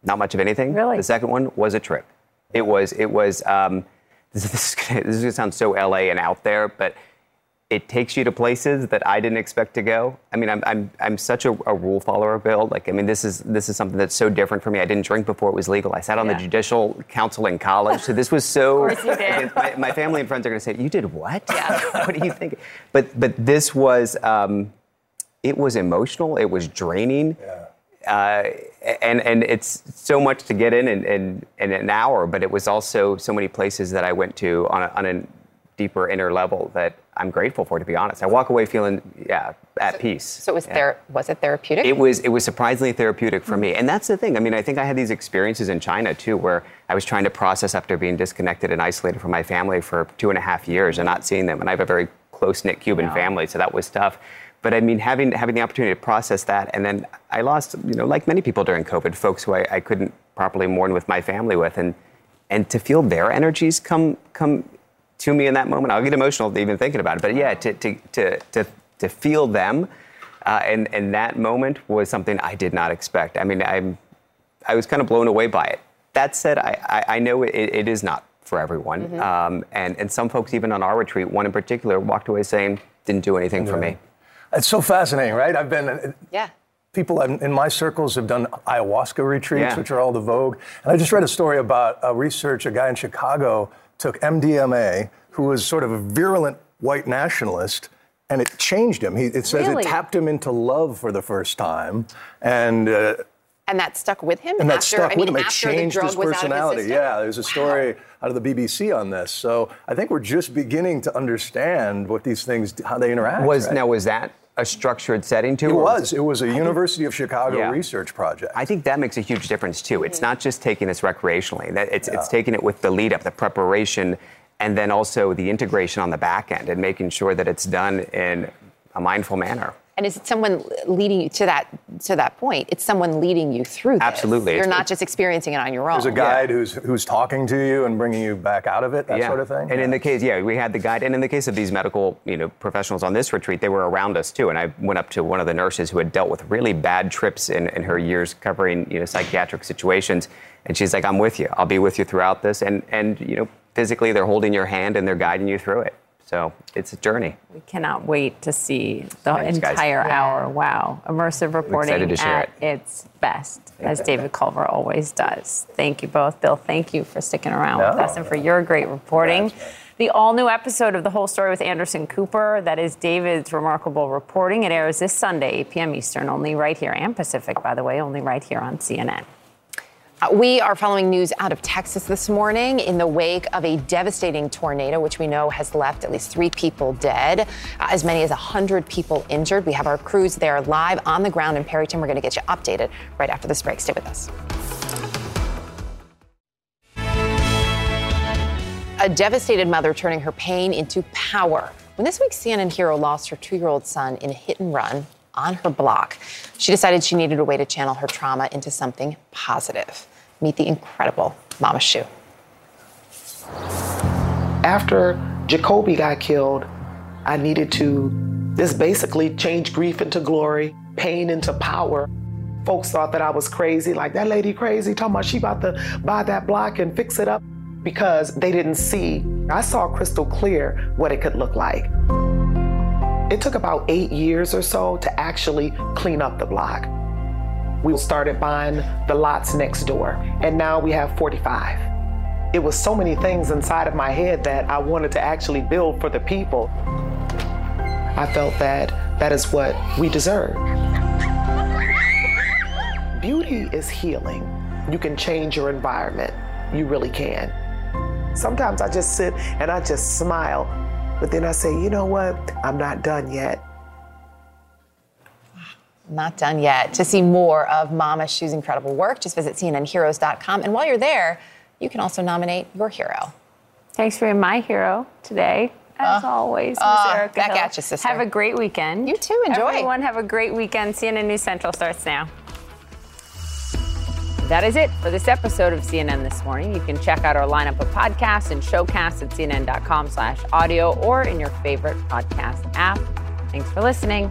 S73: not much of anything. Really? The second one was a trip. It was. It was. Um, this, is- this, is gonna, this is gonna sound so LA and out there, but it takes you to places that I didn't expect to go. I mean, I'm I'm, I'm such a, a rule follower, Bill. Like, I mean, this is this is something that's so different for me. I didn't drink before it was legal. I sat on
S1: Yeah.
S73: the judicial council in college, so this was so.
S1: Of course you did.
S73: My, my family and friends are going to say, "You did what? Yeah. what do you think?" But but this was um, it was emotional. It was draining. Uh, and and it's so much to get in in, in in an hour, but it was also so many places that I went to on a, on a deeper inner level that I'm grateful for. To be honest, I walk away feeling yeah at peace.
S2: So it was
S73: Yeah.
S2: there. Was it therapeutic?
S73: It was it was surprisingly therapeutic for me, and that's the thing. I mean, I think I had these experiences in China too, where I was trying to process after being disconnected and isolated from my family for two and a half years and not seeing them. And I have a very close knit Cuban family, so that was tough. But I mean, having having the opportunity to process that, and then I lost, you know, like many people during COVID, folks who I, I couldn't properly mourn with my family with, and and to feel their energies come come to me in that moment, I'll get emotional even thinking about it. But yeah, to to to to, to feel them, uh, and and that moment was something I did not expect. I mean, I'm I was kind of blown away by it. That said, I I, I know it, it is not for everyone,
S2: Mm-hmm.
S73: um, and and some folks even on our retreat, one in particular, walked away saying didn't do anything for me.
S64: It's so fascinating, right? I've been.
S2: Yeah.
S64: People in in my circles have done ayahuasca retreats,
S73: Yeah.
S64: which are all the vogue. And I just read a story about a research. A guy in Chicago took MDMA, who was sort of a virulent white nationalist, and it changed him. He, it says
S2: Really?
S64: it tapped him into love for the first time, and. Uh,
S2: And that stuck with him
S64: and that
S2: after,
S64: stuck
S2: I mean,
S64: with him. It changed his
S2: was out of his
S64: personality. Yeah, there's a story out of the BBC on this. So I think we're just beginning to understand what these things, how they interact.
S73: Was
S64: right?
S73: now was that a structured setting too?
S64: It
S73: or
S64: was. It was a University of Chicago
S73: Yeah.
S64: research project.
S73: I think that makes a huge difference too. It's mm-hmm. not just taking this recreationally. That it's it's taking it with the lead up, the preparation, and then also the integration on the back end and making sure that it's done in a mindful manner.
S2: And is it someone leading you to that to that point? It's someone leading you through. This.
S73: Absolutely.
S2: You're
S73: It's-
S2: not just experiencing it on your own.
S64: There's a guide who's who's talking to you and bringing you back out of it, that
S73: yeah.
S64: sort of thing.
S73: And in the case, yeah, we had the guide. And in the case of these medical, you know, professionals on this retreat, they were around us too. And I went up to one of the nurses who had dealt with really bad trips in, in her years covering, you know, psychiatric situations. And she's like, I'm with you. I'll be with you throughout this. And and you know, physically they're holding your hand and they're guiding you through it. So it's a journey.
S1: We cannot wait to see the
S73: Thanks, guys.
S1: entire
S73: Yeah.
S1: hour. Wow. Immersive reporting
S73: excited to share
S1: at its best, as David Culver always does. Thank you both. Bill, thank you for sticking around with
S73: No.
S1: us and for your great reporting. The all new episode of The Whole Story with Anderson Cooper, that is David's remarkable reporting. It airs this Sunday, 8 p.m. Eastern, only right here, and Pacific, by the way, only right here on CNN.
S2: Uh, We are following news out of Texas this morning in the wake of a devastating tornado, which we know has left at least three people dead, uh, as many as 100 people injured. We have our crews there live on the ground in Perryton. We're going to get you updated right after this break. Stay with us. A devastated mother turning her pain into power. When this week's CNN hero lost her two year old son in a hit and run on her block, she decided she needed a way to channel her trauma into something positive. Meet the incredible Mama Shu.
S81: After Jacoby got killed, I needed to just basically change grief into glory, pain into power. Folks thought that I was crazy, like that lady crazy, talking about she about to buy that block and fix it up because they didn't see. I saw crystal clear what it could look like. It took about eight years or so to actually clean up the block. We started buying the lots next door, and now we have 45. It was so many things inside of my head that I wanted to actually build for the people. I felt that that is what we deserve. Beauty is healing. You can change your environment. You really can. Sometimes I just sit and I just smile, but then I say, you know what? I'm not done yet.
S2: Not done yet. To see more of Mama Shu's incredible work, just visit CNNHeroes.com. And while you're there, you can also nominate your hero.
S1: Thanks for being my hero today. As always, Miss
S2: uh,
S1: Erica
S2: back
S1: Hill.
S2: at you, sister.
S1: Have a great weekend.
S2: You too. Enjoy.
S1: Everyone, have a great weekend. CNN News Central starts now. That is it for this episode of CNN This Morning. You can check out our lineup of podcasts and showcasts at cnn.com slash audio or in your favorite podcast app. Thanks for listening.